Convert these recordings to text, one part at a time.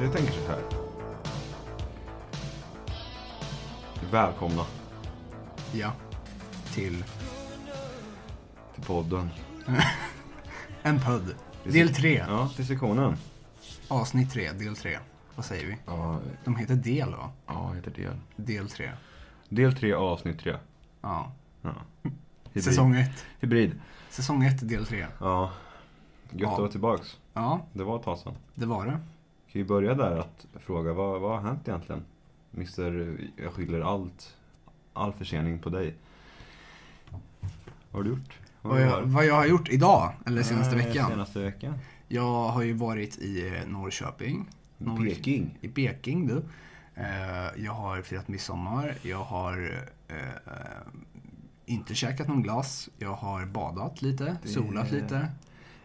Alltså jag tänker så här. Välkomna Ja. Till till podden. en podd. Del 3. Ja, till sektionen. Avsnitt 3, del 3. Vad säger vi? Ja, De heter del va? ja heter del. Del 3. Del 3, avsnitt 3. Ja. Ja. Hybrid. Säsong 1. Hybrid. Säsong 1, del 3. Ja. Gött Ja. att vara tillbaks. Ja, Det var ett tag sedan. det var det. Kan vi börja där att fråga vad, vad har hänt egentligen? Mister, jag skyller allt, all försening på dig. Vad har du gjort? Vad Vad jag, vad jag har gjort idag, eller senaste Eh, veckan. Senaste veckan. Jag har ju varit i eh, Norrköping. Norr- Peking. I Peking du. Eh, Jag har firat midsommar. Jag har inte käkat någon glass. Jag har badat lite, Det- solat lite.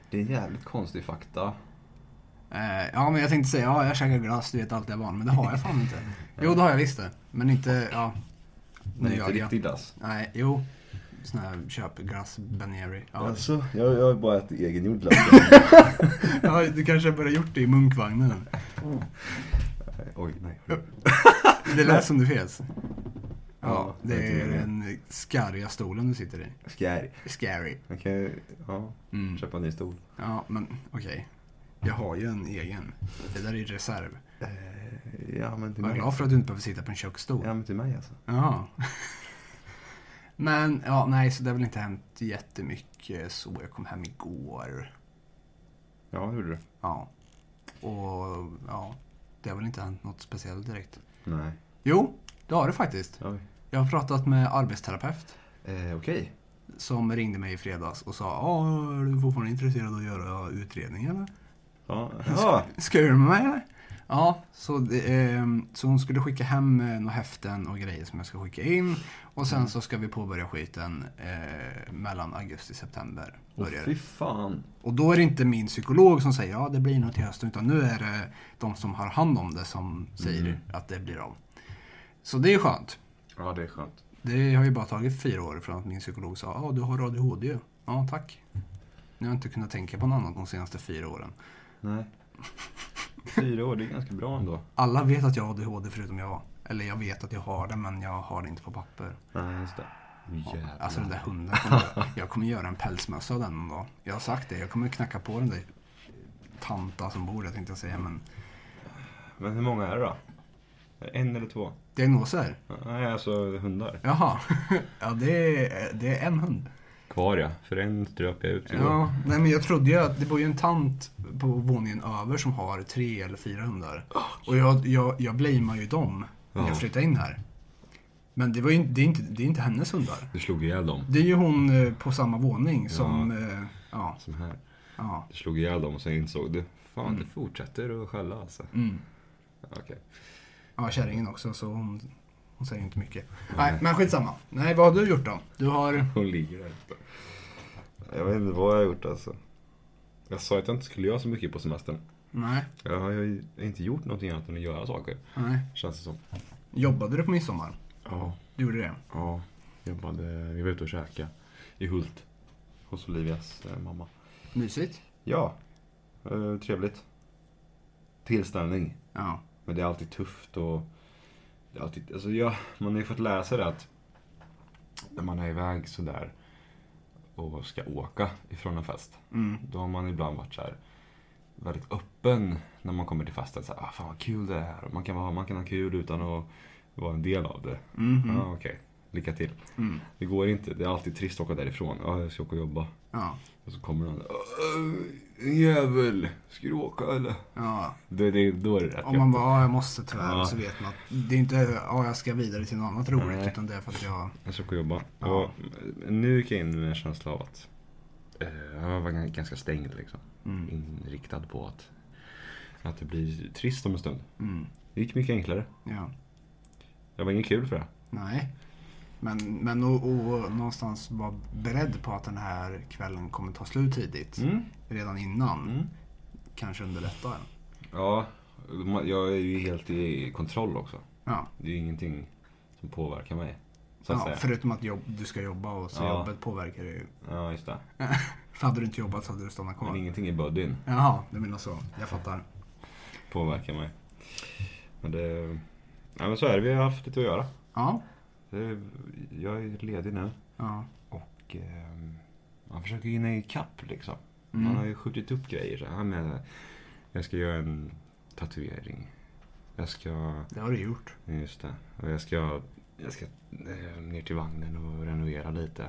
Det är en jävligt konstig fakta. Eh, ja, men jag tänkte säga, ja, jag käkar glass, du vet allt jag van. Men det har jag fan inte. Jo, det har jag visst det. Men inte, ja. Gör inte jag. riktigt glass. Nej, jo. Sån här köpglass, Ben Jerry. Ja. Alltså, jag, jag har bara ätit egengjord glass. ja, du kanske har börjat gjort det i munkvagnen. Oj, nej. Det lät som du fes. Ja, det är den skarriga stolen du sitter i. Scary. Scary. Man kan ju, ja, Mm. köpa en ny stol. Ja, men okej. Jag har ju en egen. Det där är i reserv. Eh, ja, men till Var mig. glad för att du inte behöver sitta på en köksstol. Ja, men till mig alltså. Ja. Men, ja, nej, så det har väl inte hänt jättemycket så. Jag kom hem igår. Ja, hur du? Ja. Och, ja, det har väl inte hänt något speciellt direkt. Nej. Jo, det har det faktiskt. Oj. Jag har pratat med arbetsterapeut Eh, Okej. som ringde mig i fredags och sa Ja, är du fortfarande intresserad av att göra utredning eller? Ja. ja. Ska du med mig eller? Ja, så, det, ehm, så hon skulle skicka hem eh, några häften och grejer som jag ska skicka in. Och sen så ska vi påbörja skiten eh, mellan augusti och september. Åh, Börjar. fy fan. Och då är det inte min psykolog som säger ja det blir nog till hösten. Utan nu är det de som har hand om det som säger Mm. att det blir av. Så det är skönt. Ja, det är skönt. Det har ju bara tagit fyra år från att min psykolog sa ja du har ADHD. Ja tack. Nu har jag inte kunnat tänka på något annat de senaste fyra åren. Nej. Fyra år, det är ganska bra ändå. Alla vet att jag har ADHD förutom jag. Eller jag vet att jag har det men jag har det inte på papper. Nej, just det. Jävlar. Alltså den där hunden. Kommer jag, kommer göra en pälsmössa av den någon dag. Jag har sagt det. Jag kommer knacka på den där tanta som bor där tänkte jag säga. Men Men hur många är det då? En eller två? diagnoser? Nej, alltså hundar. Jaha. Ja det är, det är en hund. Kvar ja, för en ströp jag ut. igår. Ja, nej men jag trodde ju att det bor ju en tant på våningen över som har tre eller fyra hundar. Och jag, jag, jag blamear ju dem när Ja. jag flyttade in här. Men det, var ju, det, är inte, det är inte hennes hundar. Du slog ihjäl dem. Det är ju hon eh, på samma våning som... eh, Ja, Som här. ja. Du slog ihjäl dem och sen insåg du. Fan, Mm. det fortsätter att skälla alltså. Mm. Okej. Ja, kärringen också, så hon, hon säger inte mycket. Nej. Nej, men skitsamma. Nej, vad har du gjort då? Du har... Hon ligger där uppe. Jag vet inte vad jag har gjort alltså. Jag sa att jag inte skulle göra så mycket på semestern. Nej, Jag har ju inte gjort någonting annat än att göra saker. nej. Känns det som. Jobbade du på midsommar? Ja. Du gjorde det? Ja. Jobbade, vi var ute och käkade. I Hult. Hos Olivias eh, mamma. Mysigt? Ja. Eh, trevligt. Tillställning. Ja. Men det är alltid tufft och... Det är alltid, alltså ja, man har ju fått läsa det att när man är iväg sådär och ska åka ifrån en fest. Mm. Då har man ibland varit så här väldigt öppen när man kommer till festen. Så här, ah, fan vad kul det är. Man kan, vara, man kan ha kul utan att vara en del av det. Mhm. Ja, okej. Lycka till. Mm. Det går inte. Det är alltid trist att åka därifrån. Ja, jag ska åka och jobba. Ja. Och så kommer någon. "Åh, Jävel! Ska du åka eller? Ja. Det, det, då är det rätt Om man bara, ja, jag måste tyvärr, Ja. så vet man att det är inte, ja, jag ska vidare till något annat roligt, Nej. utan det är för att jag... Jag ska åka och jobba. Ja. Och nu gick jag in med en känsla av att eh, jag var ganska stängd liksom. Mm. Inriktad på att, att det blir trist om en stund. Mm. Det gick mycket enklare. Ja. Det var inget kul för det. Nej. Men, men och, och någonstans vara beredd på att den här kvällen kommer ta slut tidigt. Mm. Redan innan. Mm. Kanske underlättar. Ja, jag är ju helt i kontroll också. Ja. Det är ju ingenting som påverkar mig. Ja säga. förutom att jobb, du ska jobba och så Ja. jobbet påverkar dig ju. Ja, just det. För hade du inte jobbat så hade du stannat Men kvar. ingenting i buddyn Jaha, du menar så. Jag fattar. påverkar mig. Men det... Nej men så är det, vi har haft lite att göra. Ja. Jag är ledig nu Ja. och eh, man försöker hinna ikapp liksom. Mm. Man har ju skjutit upp grejer. Så här med, jag ska göra en tatuering. Jag ska... Det har du gjort. Just det. Och jag ska, jag ska eh, ner till vagnen och renovera lite.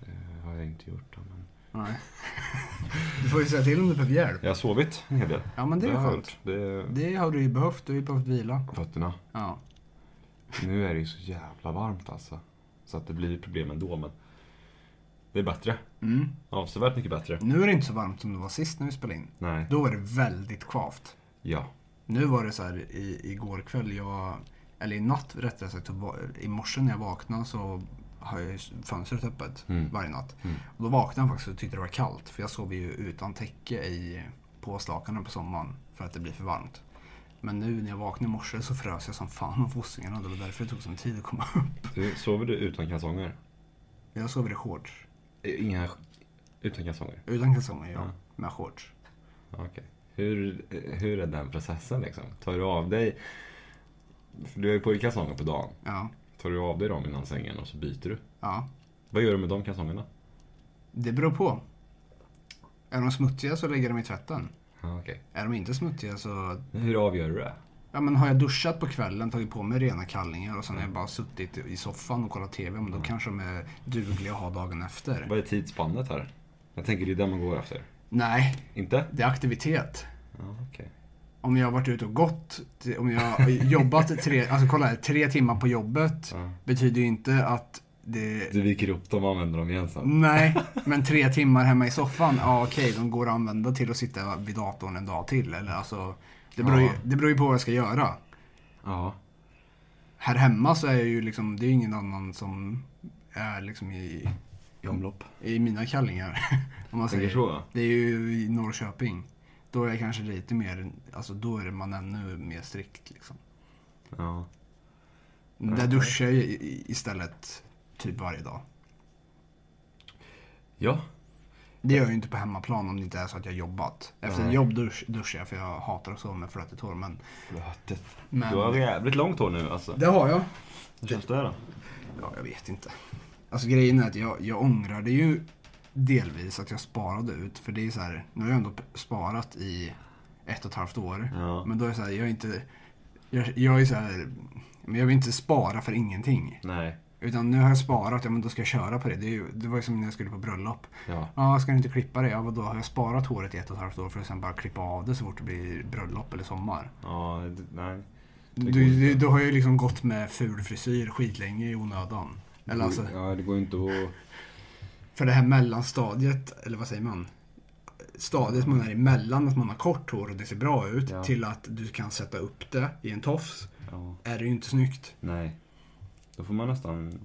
Det har jag inte gjort. Då, men... Nej. Du får ju säga till om du behöver hjälp. Jag har sovit en hel del. Ja, men det är skönt. Det Det har du ju behövt. Du har ju behövt vila. fötterna. Ja. Nu är det ju så jävla varmt alltså. Så att det blir problem ändå. Men det är bättre. Mm. Avsevärt mycket bättre. Nu är det inte så varmt som det var sist när vi spelade in. Nej. Då var det väldigt kvavt. Ja. Nu var det så här i, igår kväll, jag, eller i natt rättare sagt, var, i morse när jag vaknade så har jag fönstret öppet Mm. varje natt. Mm. Och då vaknade jag faktiskt och tyckte det var kallt. För jag sov ju utan täcke i påslakanen på sommaren för att det blir för varmt. Men nu när jag vaknade i morse så frös jag som fan av fossingarna. Det var därför det tog sån tid att komma upp. Du, sover du utan kalsonger? Jag sover i shorts. Inga... Utan kalsonger? Utan kalsonger, ja. Ja. Med shorts. Okej. Hur, hur är den processen liksom? Tar du av dig... För du har ju på dig kalsonger på dagen. Ja. Tar du av dig dem innan sängen och så byter du? Ja. Vad gör du med de kalsongerna? Det beror på. Är de smutsiga så lägger jag dem i tvätten. Okej. Är de inte smutsiga så Hur avgör du det? Ja men har jag duschat på kvällen, tagit på mig rena kallingar och sen har jag bara suttit i soffan och kollat TV, men då kanske de är dugliga att ha dagen efter. Vad är tidsspannet här? Jag tänker det är det man går efter. Nej, Inte? det är aktivitet. Ja, okej. Om jag har varit ute och gått, om jag har jobbat tre, alltså kolla här, tre timmar på jobbet Ja. betyder ju inte att det... Du viker upp dem och använder dem igen sen? Nej, men tre timmar hemma i soffan, ja okej, de går att använda till att sitta vid datorn en dag till. Eller alltså, det beror, ju, Ja. det beror ju på vad jag ska göra. Ja. Här hemma så är jag ju liksom, det är ingen annan som är liksom i, I omlopp. i mina kallingar. Om man säger. så? Det är ju i Norrköping. Då är jag kanske lite mer, alltså då är man ännu mer strikt liksom. Ja. Där duschar jag istället typ varje dag. Ja. Det gör jag ju inte på hemmaplan om det inte är så att jag jobbat. Efter Nej. jobb dusch, duschar jag för jag hatar att sova med flötigt hår. Men, Flötet. men Du har jävligt långt hår nu alltså. det har jag. Hur känns det då? Ja, jag vet inte. Alltså grejen är att jag, jag ångrar det ju delvis att jag sparade ut. För det är så här, nu har jag ändå sparat i ett och ett halvt år. Ja. Men då är det så här, jag är inte, jag, jag är så här, men jag vill inte spara för ingenting. Nej. Utan nu har jag sparat, ja men då ska jag köra på det. Det, ju, det var ju som när jag skulle på bröllop. Ja. Ja, ska du inte klippa det? Ja, vadå? Har jag sparat håret i ett och ett halvt år för att sen bara klippa av det så fort det blir bröllop eller sommar? Ja, nej. Du, du, har ju liksom gått med ful frisyr skitlänge i onödan. Eller alltså, Ja, det går inte att... för det här mellanstadiet, eller vad säger man? Stadiet man är emellan, att man har kort hår och det ser bra ut, Ja. till att du kan sätta upp det i en tofs, Ja. är det ju inte snyggt. Nej. Då får man nästan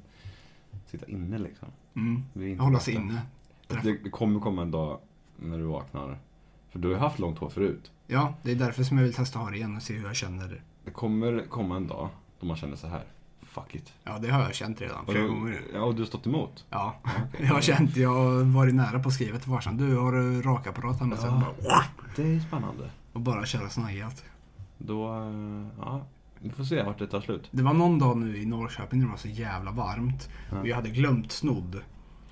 sitta inne liksom. Mm. Hålla sig inne. Det, det kommer komma en dag när du vaknar. För du har ju haft långt hår förut. Ja, det är därför som jag vill testa ha det igen och se hur jag känner. Det kommer komma en dag då man känner så här. Fuck it. Ja, det har jag känt redan flera gånger. Ja, och du har stått emot. Ja, okej. jag har känt, jag har varit nära på att skriva till farsan. Du, har du rakapparat hemma? Ja. bara, Det är spännande. och bara köra snaggat. Då, eh, ja. Vi får se vart det tar slut. Det var någon dag nu i Norrköping när det var så jävla varmt. Ja. Och jag hade glömt snodd.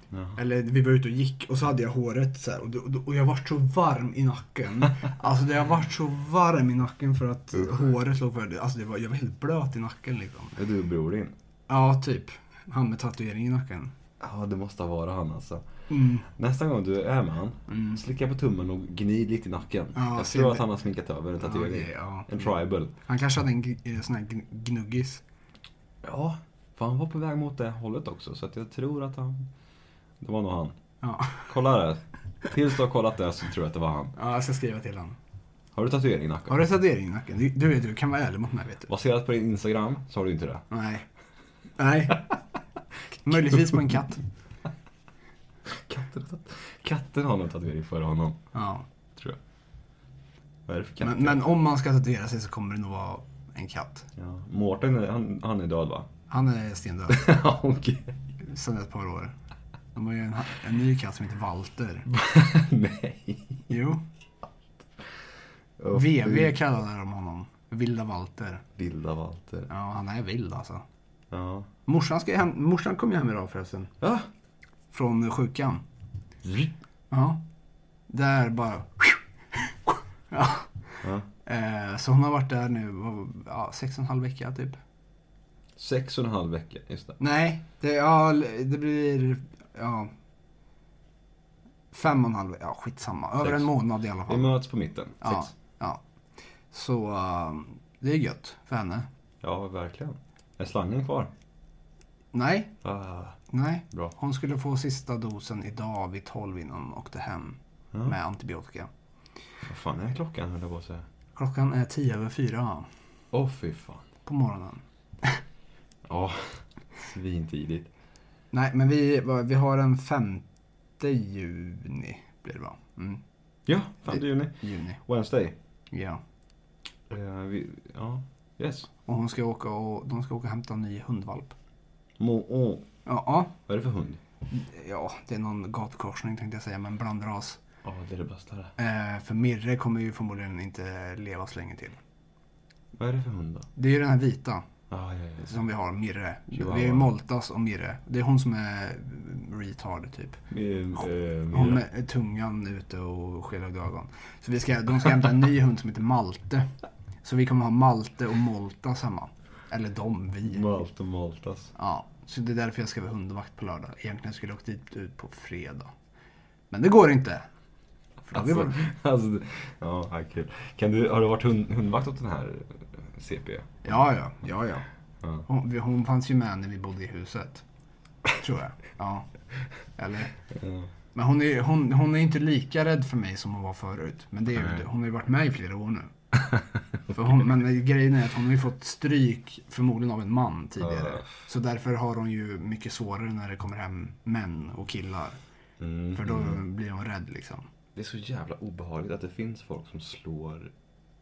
Ja. Eller vi var ute och gick och så hade jag håret så här, och, och jag var så varm i nacken. Alltså det har varit så varm i nacken för att Usch. håret låg för Alltså det var, jag var helt blöt i nacken liksom. Är du bror din? Ja, typ. Han med tatuering i nacken. Ja, det måste vara han alltså. Mm. Nästa gång du är med han, Mm. slicka på tummen och gnid lite i nacken. Ja, jag tror att han har sminkat över en Ja, tatuering. det, ja. En tribal. Han kanske hade en eh, sån här gn- gnuggis. Ja, för han var på väg mot det hållet också. Så att jag tror att han... Det var nog han. Ja. Kolla det. Tills du har kollat det så tror jag att det var han. ja, jag ska skriva till honom. Har du tatuering i nacken? Har du tatuering i nacken? Du, du du kan vara ärlig mot mig vet du. Baserat på din Instagram så har du inte det. Nej. Nej. Möjligtvis på en katt. Katten, katten har nog tatuering före honom, Ja. tror jag. Vad är det för katt? Men, men om man ska tatuera sig så kommer det nog vara en katt. Ja. Mårten, han, han är död va? Han är stendöd Ja, Okej. sedan ett par år. De har ju en, en ny katt som heter Walter. Nej. Jo. Åh, VV kallade de honom. Vilda Walter. Vilda Walter. Ja, han är vild alltså. Ja. Morsan, ska hem, morsan kom ju hem idag förresten. Ja. Från sjukan. Ja. Där bara... Ja. ja. Eh, så hon har varit där nu, ja, sex och en halv vecka typ. Sex och en halv vecka, just det. Nej, det, ja, det blir, ja. Fem och en halv, ja skitsamma. Över Sex. en månad i alla Vi fall. möts på mitten. Ja, Sex. ja. Så eh, det är gött för henne. Ja, verkligen. Är slangen kvar? Nej, Ah, nej. bra. Hon skulle få sista dosen idag vid 12 innan hon åkte hem Ja. med antibiotika. Vad fan är klockan, höll jag på att säga. Klockan är 10 över 4 Åh, fy fan. på morgonen. Ja, svintidigt. Nej, men vi, vi har den 5 juni blir det va? Mm, Ja, 5 juni. juni, Wednesday. ja. Eh, vi, ja, yes. Och hon ska åka och, de ska åka och hämta en ny hundvalp. Mo, oh. Ja, ja, Vad är det för hund? ja, det är någon gatukorsning tänkte jag säga, men blandras. Ja, det är det bästa det. Eh, för Mirre kommer ju förmodligen inte leva så länge till. Vad är det för hund då? Det är ju den här vita Ah, ja, ja. som vi har, Mirre. Chihuahua. Vi har ju Moltas och Mirre. Det är hon som är retard typ. Eh, Hon Mira. med tungan ute och skelögda ögon. Så vi ska, de ska hämta en ny hund som heter Malte. Så vi kommer ha Malte och Moltas hemma. Eller de, vi. Malt och Maltas. Ja, så det är därför jag ska vara hundvakt på lördag. Egentligen skulle jag åkt dit ut på fredag. Men det går inte. För Alltså, varit- alltså, ja, kul. Kan du, har du varit hund, hundvakt åt den här CP? Ja, ja, ja, ja. Hon, hon fanns ju med när vi bodde i huset. Tror jag. Ja. Eller? Ja. Men hon är, hon, hon är inte lika rädd för mig som hon var förut. Men det är, hon har ju varit med i flera år nu. hon, men grejen är att hon har ju fått stryk förmodligen av en man tidigare. Ja. Så därför har hon ju mycket svårare när det kommer hem män och killar. Mm, För då mm. blir hon rädd liksom. Det är så jävla obehagligt att det finns folk som slår,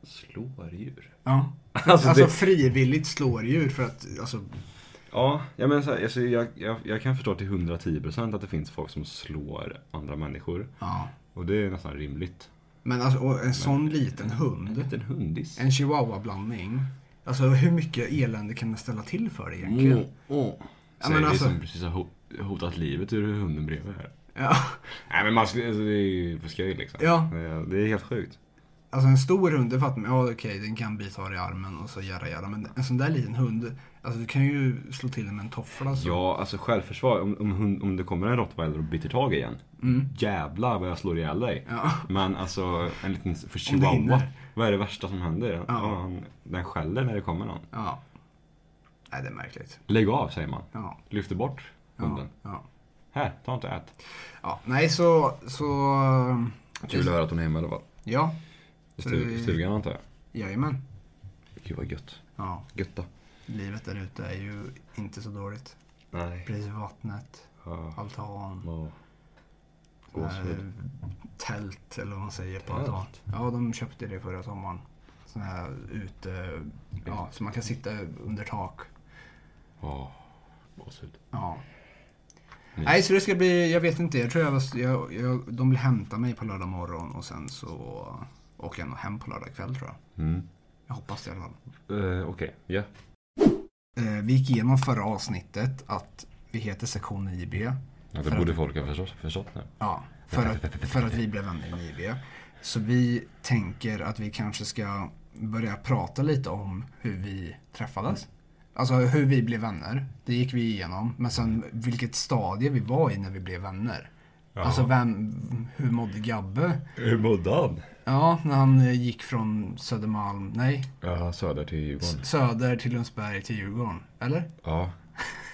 slår djur. Ja. Alltså, Alltså det, frivilligt slår djur för att, alltså, ja, jag, menar så här, alltså, jag, jag, jag kan förstå till 110% att det finns folk som slår andra människor. ja. Och det är nästan rimligt. Men alltså, och en sån liten En hund, liten hundis. en chihuahua-blandning. Alltså hur mycket elände kan det ställa till för dig egentligen? Mm, mm. Ja, men alltså- som precis har ho- hotat livet ur hunden bredvid här. Ja. Nej men man ska, alltså, det är ju på skoj liksom. Ja. Det är- helt sjukt. Alltså en stor hund, det fattar man. Ja okej, den kan bita i armen och så göra göra. Men en sån där liten hund, alltså du kan ju slå till med en toffla. Så. Ja, alltså självförsvar. Om, om, om det kommer en rottweiler och biter tag igen. Mm. Jävlar vad jag slår ihjäl dig. Ja. Men alltså en liten för chihuahua. Vad är det värsta som händer? Ja. han, den skäller när det kommer någon. ja. Nej, det är märkligt. Lägg av säger man. Ja. Lyfter bort hunden. Ja. ja. Här, ta inte ät. ja. Nej, så... så Kul att höra att hon är hemma i alla fall. ja, I stu- i stugan antar jag. jajamän. Gud vad gött. Ja, Götta. Livet där ute är ju inte så dåligt. Nej. Precis vid vattnet, Ja. altan, Ja. här Gåshud. tält eller vad man säger på Tält? altan. Ja, de köpte det förra sommaren. Sån här ute, ja, så man kan sitta under tak. Ja. Gåshud. Ja. Nej, så det ska bli, jag vet inte, jag tror jag, var, jag, jag de vill hämta mig på lördag morgon och sen så åker jag nog hem på lördag kväll tror jag. Mm. Jag hoppas det i alla fall. Uh, Okej, ja. Eh, vi gick igenom förra avsnittet att vi heter sektion 9B. Ja, det borde att- folk ha förstått, förstått nu. Ja, för att, för att vi blev vänner i 9B. Så vi tänker att vi kanske ska börja prata lite om hur vi träffades. Alltså hur vi blev vänner. Det gick vi igenom. Men sen vilket stadie vi var i när vi blev vänner. Alltså vem, hur mådde Gabbe? Hur mådde han? Ja, när han eh, gick från Södermalm, nej, Ja, söder till Djurgården. Söder till Lundsberg till Djurgården. Eller? Ja.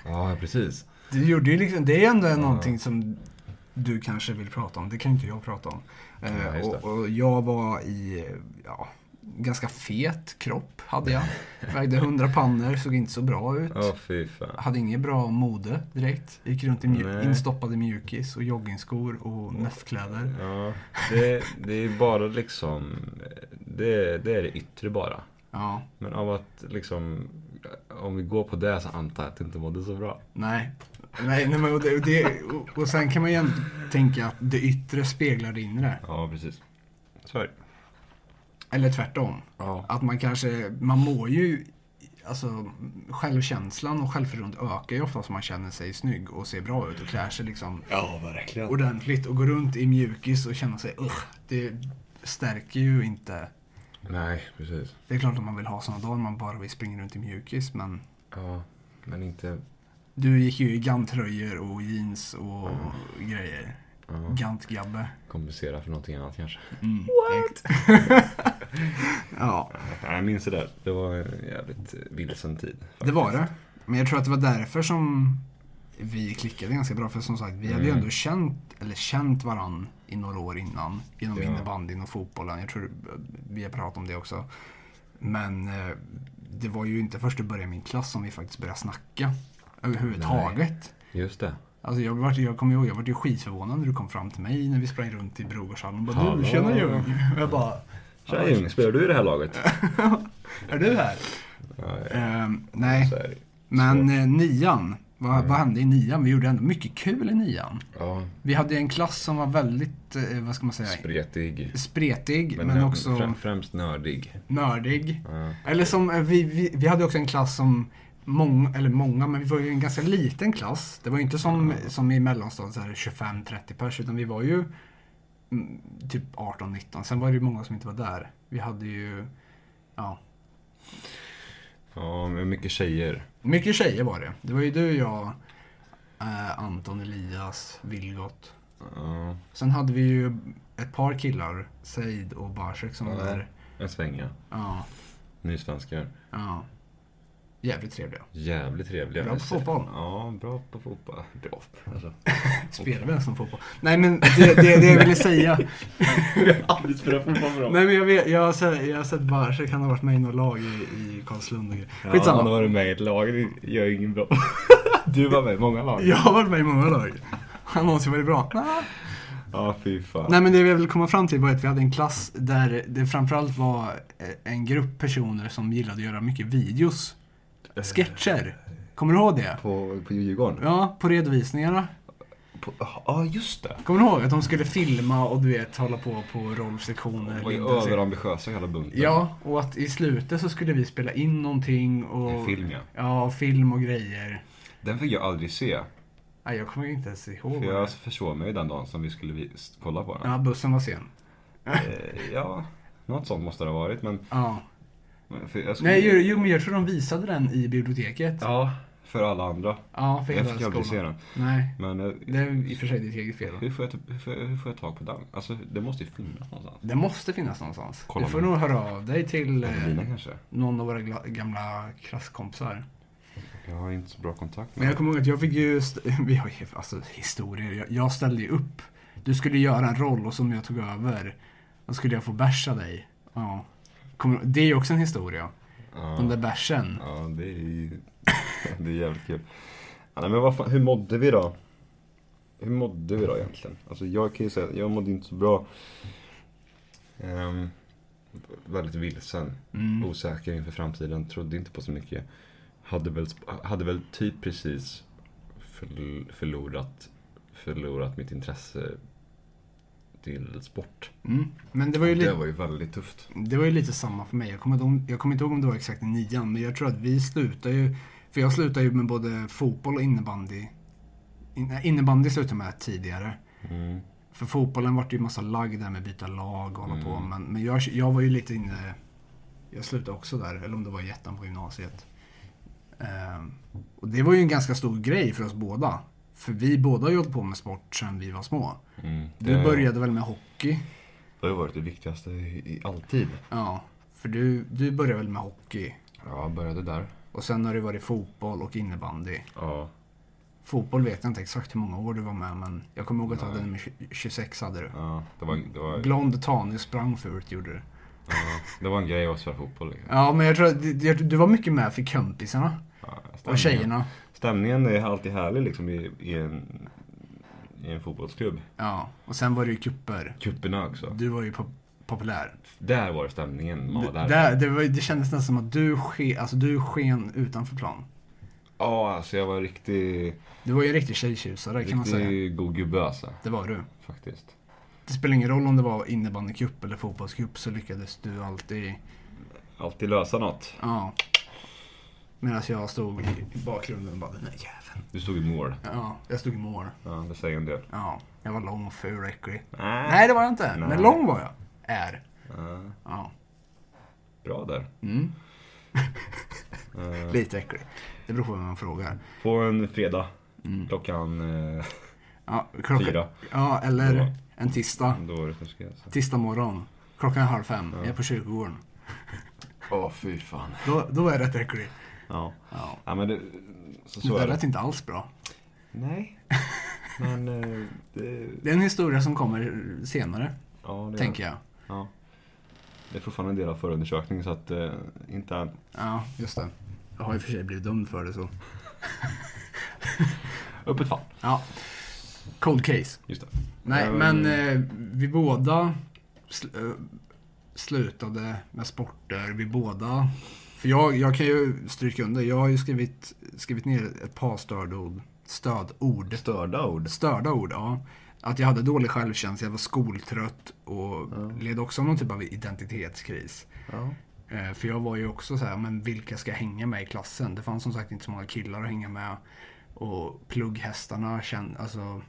Ja, precis. Du gjorde ju liksom, det är ändå någonting som du kanske vill prata om. Det kan inte jag prata om. Eh, Ja, det. och, och jag var i, ja, ganska fet kropp hade jag. Vägde 100 pannor, såg inte så bra ut. Ja, fy fan. Hade inget bra mode direkt. Gick runt i mju- instoppade mjukis och joggingskor och nöfkläder. Ja, det, det är bara liksom... Det, det är det yttre bara. Ja, Men av att liksom... Om vi går på det så antar jag att det inte mådde så bra. nej. Nej, nej men och, det, och, det, och, och sen kan man ju ändå tänka att det yttre speglar det inre. Ja, precis. Så är det. Eller tvärtom. Ja. Att man kanske, man mår ju, alltså självkänslan och självförtroendet ökar ju ofta om man känner sig snygg och ser bra ut och klär sig liksom Ja, verkligen. ordentligt och går runt i mjukis och känner sig Ugh, Det stärker ju inte. Nej, precis. Det är klart att man vill ha sådana dagar man bara vill springa runt i mjukis men Ja, men inte... du gick ju i gantröjor och jeans och grejer. Ja, Gantgabbe. kompensera för någonting annat kanske. Mm, What? ja, Nej, Jag minns det där. Det var en jävligt vilsen tid. det var det. Men jag tror att det var därför som vi klickade ganska bra. För som sagt, vi hade ju Mm. ändå känt, eller känt varann i några år innan. Genom Ja. innebandyn och fotbollen. Jag tror vi har pratat om det också. Men eh, det var ju inte först i början i min klass som vi faktiskt började snacka. Överhuvudtaget. Just det. Alltså jag, var, jag kommer ihåg, jag var ju skitförvånad när du kom fram till mig när vi sprang runt i Brogårdshallen. och bara, Hallå. Du, tjena Ljung. Och Jag bara, Tja Ljung, spelar du i det här laget? är du här? Ja, ja. Ehm, nej, men eh, nian. Vad, Mm. vad hände i nian? Vi gjorde ändå mycket kul i nian. Ja, Vi hade en klass som var väldigt, eh, vad ska man säga, spretig. spretig men, eh, också frä- Främst nördig. nördig. Ja. Eller som, eh, vi, vi, vi hade också en klass som Många, eller många, men vi var ju en ganska liten klass. Det var ju inte som, som i mellanstadiet, så här 25-30 pers, utan vi var ju mm, typ 18-19. Sen var det ju många som inte var där. Vi hade ju, ja, ja, mycket tjejer. mycket tjejer var det. Det var ju du, jag, eh, Anton, Elias, Vilgot. Ja, Sen hade vi ju ett par killar, Seid och Barsek som var Ja. där. en svänga. Ja, Nysvenskar. ja. Jävligt trevliga. Jävligt trevliga. Bra på fotboll. Ja, bra på fotboll. Bra. Alltså. Spelar vi ens som fotboll? Nej men det, det, det jag ville säga. Vi har aldrig spelat fotboll dem. Nej men jag, vet, jag, har sett, jag har sett Barsek, han har varit med i något lag i, i Karlslund och grejer. Ja, Skitsamma. han har varit med i ett lag, det gör ju ingen bra. Du var med i många lag. Jag har varit med i många lag. Han har någonsin varit bra. Ja, fy fan. Nej men det jag ville komma fram till var att vi hade en klass där det framförallt var eh, en grupp personer som gillade att göra mycket videos. Sketcher. Kommer du ihåg det? På, på Djurgården? Ja, på redovisningarna. Ja, just det. Kommer du ihåg att de skulle filma och du vet hålla på på rollsektioner? De var överambitiösa hela bunten. Ja, och att i slutet så skulle vi spela in någonting och... En film, ja. Ja, film och grejer. Den fick jag aldrig se. Nej, jag kommer inte ens ihåg. För jag försov mig den dagen som vi skulle kolla på den. Ja, bussen var sen. Eh, ja, något sånt måste det ha varit. Men, Ja. Men jag skulle... Nej, jo, jo, men jag tror de visade den i biblioteket. Ja, för alla andra. Ja, för Jag hela fick aldrig se skolan. den. Nej, Men eh, det är i och för sig ditt eget fel. hur, får jag, typ- hur, får jag, hur får jag tag på den? Alltså, det måste ju finnas någonstans. Det måste finnas någonstans. Kolla du får nog höra av dig till eh, någon av våra gamla klasskompisar. Jag har inte så bra kontakt Men med jag kommer ihåg att jag fick ju, vi har ju alltså historier. Jag, jag ställde ju upp. Du skulle göra en roll och som jag tog över. Då skulle jag få bärsa dig. Ja. Kommer, det är ju också en historia. ja. Den där bärsen. Ja, det är det är jävligt kul. Ja, nej, men vad fan, hur mådde vi då? Hur mådde vi då egentligen? Alltså jag kan ju säga att jag mådde inte så bra. Ehm, väldigt vilsen. Mm. Osäker inför framtiden. Trodde inte på så mycket. Hade väl, hade väl typ precis förl- förlorat, förlorat mitt intresse till sport. Mm. Men det var ju Det lite... var ju väldigt tufft. Det var ju lite samma för mig. Jag kommer, inte ihåg- jag kommer inte ihåg om det var exakt i nian, men jag tror att vi slutade ju... För jag slutade ju med både fotboll och innebandy. In, innebandy slutade jag med tidigare. Mm. För fotbollen vart ju massa lagg där med byta lag och hålla Mm. på. Men, men jag, jag var ju lite inne... Jag slutade också där, eller om det var i ettan på gymnasiet. Ehm, och det var ju en ganska stor grej för oss båda. För vi båda har ju hållit på med sport sedan vi var små. Mm. Du Det- började väl med hockey? Det har ju varit det viktigaste i, alltid. Ja. För du, du började väl med hockey? Ja, jag började där. Och sen har det varit fotboll och innebandy. Ja. Fotboll vet jag inte exakt hur många år du var med, men jag kommer ihåg att du hade nummer 26 hade du. Ja, det var, det var, Blond tanig sprang fult gjorde du. ja, det var en grej att spela fotboll. Liksom. Ja, men jag tror att du var mycket med för kompisarna Ja, och tjejerna. Stämningen är alltid härlig liksom i, i, en, i en fotbollsklubb. Ja, och sen var det ju kupper. Kupperna också. Du var ju pop- populär. Där var stämningen. Ja, där. där, det, var, det kändes nästan som att du, ske, alltså, du sken utanför plan. Ja, alltså jag var riktig, Du var ju en riktig tjejtjusare kan man säga. riktig god gubbe alltså. Det var du. Faktiskt. Det spelar ingen roll om det var innebandycup eller fotbollscup så lyckades du alltid, Alltid lösa något. ja. Medan jag stod i bakgrunden och bara, den där jäveln. Du stod i mål. Ja, jag stod i mål. Ja, det säger en del. Ja, jag var lång och ful och äcklig. Nej. Nej, det var jag inte. Nej. Men lång var jag. Är. Ja, Ja. bra där. Mm. Eh, Lite äcklig. Det beror på vem man frågar. På en fredag Mm. klockan eh, Ja, klockan, fyra. ja eller Ja. en tisdag. Då är det alltså. Tisdag morgon. Klockan är halv fem. Ja. Jag är på kyrkogården. Åh, fy fan. Då, då är jag rätt äcklig. Ja. Ja. ja, men det, så, Det så är det. lät inte alls bra. Nej, men eh, det, Det är en historia som kommer senare, ja, det, tänker jag. Ja. Det är fortfarande en del av förundersökningen så att eh, inte än. Ja, just det. Jag har i och för sig blivit dömd för det så. Öppet fall. Ja. Cold case. Just det. Nej, Ja, men men- eh, vi båda sl- eh, slutade med sporter. Vi båda... För jag, jag kan ju stryka under, jag har ju skrivit, skrivit ner ett par stödord. Stödord. Störda ord. Störda ord, ja. Att jag hade dålig självkänsla, jag var skoltrött och Ja. led också av någon typ av identitetskris. Ja. Eh, För jag var ju också så här, men vilka ska jag hänga med i klassen? Det fanns som sagt inte så många killar att hänga med. Och plugghästarna kände, alltså.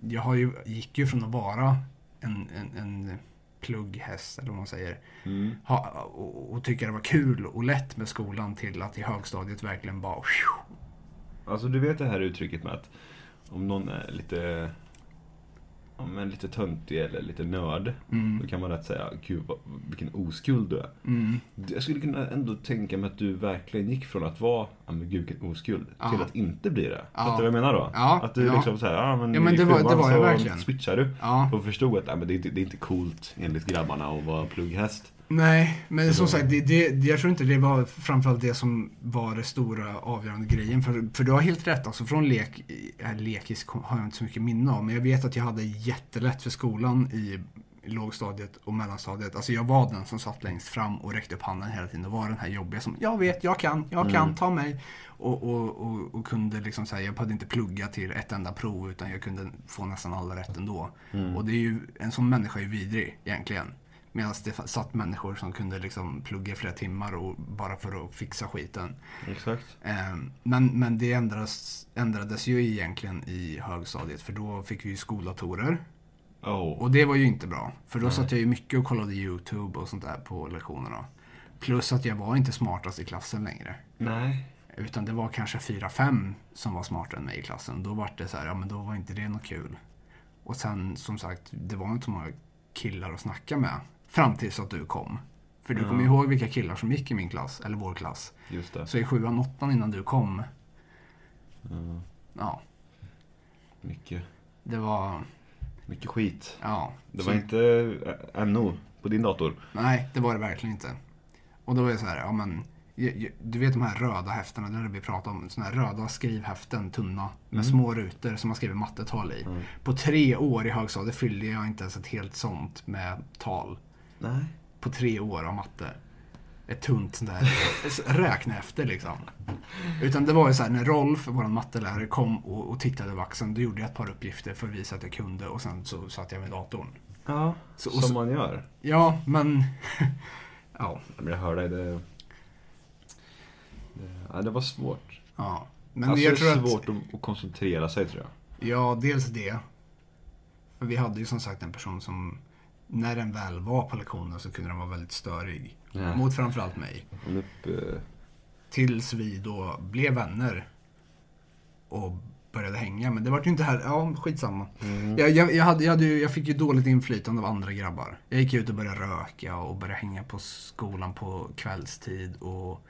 Jag har ju, gick ju från att vara en, en, en plugghäst, eller vad man säger. Mm. Ha, och, och tycka det var kul och lätt med skolan till att i högstadiet verkligen bara... Alltså du vet det här uttrycket med att om någon är lite, ja, men lite töntig eller lite nörd. Mm, Då kan man rätt säga, gud vad, vilken oskuld du är. mm, Jag skulle kunna ändå tänka mig att du verkligen gick från att vara, ja men gud vilken oskuld, Ja. till att inte bli det. Ja. Fattar du vad jag menar då? Ja, Att du liksom såhär, ja men, Ja, men det var- det var jag verkligen. switchar du. ja. Och förstod att, ja, men det, är inte, det är inte coolt enligt grabbarna att vara plugghäst. Nej, men som sagt, det, det, jag tror inte det var framförallt det som var det stora avgörande grejen. För, för du har helt rätt, alltså från lek, äh, lekis har jag inte så mycket minne av. Men jag vet att jag hade jättelätt för skolan i lågstadiet och mellanstadiet. Alltså jag var den som satt längst fram och räckte upp handen hela tiden. Och var den här jobbiga som, jag vet, jag kan, jag kan, Mm. ta mig. Och, och, och, och kunde liksom säga, jag behövde inte plugga till ett enda prov utan jag kunde få nästan alla rätt ändå. Mm. Och det är ju, en sån människa är ju vidrig egentligen. Medan det satt människor som kunde liksom plugga i flera timmar och bara för att fixa skiten. Exakt. Ehm, Men, men det ändras, ändrades ju egentligen i högstadiet för då fick vi ju skoldatorer. Oh. Och det var ju inte bra. För då Nej. satt jag ju mycket och kollade YouTube och sånt där på lektionerna. Plus att jag var inte smartast i klassen längre. Nej. Utan det var kanske fyra fem som var smartare än mig i klassen. Då var det så här, ja men då var inte det något kul. Och sen som sagt, det var inte så många killar att snacka med. Fram tills att du kom. För du Ja. kommer ihåg vilka killar som gick i min klass, eller vår klass. Just det. Så i sjuan, åttan innan du kom, Ja, ja, mycket, det var, mycket skit. ja. Det Så- var inte eh, NO på din dator. Nej, det var det verkligen inte. Och då var jag så här, ja men, du vet de här röda häftena, det det vi pratar om. Såna här röda skrivhäften, tunna, med Mm. små rutor som man skriver mattetal i. Mm. På tre år i högstadiet fyllde jag inte ens ett helt sånt med tal. Nej. På tre år av matte. Ett tunt sånt där räknehäfte liksom. Utan det var ju så här när Rolf, vår mattelärare, kom och, och tittade över axeln. Då gjorde jag ett par uppgifter för att visa att jag kunde och sen så satt jag vid datorn. Ja, Så- som så- man gör. Ja, men... ja, Men jag hör dig, det... det ja, det var svårt. ja. Men alltså, jag det tror är att... svårt att, att koncentrera sig tror jag. Ja, dels det. Vi hade ju som sagt en person som, när den väl var på lektionen så kunde den vara väldigt störig. Ja. Mot framförallt mig. Upp, eh, Tills vi då blev vänner. Och började hänga. Men det var ju inte här, ja skitsamma. mm. Jag, jag, jag, hade, jag, hade, jag fick ju dåligt inflytande av andra grabbar. Jag gick ut och började röka och började hänga på skolan på kvällstid. Och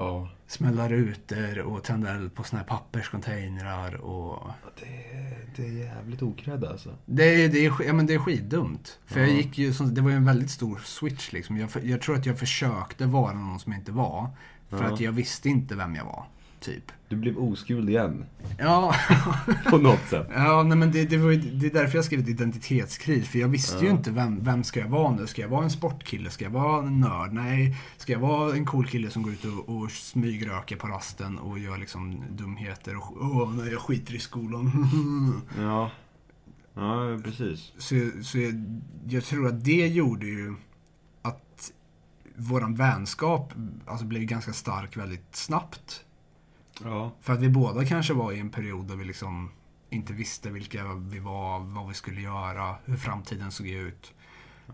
Ja. smälla rutor och tända eld på såna här papperscontainrar. Och Det, är- det är jävligt okrädd alltså. Det är, det, är, ja, men det är skitdumt. För jag Ja. gick ju, det var ju en väldigt stor switch liksom. Jag, jag tror att jag försökte vara någon som jag inte var. För Ja. att jag visste inte vem jag var. Typ. Du blev oskuld igen. Ja, På något sätt. ja nej, men det, det, var ju, det är därför jag skrev identitetskris. För jag visste ju Ja. inte vem, vem ska jag vara nu. Ska jag vara en sportkille? Ska jag vara en nörd? Nej. Ska jag vara en cool kille som går ut och, och smygröker på rasten och gör liksom dumheter? Och åh, nej, jag skiter i skolan. Ja. Ja, precis. Så, så jag, jag tror att det gjorde ju att våran vänskap alltså, blev ganska stark väldigt snabbt. Ja. För att vi båda kanske var i en period där vi liksom inte visste vilka vi var, vad vi skulle göra, hur framtiden såg ut.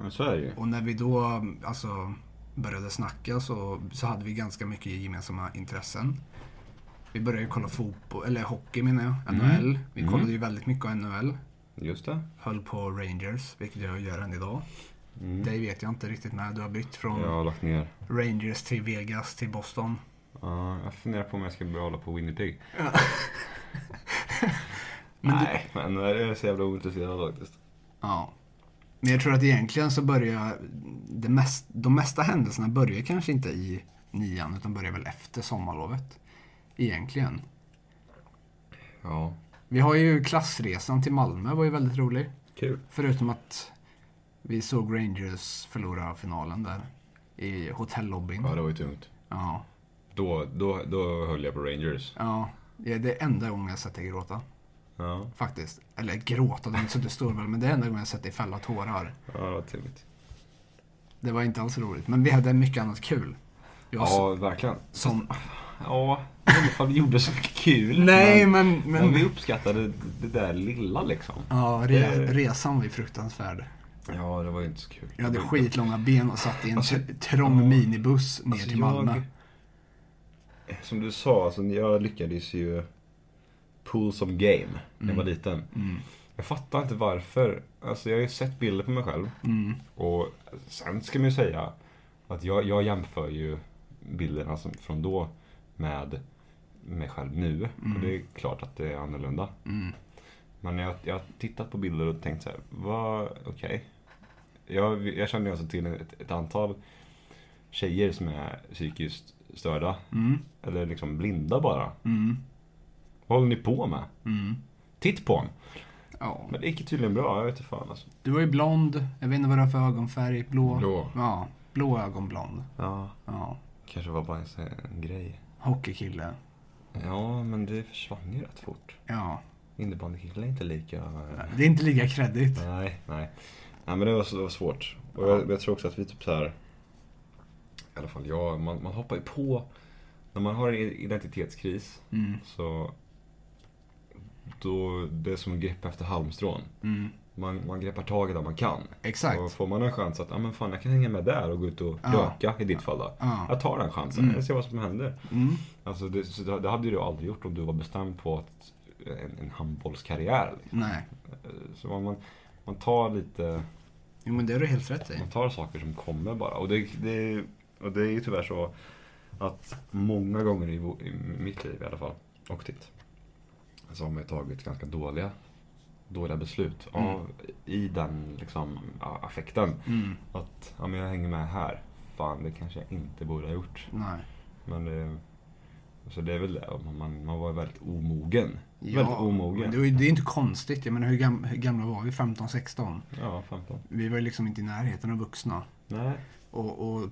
ja så är det ju. Och när vi då alltså, började snacka så, så hade vi ganska mycket gemensamma intressen. Vi började ju kolla fotboll, eller hockey menar jag, Mm. NHL. Vi Mm. kollade ju väldigt mycket NHL. Just det. Höll på Rangers, vilket jag gör än idag. Mm. Det vet jag inte riktigt med. Du har bytt från Jag har lagt ner. Rangers till Vegas till Boston. Ja, jag funderar på om jag ska börja hålla på Winnipeg. Men Nej, men nu är jag så jävla ointresserad faktiskt. Ja. Men jag tror att egentligen så börjar det mest, de mesta händelserna börjar kanske inte i nian utan börjar väl efter sommarlovet. Egentligen. Ja, Vi har ju klassresan till Malmö var ju väldigt rolig. kul. Förutom att vi såg Rangers förlora finalen där. I hotellobbyn. Ja, det var ju tungt. Ja. Då, då, då höll jag på Rangers. Ja. Det är det enda gången jag sett dig gråta. Ja, Faktiskt. Eller gråta, det är inte så att det står väl. Men det är enda gången jag sett dig fälla tårar. ja det var trevligt. Det var inte alls roligt. Men vi hade mycket annat kul. Jag Ja, verkligen. som... Ja, i alla fall vi gjorde så mycket kul. Nej, men, men... men vi uppskattade det där lilla liksom. ja, re, resan var ju fruktansvärd. Ja, det var ju inte så kul. Jag hade skitlånga ben och satt i en Alltså, tr- trång ja. minibuss ner Alltså, till Malmö. Som du sa, alltså, jag lyckades ju pull some game när jag var liten. Mm. Jag fattar inte varför. Alltså jag har ju sett bilder på mig själv. Mm. Och sen ska man ju säga att jag, jag jämför ju bilderna som, från då med mig själv nu. Och det är klart att det är annorlunda. Mm. Men jag, jag har tittat på bilder och tänkt så här, vad, okej. Jag, jag känner ju alltså till ett, ett antal tjejer som är psykiskt störda. Mm. Eller liksom blinda bara. Mm. Vad håller ni på med? Mm. Titt på honom. Ja. Men det gick tydligen bra, jag vet inte fan alltså. Du var ju blond. Jag vet inte vad du har för ögonfärg. Blå. Blå. Ja. Blå ögonblond. Ja, Ja. kanske var bara en, en grej. Hockeykille. Ja, men det försvann ju rätt fort. Ja. Innebandykillar är inte lika... Det är inte lika kreddigt. Nej, nej. Nej men det var, det var svårt. Och jag, jag tror också att vi typ så här. I alla fall jag, man, man hoppar ju på. När man har en identitetskris Mm. så då, det är som att greppa efter halmstrån. Mm. Man, man greppar tag i det man kan. Exakt. Och får man en chans att, ja men fan jag kan hänga med där och gå ut och röka i ditt fall då. Ja. Jag tar den chansen, Mm. jag ser vad som händer. Mm. Alltså det, så det, hade du aldrig gjort om du var bestämd på att, en, en handbollskarriär. Liksom. Nej. Så man, man, man tar lite, Jo men det har du helt rätt i. man tar saker som kommer bara. Och det, det, och det är ju tyvärr så att många gånger i, i mitt liv i alla fall, och ditt, så har man ju tagit ganska dåliga, dåliga beslut Mm. av, i den liksom, affekten. Mm. Att, ja men jag hänger med här. Fan, det kanske jag inte borde ha gjort. Nej. Men det, så det är väl det. Man, man, var väldigt omogen. Ja, väldigt omogen. det, det är inte konstigt. Jag menar hur, gam, hur gamla var vi? 15-16? Ja, 15. Vi var ju liksom inte i närheten av vuxna. Nej. Och, och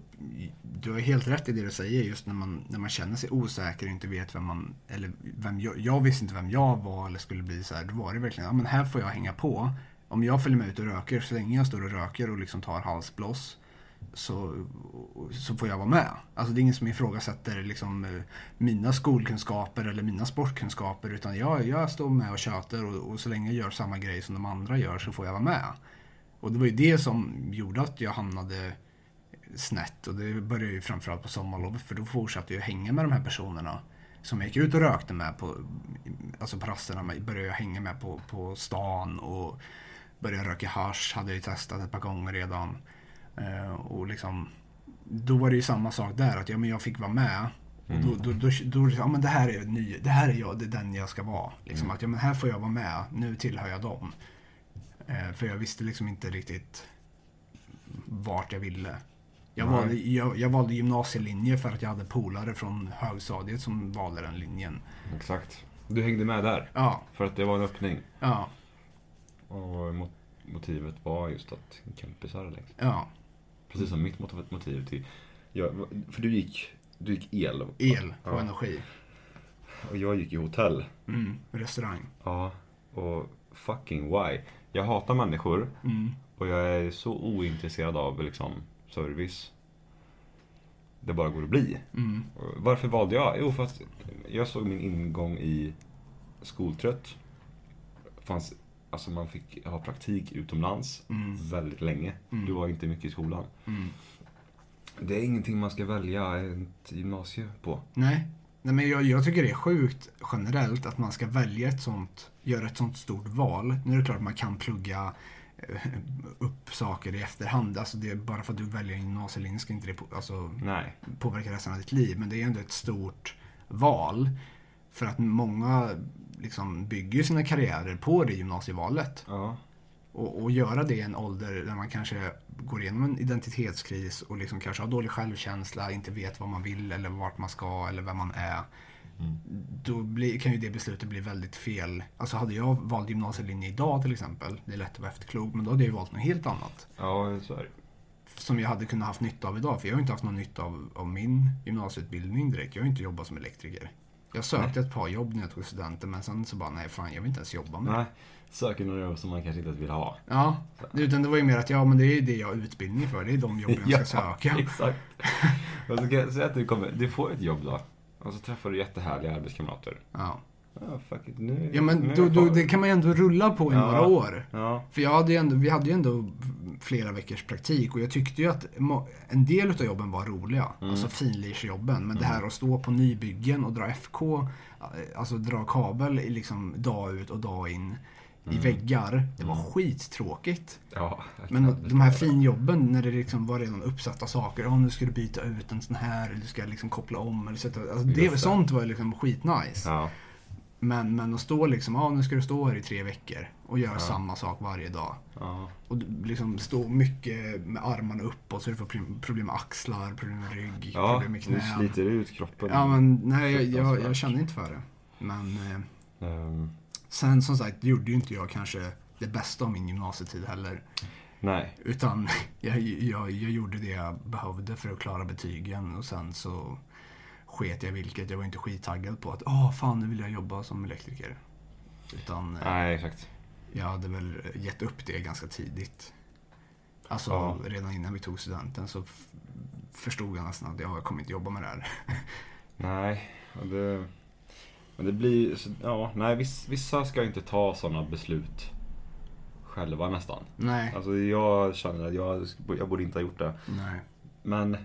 du har helt rätt i det du säger just när man, när man känner sig osäker och inte vet vem man, eller vem jag, jag visste inte vem jag var eller skulle bli så här. Då var det verkligen, ja men här får jag hänga på. Om jag följer med ut och röker, så länge jag står och röker och liksom tar halsbloss så, så får jag vara med. Alltså det är ingen som ifrågasätter liksom, mina skolkunskaper eller mina sportkunskaper utan jag, jag står med och tjöter och, och så länge jag gör samma grej som de andra gör så får jag vara med. Och det var ju det som gjorde att jag hamnade snett och det började ju framförallt på sommarlovet för då fortsatte jag hänga med de här personerna som jag gick ut och rökte med på, alltså på rasterna, började jag hänga med på, på stan och började röka hasch hade jag ju testat ett par gånger redan. Eh, och liksom, då var det ju samma sak där, att ja, men jag fick vara med. Och då, då, då, då, ja men det här är ny, det här är jag, det är den jag ska vara. Liksom att ja men här får jag vara med, nu tillhör jag dem. Eh, för jag visste liksom inte riktigt vart jag ville. Jag Nej. valde, jag, jag valde gymnasielinje för att jag hade polare från högstadiet som valde den linjen. Exakt. Du hängde med där. Ja, För att det var en öppning. ja, Och mo- motivet var just att kompisar liksom. ja. Precis som mitt mot- motiv till... Ja, för du gick, du gick el. El på Ja. energi. Och jag gick i hotell. Mm, restaurang. Ja. Och fucking why? Jag hatar människor Mm. och jag är så ointresserad av liksom service. Det bara går att bli. Mm. Varför valde jag? Jo, för att jag såg min ingång i skoltrött. Fanns, alltså man fick ha praktik utomlands Mm. väldigt länge. Mm. Du var inte mycket i skolan. Mm. Det är ingenting man ska välja ett gymnasie på. Nej. Nej, men jag, jag tycker det är sjukt generellt att man ska välja ett sånt, göra ett sånt stort val. Nu är det klart att man kan plugga upp saker i efterhand. Alltså det bara för att du väljer en gymnasielinje ska inte det på, alltså, påverka resten av ditt liv. Men det är ändå ett stort val. För att många liksom bygger sina karriärer på det gymnasievalet. Ja. Och, och göra det i en ålder där man kanske går igenom en identitetskris och liksom kanske har dålig självkänsla, inte vet vad man vill eller vart man ska eller vem man är. Mm. Då blir, kan ju det beslutet bli väldigt fel. Alltså hade jag valt gymnasielinje idag till exempel, det är lätt att vara efterklok, men då hade jag ju valt något helt annat. Ja, så är det. Som jag hade kunnat haft nytta av idag, för jag har inte haft någon nytta av, av min gymnasieutbildning direkt. Jag har inte jobbat som elektriker. Jag sökte ett par jobb när jag tog studenten, men sen så bara, nej fan jag vill inte ens jobba med. Nej. Söker några jobb som man kanske inte vill ha. Ja, utan det var ju mer att ja, men det är ju det jag har utbildning för. Det är de jobben jag ska söka. exakt. Och så kan jag säga att du, kommer, du får ett jobb då. Och så träffar du jättehärliga arbetskamrater. Ja, Ja, fuck it. Nu, ja men nu då, då, det kan man ju ändå rulla på i Ja. några år. Ja. För jag hade ju ändå, vi hade ju ändå flera veckors praktik och jag tyckte ju att en del av jobben var roliga. Mm. Alltså finlirsjobben. Men det här att stå på nybyggen och dra FK, alltså dra kabel i liksom dag ut och dag in i Mm. väggar. Det var skittråkigt. ja. Men de här finjobben när det liksom var redan uppsatta saker. Ja, nu ska du byta ut en sån här, eller du ska liksom koppla om. Eller sätta, alltså det, det. sånt var liksom skitnice. Ja. Men, men att stå liksom, ja nu ska du stå här i tre veckor och göra Ja. samma sak varje dag. Ja. Och du liksom stå mycket med armarna uppåt så du får problem- med axlar, problem med rygg, Ja, problem med du knän. sliter ut kroppen. Ja men nej, jag, jag, jag kände inte för det. Men Ehm, sen som sagt gjorde ju inte jag kanske det bästa av min gymnasietid heller. nej. Utan jag, jag, jag gjorde det jag behövde för att klara betygen och sen så sket jag vilket. Jag var inte skittaggad på att åh fan nu vill jag jobba som elektriker. Utan eh, Nej, exakt. jag hade väl gett upp det ganska tidigt. Alltså Ja. redan innan vi tog studenten så förstod jag nästan att ja, jag kommer inte jobba med det här. Nej, och det... Men det blir... Ja, nej, viss- vissa ska inte ta sådana beslut själva nästan. Nej, Alltså jag känner att jag, jag borde inte ha gjort det. nej. Men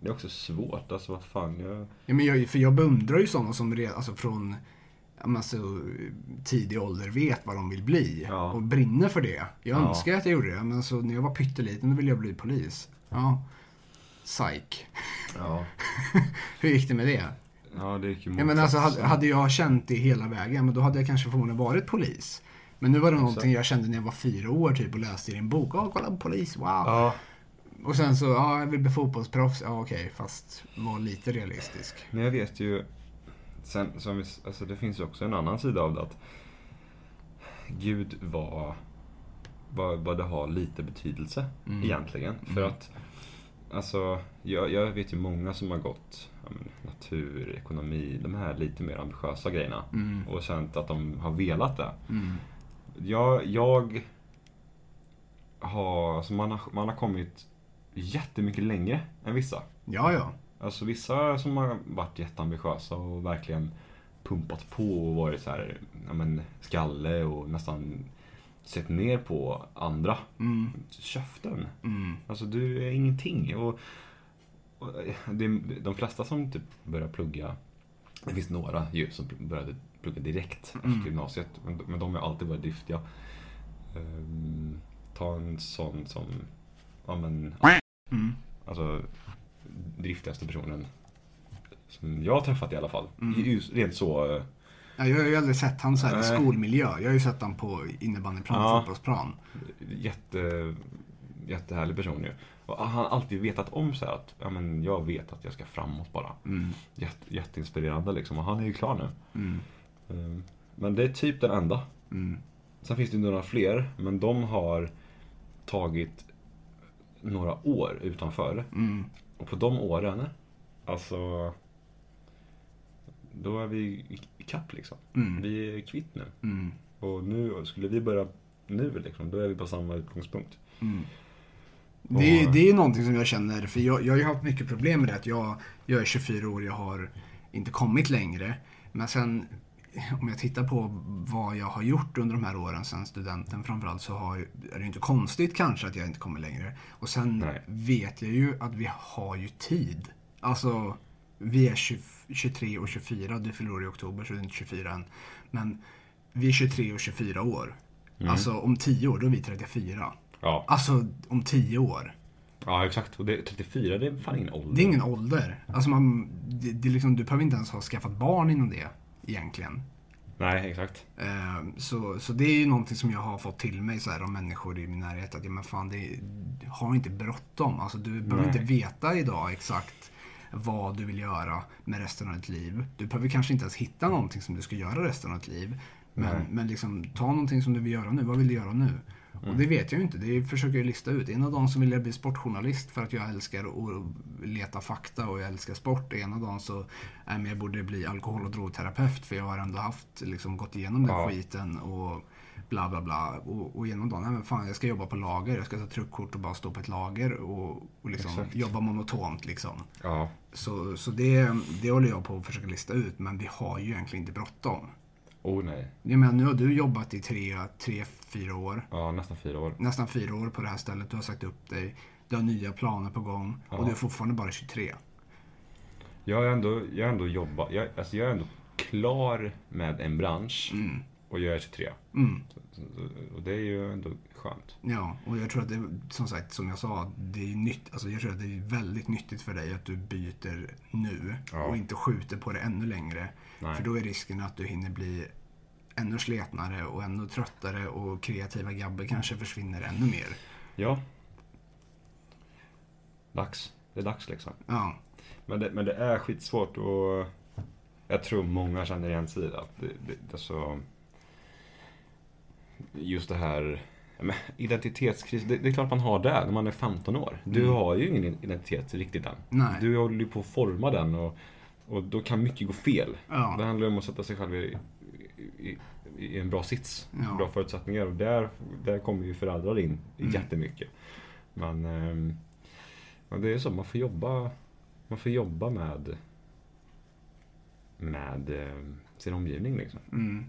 det är också svårt. Alltså vad fan, jag... Ja, men jag, för jag beundrar ju sådana som redan, alltså från alltså, tidig ålder vet vad de vill bli Ja. och brinner för det. Jag Ja. önskar att jag gjorde det, men så när jag var pytteliten då ville jag bli polis. Ja, psyk. Ja. Hur gick det med det? Ja, det gick ju Ja, men alltså, hade, jag känt det hela vägen, men då hade jag kanske förmodligen varit polis. Men nu var det någonting jag kände när jag var fyra år typ och läste i en bok. Ja, kolla polis, wow. Ja, Och sen så, ja, jag vill bli fotbollsproffs. Ja, okej, fast var lite realistisk. men jag vet ju... Sen, som vi, alltså det finns ju också en annan sida av det att Gud var... Vad, vad det har lite betydelse Mm. egentligen. För Mm. att... Alltså, jag, jag vet ju många som har gått ja, natur, ekonomi, de här lite mer ambitiösa grejerna. Mm. Och känt att de har velat det. Mm. Jag, jag har, alltså man har, man har kommit jättemycket längre än vissa. Ja, ja. Alltså vissa som har varit jätteambitiösa och verkligen pumpat på och varit så här, ja men skalle och nästan sett ner på andra. Mm. Käften. Mm. Alltså du är ingenting. Och det, de flesta som typ börjar plugga, det finns några ju som började plugga direkt Mm. efter gymnasiet. Men, men de har alltid varit driftiga. Ehm, ta en sån som, ja men, Mm. alltså driftigaste personen som jag har träffat i alla fall. Mm. Rent så, eh, Ja, jag har ju aldrig sett han så här i skolmiljö. Jag har ju sett han på innebandyplan, Ja. fotbollsplan. jätte, jättehärlig person ju. Och han har alltid vetat om så här att, ja men jag vet att jag ska framåt bara. Mm. Jätte, jätteinspirerande liksom. Och han är ju klar nu. Mm. Ehm, Men det är typ den enda. Mm. Sen finns det några fler, men de har tagit några år utanför. Mm. Och på de åren, alltså... Då är vi i- kapp liksom. Mm. Vi är kvitt nu. Mm. Och nu, skulle vi börja nu liksom, då är vi på samma utgångspunkt. Mm. Det, är- det är ju någonting som jag känner, för jag, jag har ju haft mycket problem med det. Att jag, jag är 24 år, jag har inte kommit längre. Men sen, om jag tittar på vad jag har gjort under de här åren, sen studenten framförallt, så har, är det inte konstigt kanske att jag inte kommer längre. Och sen Nej. vet jag ju att vi har ju tid. Alltså, vi är 20, 23 och 24, du förlorar i oktober så du är inte 24 än. Men vi är 23 och 24 år. Alltså om 10 år, då är vi 34. Ja. Alltså om 10 år. ja, exakt. Och det, 34, det är fan ingen ålder. Det är ingen ålder. Alltså man, det, det är liksom, du behöver inte ens ha skaffat barn inom det egentligen. Nej, exakt. Eh, så, så det är ju någonting som jag har fått till mig så här, av människor i min närhet. Att ja, men fan, det, har inte bråttom. Alltså, du behöver Nej. inte veta idag exakt vad du vill göra med resten av ditt liv. Du behöver kanske inte ens hitta någonting som du ska göra resten av ditt liv. Men, Nej. men liksom, ta någonting som du vill göra nu. Vad vill du göra nu? Och det vet jag ju inte. Det försöker jag lista ut. Ena dagen så vill jag bli sportjournalist för att jag älskar att leta fakta och jag älskar sport. Ena dagen så är men jag borde bli alkohol och drogterapeut för jag har ändå haft, liksom, gått igenom den Ja. skiten och bla bla bla. Och, och ena dagen, nej men fan jag ska jobba på lager. Jag ska ta truckkort och bara stå på ett lager och, och liksom jobba monotont liksom. Ja. Så, så det, det håller jag på att försöka lista ut. Men vi har ju egentligen inte bråttom. Oh nej. Jag menar, nu har du jobbat i tre, tre, fyra år Ja, nästan fyra år. nästan fyra år på det här stället. Du har sagt upp dig. Du har nya planer på gång. Ja. Och du är fortfarande bara 23. Jag är ändå, jag är ändå jobbat, jag, alltså jag är ändå klar med en bransch Mm. och jag är 23. Mm. Så, så, och det är ju ändå skönt. Ja, och jag tror att det, som sagt, som jag sa, det är nytt, alltså jag tror att det är väldigt nyttigt för dig att du byter nu Ja. och inte skjuter på det ännu längre. Nej. För då är risken att du hinner bli ännu sletnare och ännu tröttare och kreativa Gabbe kanske försvinner ännu mer. Ja. Dags. Det är dags liksom. Ja, Men det, men det är skitsvårt och jag tror många känner igen sig i det. Att det, det, det så... Just det här... identitetskris, det, det är klart man har det när man är 15 år. Du Mm. har ju ingen identitet riktigt än. Nej. Du håller ju på att forma den och, och då kan mycket gå fel. Ja. Det handlar om att sätta sig själv i, i, i en bra sits. Ja. Bra förutsättningar och där, där kommer ju föräldrar in Mm. jättemycket. Men, ehm, men det är så, man får jobba, man får jobba med, med ehm, sin omgivning liksom. mm,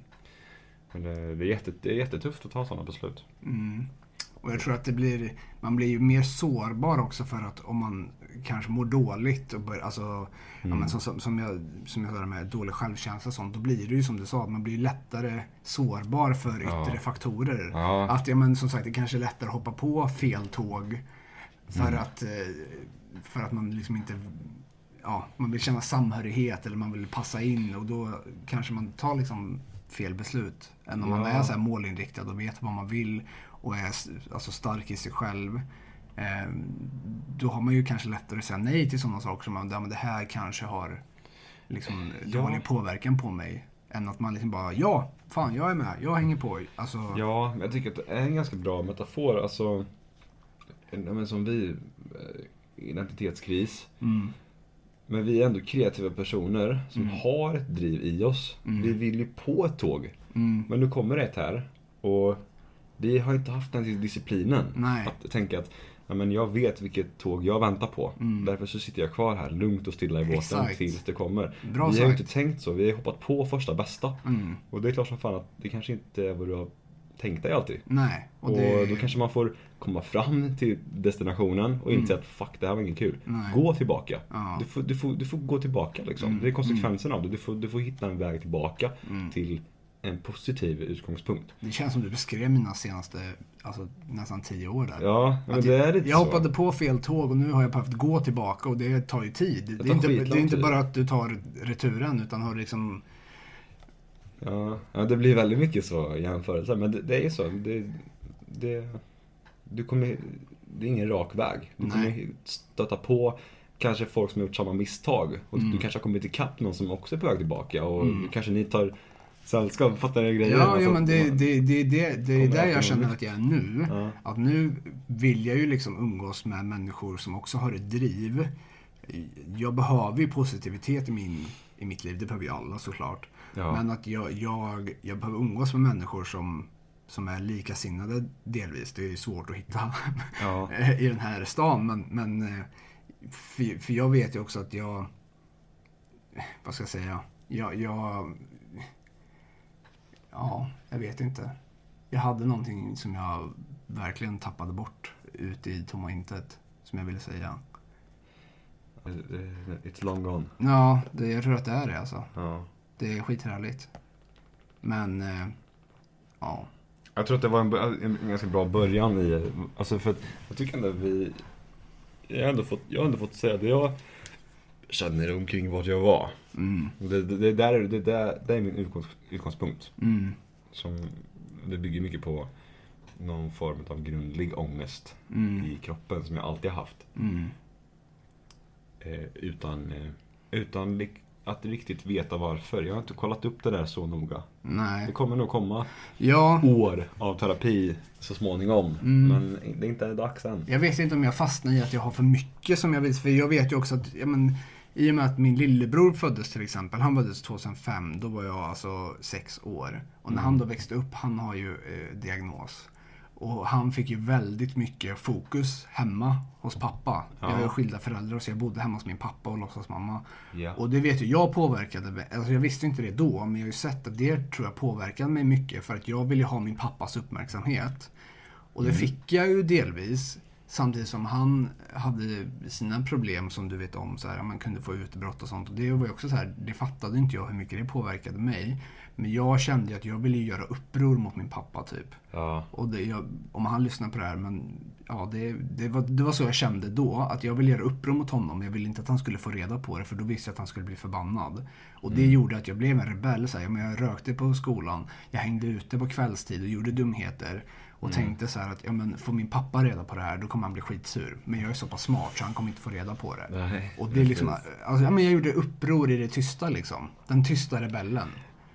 Men det, det, är jätte, det är jättetufft att ta sådana beslut. mm. Och jag tror att det blir, man blir ju mer sårbar också för att om man kanske mår dåligt och bör, alltså, ja, Mm. men som, som, som jag, som jag det med dålig självkänsla och sånt, då blir det ju som du sa, man blir lättare sårbar för yttre Ja. faktorer. Ja. Att ja, men som sagt, det kanske är lättare att hoppa på fel tåg för Mm. att, eh, för att man liksom inte Ja, man vill känna samhörighet eller man vill passa in och då kanske man tar liksom fel beslut. Än om man Ja. är så målinriktad och vet vad man vill och är alltså stark i sig själv. Eh, då har man ju kanske lättare att säga nej till sådana saker som ja, men det här kanske har liksom Ja. dålig påverkan på mig. Än att man liksom bara, ja, fan jag är med, jag hänger på. Alltså, Ja, jag tycker att det är en ganska bra metafor. Alltså, en- ja, men som vi, eh, identitetskris. mm, Men vi är ändå kreativa personer som Mm. har ett driv i oss. Mm. Vi vill ju på ett tåg. mm, Men nu kommer det ett här. Och vi har inte haft den disciplinen. nej, Att tänka att ja, men jag vet vilket tåg jag väntar på. Mm. Därför så sitter jag kvar här lugnt och stilla i båten Exakt. tills det kommer. Bra vi har ju sagt. inte tänkt så. Vi har hoppat på första bästa. mm, Och det är klart som fan att det kanske inte är vad du har tänkt dig alltid. nej. Och, det- då kanske man får komma fram till destinationen och inse Mm. att fuck, det här var inget kul. Nej. Gå tillbaka. Ja. Du, får, du, får, du får gå tillbaka liksom. Mm, Det är konsekvensen av det. Du får, du får hitta en väg tillbaka Mm. till en positiv utgångspunkt. Det känns som du beskrev mina senaste, alltså nästan tio år där. Ja, men Att det är lite jag så. hoppade på fel tåg och nu har jag behövt gå tillbaka och det tar ju tid. Det, tar är inte, det är inte bara att du tar returen utan har liksom... Ja, ja, det blir väldigt mycket så jämförelser. Men det, det är så. Det, det, du kommer, det är ingen rak väg. Du Nej. kommer stöta på kanske folk som har gjort samma misstag. Och Mm. du kanske har kommit ikapp någon som också är på väg tillbaka. Och Mm. kanske ni tar sällskap, fattar ni grejen? Ja, Alltså, ja men det, det, det, det, det är där jag känner att jag är nu. Ja. Att nu vill jag ju liksom umgås med människor som också har ett driv. Jag behöver ju positivitet i, min, i mitt liv, det behöver ju alla såklart. Ja. Men att jag, jag, jag behöver umgås med människor som, som är likasinnade delvis. Det är ju svårt att hitta Ja. i den här stan. Men, men eh, för, för jag vet ju också att jag... Vad ska jag säga? Jag, jag... Ja, jag vet inte. Jag hade någonting som jag verkligen tappade bort ute i tomma intet. Som jag ville säga. It's long gone. Ja, det, jag tror att det är det alltså. Ja. Det är skithärligt. Men, eh, ja. Jag tror att det var en, en, en ganska bra början i, alltså för att jag tycker ändå vi, jag har ändå fått, jag har ändå fått säga det jag känner omkring vart jag var. Mm, Det, det, det, där, det, där, det är min utgångs, utgångspunkt. mm, Som, det bygger mycket på någon form av grundlig ångest mm, i kroppen som jag alltid har haft. mm. Eh, utan eh, utan att riktigt veta varför. Jag har inte kollat upp det där så noga. Det Nej. kommer nog komma Ja, år av terapi så småningom. Mm. Men det är inte dags än. jag vet inte om jag fastnar i att jag har för mycket som jag vill. För jag vet ju också att, ja, men, i och med att min lillebror föddes till exempel. Han föddes 2005. Då var jag alltså sex år. Och när Mm. han då växte upp, han har ju eh, diagnos. Och han fick ju väldigt mycket fokus hemma hos pappa. Jag Ja. är skilda föräldrar så jag bodde hemma hos min pappa och låtsasmamma. Ja. Och det vet ju jag påverkade. Alltså jag visste inte det då, men jag har ju sett att det tror jag påverkade mig mycket. För att jag ville ha min pappas uppmärksamhet. Och det Mm. fick jag ju delvis. Samtidigt som han hade sina problem som du vet om. Så här, man kunde få utbrott och sånt. Och det var ju också så här, det fattade inte jag hur mycket det påverkade mig. Men jag kände ju att jag ville göra uppror mot min pappa typ. Ja. Och det, jag, om han lyssnar på det här, men ja, det, det, var, det var så jag kände då. Att jag ville göra uppror mot honom. Jag ville inte att han skulle få reda på det, för då visste jag att han skulle bli förbannad. Och det gjorde att jag blev en rebell. Så här, men jag rökte på skolan, jag hängde ute på kvällstid och gjorde dumheter. Och tänkte så här att, ja men får min pappa reda på det här, då kommer han bli skitsur. Men jag är så pass smart så han kommer inte få reda på det. Nej, Och det är liksom, alltså, ja, men jag gjorde uppror i det tysta liksom. Den tysta rebellen.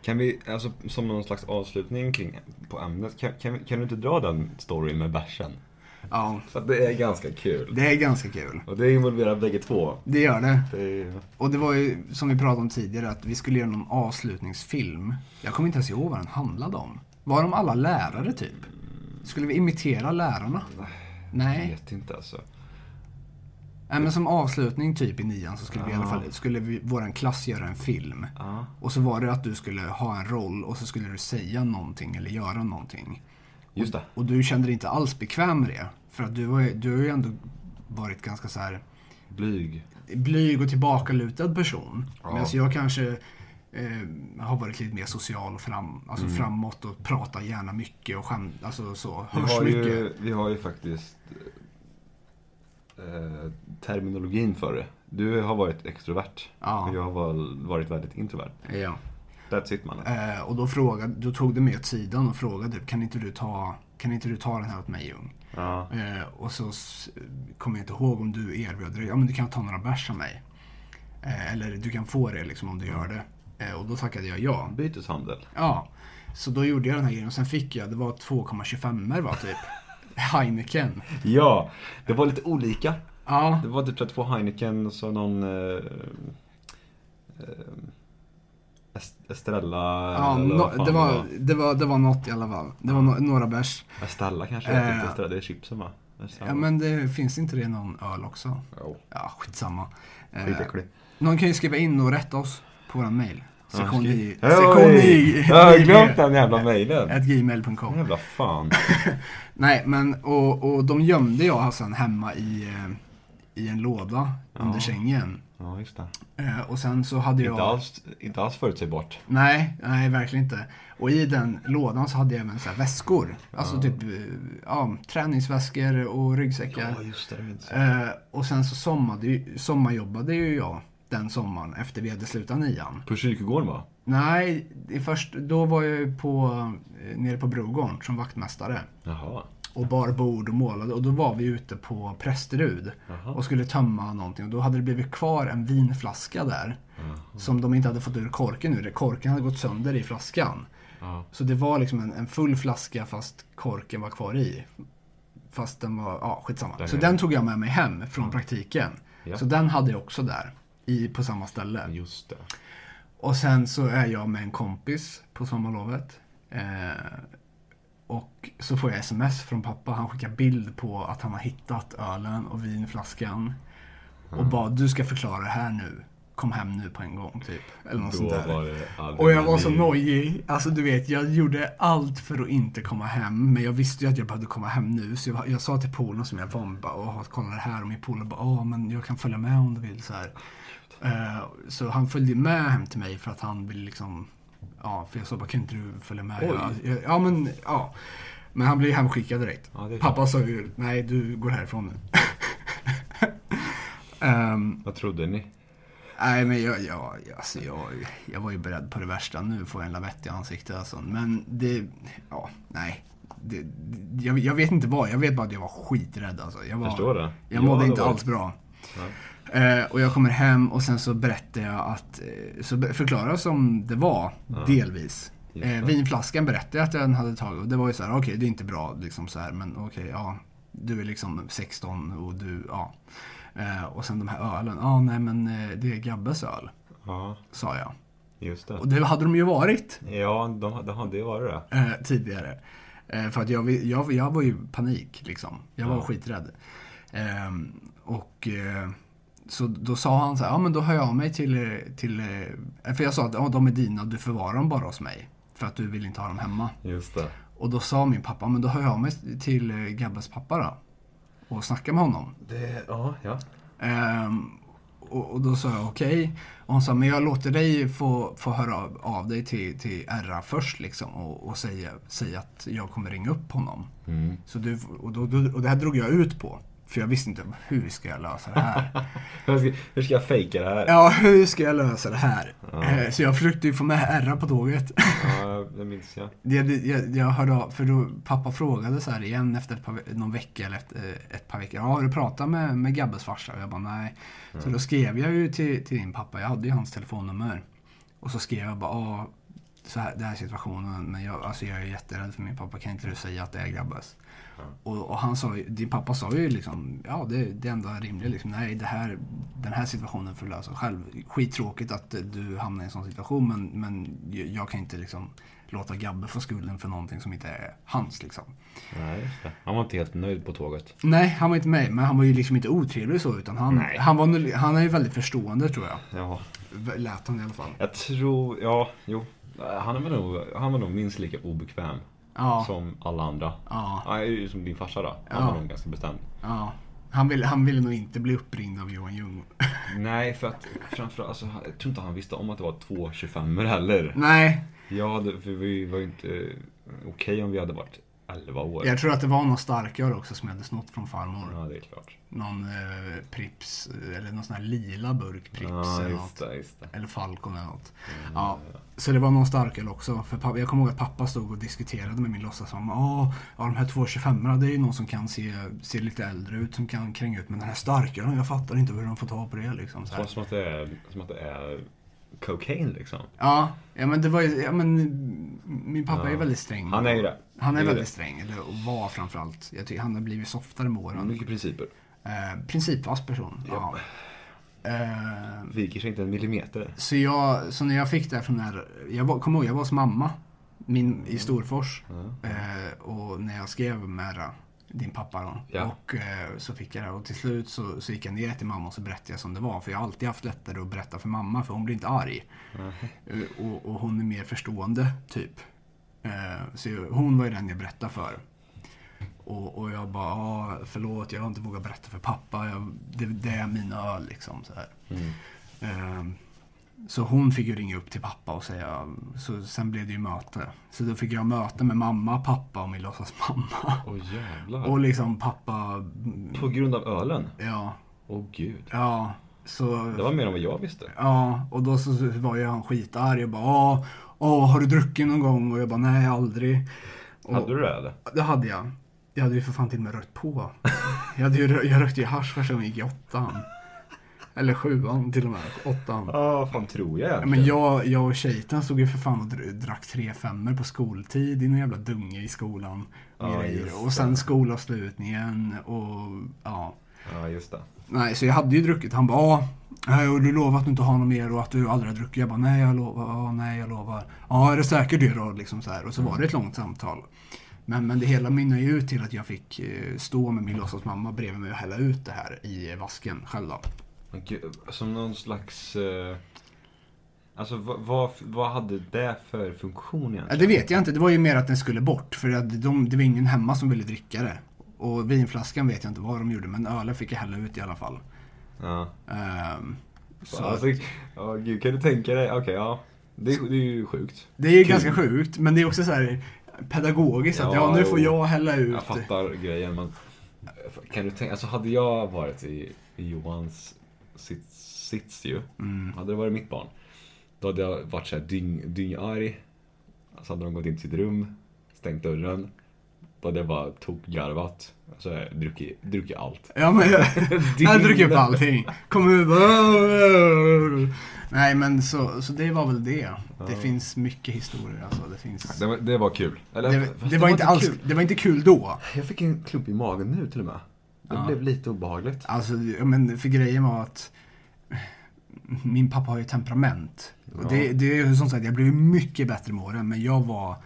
Kan vi, alltså som någon slags avslutning kring, på ämnet, kan, kan, vi- kan du inte dra den storyn med bärsen? Ja, För det är ganska kul. det är ganska kul. Och det involverar bägge två. Det gör det. Det är, Och det var ju som vi pratade om tidigare att vi skulle göra någon avslutningsfilm. Jag kommer inte ens ihåg vad den handlade om. Var de alla lärare typ? Skulle vi imitera lärarna? jag Nej. vet inte alltså. Nej men som avslutning typ i nian så skulle vi i alla fall, skulle vi, våran klass göra en film. Ja. Och så var det att du skulle ha en roll och så skulle du säga någonting eller göra någonting. Just det. Och du kände dig inte alls bekväm med det. För att du, var, du har ju ändå varit ganska så här Blyg. blyg och tillbakalutad person. Ja. Medan jag kanske eh, har varit lite mer social och fram, alltså framåt och pratar gärna mycket och skämt, alltså så, Vi hörs har, mycket. ju, vi har ju faktiskt eh, terminologin för det. Du har varit extrovert. Ja. Och jag har varit väldigt introvert. Ja. That's it mannen. Eh, och då, frågade, då tog du mig åt sidan och frågade kan inte du ta, kan inte du ta den här åt mig Ljung? Ja. Eh, och så kommer jag inte ihåg om du erbjöd dig, ja men du kan ta några bärs av mig. Eh, eller du kan få det liksom om du gör det. Eh, och då tackade jag ja. Byteshandel. Ja, så då gjorde jag den här grejen och sen fick jag, det var 2,25 var typ. Heineken. Ja, det var lite olika. Ja, Det var typ här två Heineken och så någon eh, eh, Est- Estrella ja eller no, det, var, det, var, det var något i alla fall. Det var no, några bärs. Estella kanske Eh. inte Estrella, det är chipsen va? Estrella. Ja men det finns inte det någon öl också? Jo, Ja, skitsamma. Eh, skitäcklig. någon kan ju skriva in och rätta oss på vår mail. Sektion Ja, skri- Sektion i... Jag har glömt den jävla mejlen. Ett gmail.com. Jävla fan. Nej, men och, och de gömde jag sen hemma i, eh, i en låda under Ja. sängen. Ja, just det. Eh, och sen så hade jag... Inte alls, inte alls förutsägbart. Nej, nej, verkligen inte. Och i den lådan så hade jag även så väskor. Alltså Ja. typ eh, ja, träningsväskor och ryggsäckar. just det. det och sen så sommade, sommarjobbade ju jag den sommaren efter vi hade slutat nian. På kyrkogården va? Nej, först, då var jag ju på, eh, nere på Brogården som vaktmästare. Jaha. Och bar bord och målade. Och då var vi ute på Prästerud. Jaha. Och skulle tömma någonting. Och då hade det blivit kvar en vinflaska där. Jaha. Som de inte hade fått ur korken ur. Korken hade gått sönder i flaskan. Så det var liksom en, en full flaska fast korken var kvar i. Fast den var, ja skitsamma. Den så den tog jag med mig hem från praktiken. Ja. Så den hade jag också där. I, på samma ställe. Just det. Och sen så är jag med en kompis på sommarlovet. Eh, och så får jag sms från pappa. Han skickar bild på att han har hittat ölen och vinflaskan. Och bara, du ska förklara det här nu. Kom hem nu på en gång, typ. Eller något Då sånt där. Och jag var så nojig. Alltså du vet, jag gjorde allt för att inte komma hem. Men jag visste ju att jag behövde komma hem nu. Så jag, jag sa till polaren som jag var med, bara, Åh, kolla det här. Och min polare bara, åh men jag kan följa med om du vill. Så, här. Eh, så han följde med hem till mig för att han ville liksom, ja, för jag sa bara, kan inte du följa med? Oj. Ja, jag, ja men, ja. Men han blev hemskickad direkt. Ja, Pappa sa ju, nej du går härifrån nu. Ehm, Vad trodde ni? Nej, men jag, jag, alltså jag, jag var ju beredd på det värsta. Nu får jag en lavett i ansiktet alltså. Men det, ja, nej. Det, det- jag, jag vet inte vad. Jag vet bara att jag var skiträdd alltså. Jag, var, Förstår det. jag mådde det inte alls bra. Eh, och jag kommer hem och sen så berättar jag att, eh, så förklarar jag som det var, Ja. delvis. Eh, vinflaskan berättade jag att jag hade tagit och det var ju så här, okej det är inte bra liksom så här, men okej, ja. Du är liksom 16 och du, ja. Eh, och sen de här ölen, ja nej men eh, det är Gabbes öl, Ja, sa jag. just det. Och det hade de ju varit Ja, de, de hade ju varit det. eh, tidigare. Eh, för att jag, jag, jag var ju i panik liksom. Jag var Ja. skiträdd. Och eh, så då sa han så här, ja men då hör jag av mig till, till eh, för jag sa att ja, de är dina, du förvarar dem bara hos mig. För att du vill inte ha dem hemma. Just det. Och då sa min pappa, men då hör jag av mig till eh, Gabbes pappa då. Och snackar med honom. det ja, ja. Ehm, och, och då sa jag okej. Och hon sa, men jag låter dig få, få höra av, av dig till, till RA först liksom. Och, och säga, säga att jag kommer ringa upp honom. Mm. Så du, och, då, och det här drog jag ut på. För jag visste inte hur ska jag lösa det här. Hur ska, hur ska jag fejka det här? ja, hur ska jag lösa det här? Ja. Eh, Så jag försökte ju få med RA på tåget. Ja, det minns jag. Det, jag, jag hörde av, för då pappa frågade så här igen efter ett par, någon vecka eller ett, eh, ett par veckor. Ja, har du pratat med, med Gabbes farsa? Och jag bara nej. Så då skrev jag ju till, till din pappa. Jag hade ju hans telefonnummer. Och så skrev jag bara, så här, den här situationen. Men jag, alltså jag är jätterädd för min pappa. Kan inte du säga att det är Gabbes? Och, och han sa din pappa sa ju liksom, ja det, det enda rimliga liksom, nej det här, den här situationen får du lösa själv. Skittråkigt att du hamnar i en sån situation men, men jag- kan inte liksom låta Gabbe få skulden för någonting som inte är hans liksom. Nej. Han var inte helt nöjd på tåget. Nej, han var inte med, men han var ju liksom inte otrevlig så utan han, Nej. han, var, han är ju väldigt förstående tror jag. Ja, Lät han i alla fall. jag tror, ja, jo. Han var nog, han var nog minst lika obekväm Ja, som alla andra. ja, Han är ju som din farsa då. Han Ja. var nog ganska bestämd. ja. Han ville, han ville nog inte bli uppringd av Johan Ljung. Nej, för att framförallt, alltså, jag tror inte han visste om att det var två 25 heller. Nej, Ja, det, för vi var ju inte okej om vi hade varit 11 år. jag tror att det var någon starköl också som jag hade snott från farmor. Ja, det är klart. någon eh, Prips, eh, eller någon sån här lila burk Prips Ja, eller något. det, det. Eller Falcon eller något. Mm, Ja, så det var någon starköl också. För pappa, jag kommer ihåg att pappa stod och diskuterade med min låtsasmamma. Ja, de här två 25 det är ju någon som kan se, se lite äldre ut, som kan kränga ut. Men den här starkölen, jag fattar inte hur de får ta på det liksom. Så här. Som, att det är, som att det är cocaine liksom. Ja, ja, men det var ju, ja men min pappa är Ja. väldigt sträng. Han är ju det. Han är väldigt det. sträng, eller var framförallt. Jag tycker han har blivit softare med åren. Mycket principer. Eh, principfast person. Ja. Ja. Eh, Viker sig inte en millimeter. Så, jag, så när jag fick det från när, jag var, kommer ihåg jag var hos mamma min, i Storfors. Ja. Eh, och när jag skrev med din pappa då. Ja. Och eh, så fick jag det. Och till slut så, så gick jag ner till mamma och så berättade jag som det var. För jag har alltid haft lättare att berätta för mamma för hon blir inte arg. Eh, och, och hon är mer förstående typ. Eh, så hon var ju den jag berättade för. Och, och jag bara, ah, förlåt jag har inte vågat berätta för pappa. Jag, det, det är mina öl liksom. Så här. Mm. Ehm, Så hon fick ju ringa upp till pappa och säga, så sen blev det ju möte. Så då fick jag möte med mamma, pappa och min låtsasmamma. Åh jävlar. Och liksom pappa, På grund av ölen? ja, Åh gud. ja. Så, Det var mer än vad jag visste. ja, och då så var ju han skitarg och bara, åh, har du druckit någon gång? Och jag bara, nej aldrig. Och, Hade du det eller? Det hade jag. Jag hade ju för fan till och med rökt på. Jag, hade ju, jag rökte ju hasch första gången jag gick i åttan. Eller sjuan till och med, åttan. Ja, vad fan tror jag Ja, egentligen? men jag, jag och Shaitan stod ju för fan och dr- drack tre femmor på skoltid i någon jävla dunge i skolan. Just och sen skolavslutningen och ja. Ja, just det. Nej, så jag hade ju druckit. Han bara, ja, och du lovar att du inte har något mer och att du aldrig har druckit. Jag bara, nej jag lovar, ja, nej jag lovar. Ja, är det säkert det då? Liksom så här. Och så var det ett långt samtal. Men, men det hela mynnade ju ut till att jag fick eh, stå med min låtsasmamma bredvid mig och hälla ut det här i vasken själv då. Som någon slags... eh, Alltså vad, vad, vad hade det för funktion Ja, egentligen? det vet jag inte. Det var ju mer att den skulle bort. För att de, det var ingen hemma som ville dricka det. Och vinflaskan vet jag inte vad de gjorde, men ölen fick jag hälla ut i alla fall. Ja. Ehm, så Alltså, ja, gud, kan du tänka dig? Okej, ja. Det, är- det är ju sjukt. det är ju kul. ganska sjukt, men det är också så här pedagogiskt. att Ja, ja, nu får jag hälla ut. Jag fattar grejen, men kan du tänka, alltså hade jag varit i, i Johans sits, sits ju, Mm. hade det varit mitt barn, då hade jag varit såhär dyng, dyngarg. Så hade de gått in till sitt rum, stängt dörren. Hade jag bara tokgarvat. Alltså druckit, druckit allt. Ja, men jag, jag dricker upp allting. Kommer ut bara... Nej, men så, så det var väl det. Det Ja. finns mycket historier alltså. Det, finns, Det var, det var kul. Eller, det, fast det, var inte alls, kul. det var inte kul då. Jag fick en klump i magen nu till och med. Det Ja. blev lite obehagligt. Alltså, men för grejen var att min pappa har ju temperament. Och Ja. det, det är ju som sagt, jag blev mycket bättre med åren, men jag var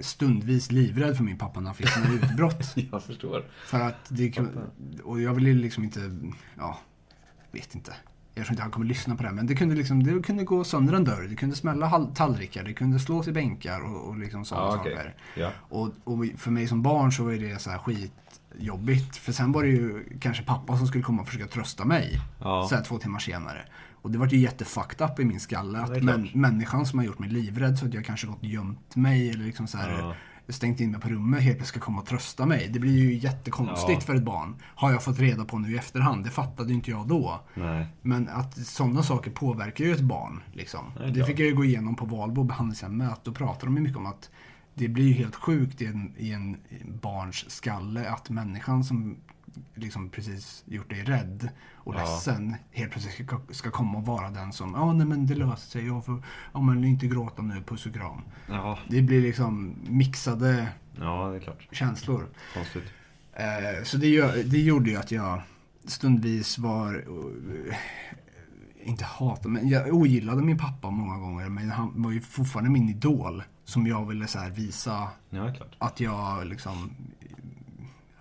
stundvis livrädd för min pappa när han fick sina utbrott. Jag förstår. För att det kunde, och jag ville liksom inte, ja, vet inte. Jag tror inte han kommer lyssna på det här, men det kunde liksom, det kunde gå sönder en dörr, det kunde smälla tallrikar, det kunde slås i bänkar och, och liksom sådana Ja, okej. saker. Ja. Och, och för mig som barn så var det så här skitjobbigt. För sen var det ju kanske pappa som skulle komma och försöka trösta mig. Ja. Så här två timmar senare. Och det var ju jättefucked up i min skalle. Ja, Att klart. män, människan som har gjort mig livrädd så att jag kanske gått gömt mig eller liksom så här Ja. stängt in mig på rummet helt plötsligt ska komma och trösta mig. Det blir ju jättekonstigt Ja. för ett barn. Har jag fått reda på nu i efterhand. Det fattade ju inte jag då. Nej. Men att sådana saker påverkar ju ett barn. Liksom. Ja, Det fick jag ju gå igenom på Valbo behandlingshemmet. Då pratar de ju mycket om att det blir ju helt sjukt i en, i en barns skalle att människan som liksom precis gjort dig rädd och Ja. ledsen helt plötsligt ska, ska komma och vara den som ja nej men det löser sig. Jag får, ja men inte gråta nu, puss och kram. Ja. Det blir liksom mixade ja, det är känslor. Konstigt. Eh, så det, det gjorde ju att jag stundvis var, eh, inte hatade, men jag ogillade min pappa många gånger. Men han var ju fortfarande min idol. Som jag ville så här visa Ja, klart. att jag liksom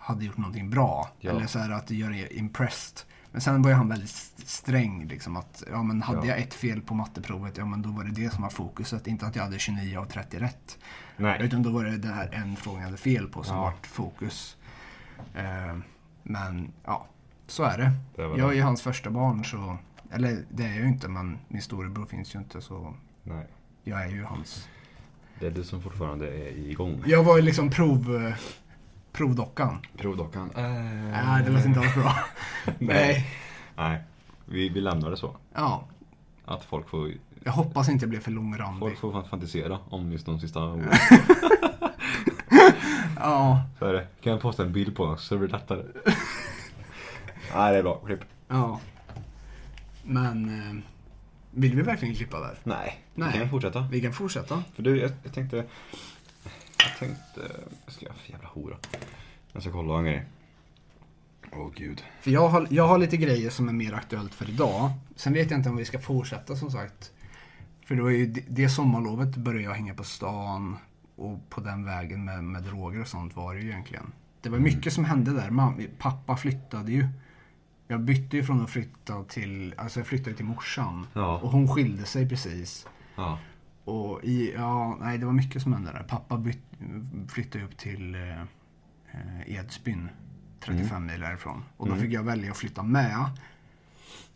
hade gjort någonting bra. Ja. Eller så här att göra impressed. Men sen var han väldigt st- sträng. Liksom, att, ja, men hade Ja. jag ett fel på matteprovet, ja men då var det det som var fokuset. Inte att jag hade 29 av 30 rätt. Nej. Utan då var det den här en frågan jag hade fel på som Ja. vart fokus. Eh, men ja, så är det. Det var Jag är ju hans första barn så, eller det är jag ju inte men min storebror finns ju inte så Nej. jag är ju hans. Det är du som fortfarande är igång. Jag var ju liksom prov, eh, provdockan. Provdockan. Äh... Nej, det låter inte alls bra. Nej. Nej. Vi, vi lämnar det så. Ja, Att folk får, jag hoppas inte jag blev för långrandig. folk får fan fantisera om just de sista orden. Ja, Så är det. Kan jag posta en bild på oss så blir det lättare. Nej, det är bra. Klipp. ja. Men eh, vill vi verkligen klippa där? Nej. Nej. Vi kan fortsätta. Vi kan fortsätta. För du, jag, jag tänkte... Jag tänkte... Jag ska jävla hora. Jag ska kolla en grej. Åh gud. För jag har, jag har lite grejer som är mer aktuellt för idag. Sen vet jag inte om vi ska fortsätta som sagt. För det var ju det, det sommarlovet började jag hänga på stan och på den vägen med, med droger och sånt var det ju egentligen. Det var mycket som hände där. Mam, pappa flyttade ju. Jag bytte ju från att flytta till, alltså jag flyttade till morsan. Ja. Och hon skilde sig precis. Ja. Och i, ja, nej det var mycket som hände där. Pappa byt, flyttade upp till eh, eh, Edsbyn, 35 mil därifrån. Och då Mm. fick jag välja att flytta med.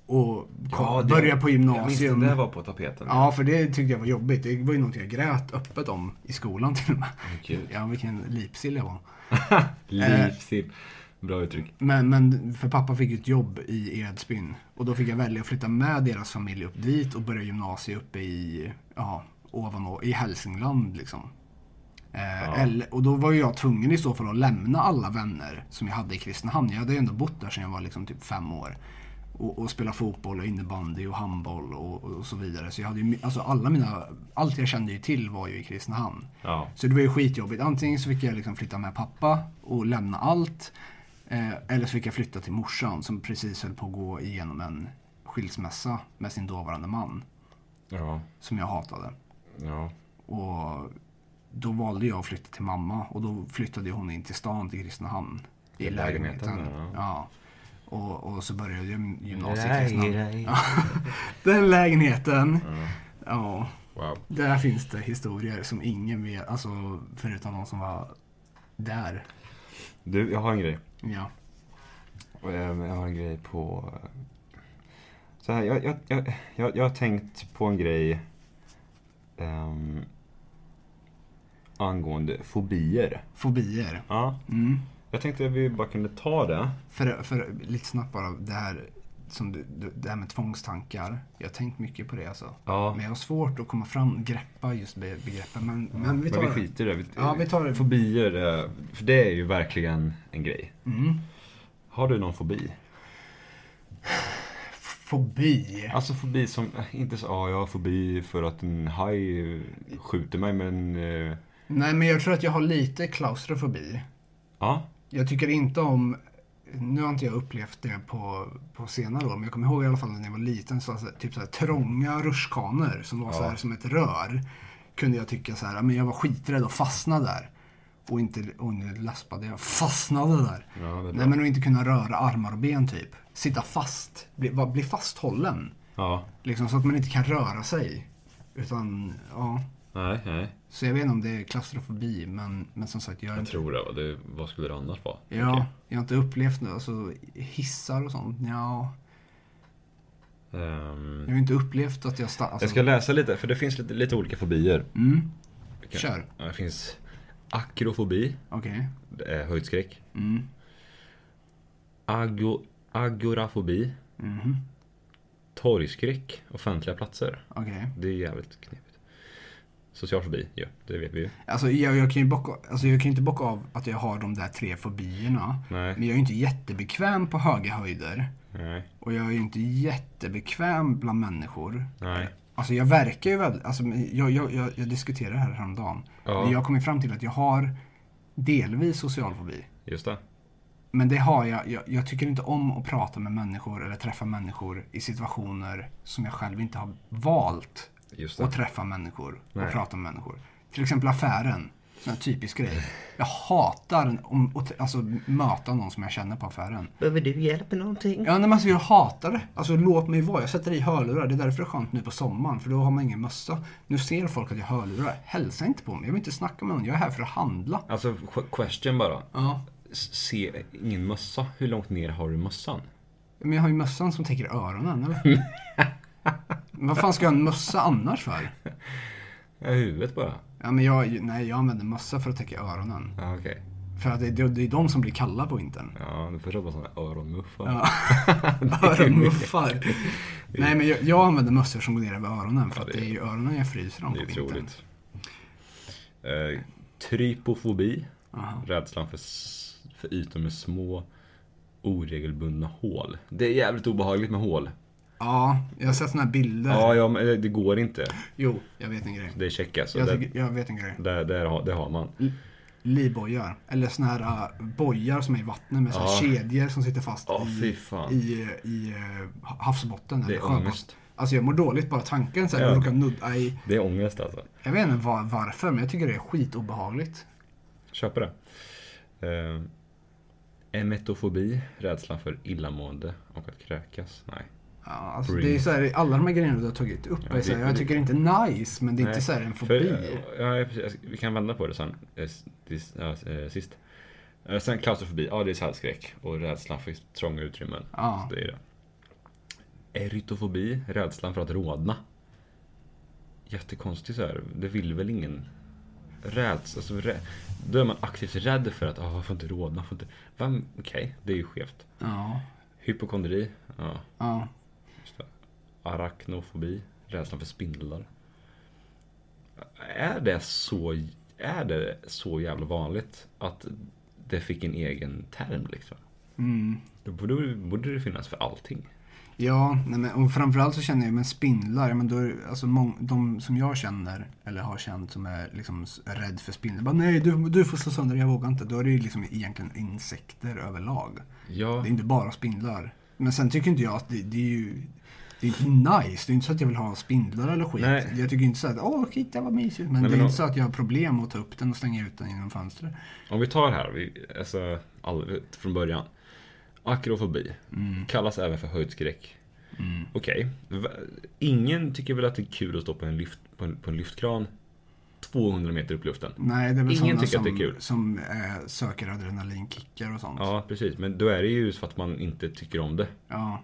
Och Ja, kom, det- börja på Jag gymnasium. minns det var på tapeten. Ja, för det tyckte jag var jobbigt. Det var ju något jag grät öppet om i skolan till och med. Gud. Ja, vilken lipsill jag var. Livsstil. Bra uttryck. Men, men för pappa fick ett jobb i Edsbyn. Och då fick jag välja att flytta med deras familj upp dit och börja gymnasiet uppe i, ja, ovan, i Hälsingland liksom. Eh, Ja. eller, och då var jag tvungen i så fall att lämna alla vänner som jag hade i Kristinehamn. Jag hade ju ändå bott där sedan jag var liksom typ fem år. Och, och spela fotboll och innebandy och handboll och, och så vidare. Så jag hade ju, alltså alla mina, allt jag kände ju till var ju i Kristinehamn. Ja. Så det var ju skitjobbigt. Antingen så fick jag liksom flytta med pappa och lämna allt. Eh, eller så fick jag flytta till morsan som precis höll på att gå igenom en skilsmässa med sin dåvarande man. Ja. Som jag hatade. Ja. Och då valde jag att flytta till mamma och då flyttade hon in till stan, till Kristinehamn. I I lägenheten, lägenheten. ja. Ja. Och, och så började jag gymnasiet i Kristinehamn. Den lägenheten. Ja. Ja, Wow. där finns det historier som ingen vet, alltså förutom de som var där. Du, jag har en grej. Ja. Eh, Jag har en grej på... eh, Så här, jag, jag, jag, jag, jag har tänkt på en grej ehm, angående fobier. Fobier. Ja. Mm. Jag tänkte att vi bara kunde ta det. För, för lite snabbt bara, det här, som du, det här med tvångstankar. Jag har tänkt mycket på det alltså. Ja. Men jag har svårt att komma fram, greppa just be, begreppen. Men, men vi tar Men vi skiter i det. Vi- Ja, vi tar det. Fobier, eh, för det är ju verkligen en grej. Mm. Har du någon fobi? Fobi. Alltså fobi som, eh, inte så, ja jag har fobi för att en haj skjuter mig men, eh, Nej, men jag tror att jag har lite klaustrofobi. ja. Jag tycker inte om, nu har inte jag upplevt det på, på senare år, men jag kommer ihåg i alla fall när jag var liten, så, så, typ så här, trånga rutschkanor som var så Ja. här som ett rör. Kunde jag tycka så här, men jag var skiträdd och fastnade där. Och inte, och nu läspade jag, fastnade där. Ja. Nej men att inte kunna röra armar och ben typ. Sitta fast, bli, bli fasthållen. Ja, Liksom så att man inte kan röra sig. Utan, ja. nej, nej. Så jag vet inte om det är klaustrofobi, men, men som sagt, jag, Jag inte- tror det. det. Vad skulle det annars vara? Ja, Okej. jag har inte upplevt det. Alltså, hissar och sånt. Ja, Ehm, jag har inte upplevt att jag sta- alltså, jag ska läsa lite, för det finns lite, lite olika fobier. Mm, Okej. kör. Det finns akrofobi, Okej. är höjdskräck. Mm. Ago, agorafobi, Mhm. torgskräck, offentliga platser. Okej. Det är jävligt knepigt. Social fobi, ja, det vet vi ju. Alltså, jag, jag kan ju bocka, alltså jag kan ju inte bocka av att jag har de där tre fobierna. Nej, Men jag är ju inte jättebekväm på höga höjder. nej, Och jag är ju inte jättebekväm bland människor. nej. Alltså jag verkar ju väldigt, alltså jag, jag, jag, jag diskuterade det här häromdagen. Ja. Men jag har kommit fram till att jag har delvis social fobi. Just det. Men det har jag, jag. Jag tycker inte om att prata med människor eller träffa människor i situationer som jag själv inte har valt Just att träffa människor Nej. och prata med människor. Till exempel affären. Här typisk grej. Jag hatar om, att alltså, möta någon som jag känner på affären. Behöver du hjälp med någonting? Ja, nej, men alltså, jag hatar det. Alltså låt mig vara. Jag sätter i hörlurar. Det är därför det är skönt nu på sommaren. För då har man ingen mössa. Nu ser folk att jag har hörlurar. Hälsa inte på mig. Jag vill inte snacka med någon. Jag är här för att handla. Alltså, qu- question bara. Ja. Se, ingen mössa. Hur långt ner har du mössan? Men jag har ju mössan som täcker öronen, eller? Vad fan ska jag ha en mössa annars för? Ja, huvudet bara. Ja, men jag, nej, jag använder mössa för att täcka öronen. Ja, okej. För att det, det, det är de som blir kalla på vintern. Ja, du får köpa sådana öronmuffar. Ja. Öronmuffar. Nej, men jag, jag använder mössor som går ner över öronen. För Ja, att det det är ju öronen jag fryser om Det på är vintern. otroligt. Eh, trypofobi. Aha. Rädslan för, för ytor med små oregelbundna hål. Det är jävligt obehagligt med hål. Ja, jag har sett såna här bilder. Ja, ja men det- det går inte. Jo, jag vet en grej. Det är check alltså. Jag, tycker, jag vet en grej. det, det, har, det har man. Livbojar. Eller såna här uh, bojar som är i vattnet med Ja. kedjor som sitter fast Ja, i, i, i uh, havsbotten. Det eller är ångest. Alltså jag mår dåligt bara tanken så här, Ja. råkar nudda i. Det är ångest alltså. Jag vet inte var, varför, men jag tycker det är skitobehagligt. Köper det. Eh, emetofobi. Rädslan för illamående och att kräkas. Nej. Ja, alltså Bring. det är så här, alla de här grejerna du har tagit upp, Ja, är så här, jag tycker det är inte nice, men det är Nej, inte så en För, fobi. ja, precis. vi kan vända på det sen. eh, eh, sist. Eh, Sen klaustrofobi. Ja, det är saltskräck. Och rädslan för trånga utrymmen. Ja. Så det är det. Erytofobi. Rädslan för att rodna. Jättekonstigt så här. Det vill väl ingen. Räds, alltså, rä, då är man aktivt rädd för att ah, jag får inte rodna. Okej, det är ju skevt. Ja, Hypokondri. Ja, ja. Arachnofobi. Rädslan för spindlar. Är det så, är det så jävla vanligt att det fick en egen term liksom? Mm. Då borde, borde det finnas för allting. Ja, nej men, och framförallt så känner jag med spindlar, men då, alltså mång, de som jag känner, eller har känt som är liksom rädd för spindlar, bara nej du, du får slå sönder, jag vågar inte. Då är det ju liksom egentligen insekter överlag. Ja, Det är inte bara spindlar. Men sen tycker inte jag att det, det är ju det är inte nice. Det är inte så att jag vill ha spindlar eller skit. Nej. Jag tycker inte så att åh titta vad mysigt. Men Nej, det är men inte så att jag har problem att ta upp den och slänga ut den genom fönstret. om vi tar här, vi, alltså, all, från början. Akrofobi Mm. kallas även för höjdskräck. Okej, Va- ingen tycker väl att det är kul att stå på en, lyft, på en, på en lyftkran 200 meter upp i luften? Nej, det är väl Ingen tycker som, att det är kul. som eh, söker adrenalinkickar och sånt. Ja, precis. Men då är det ju för att man inte tycker om det. Ja.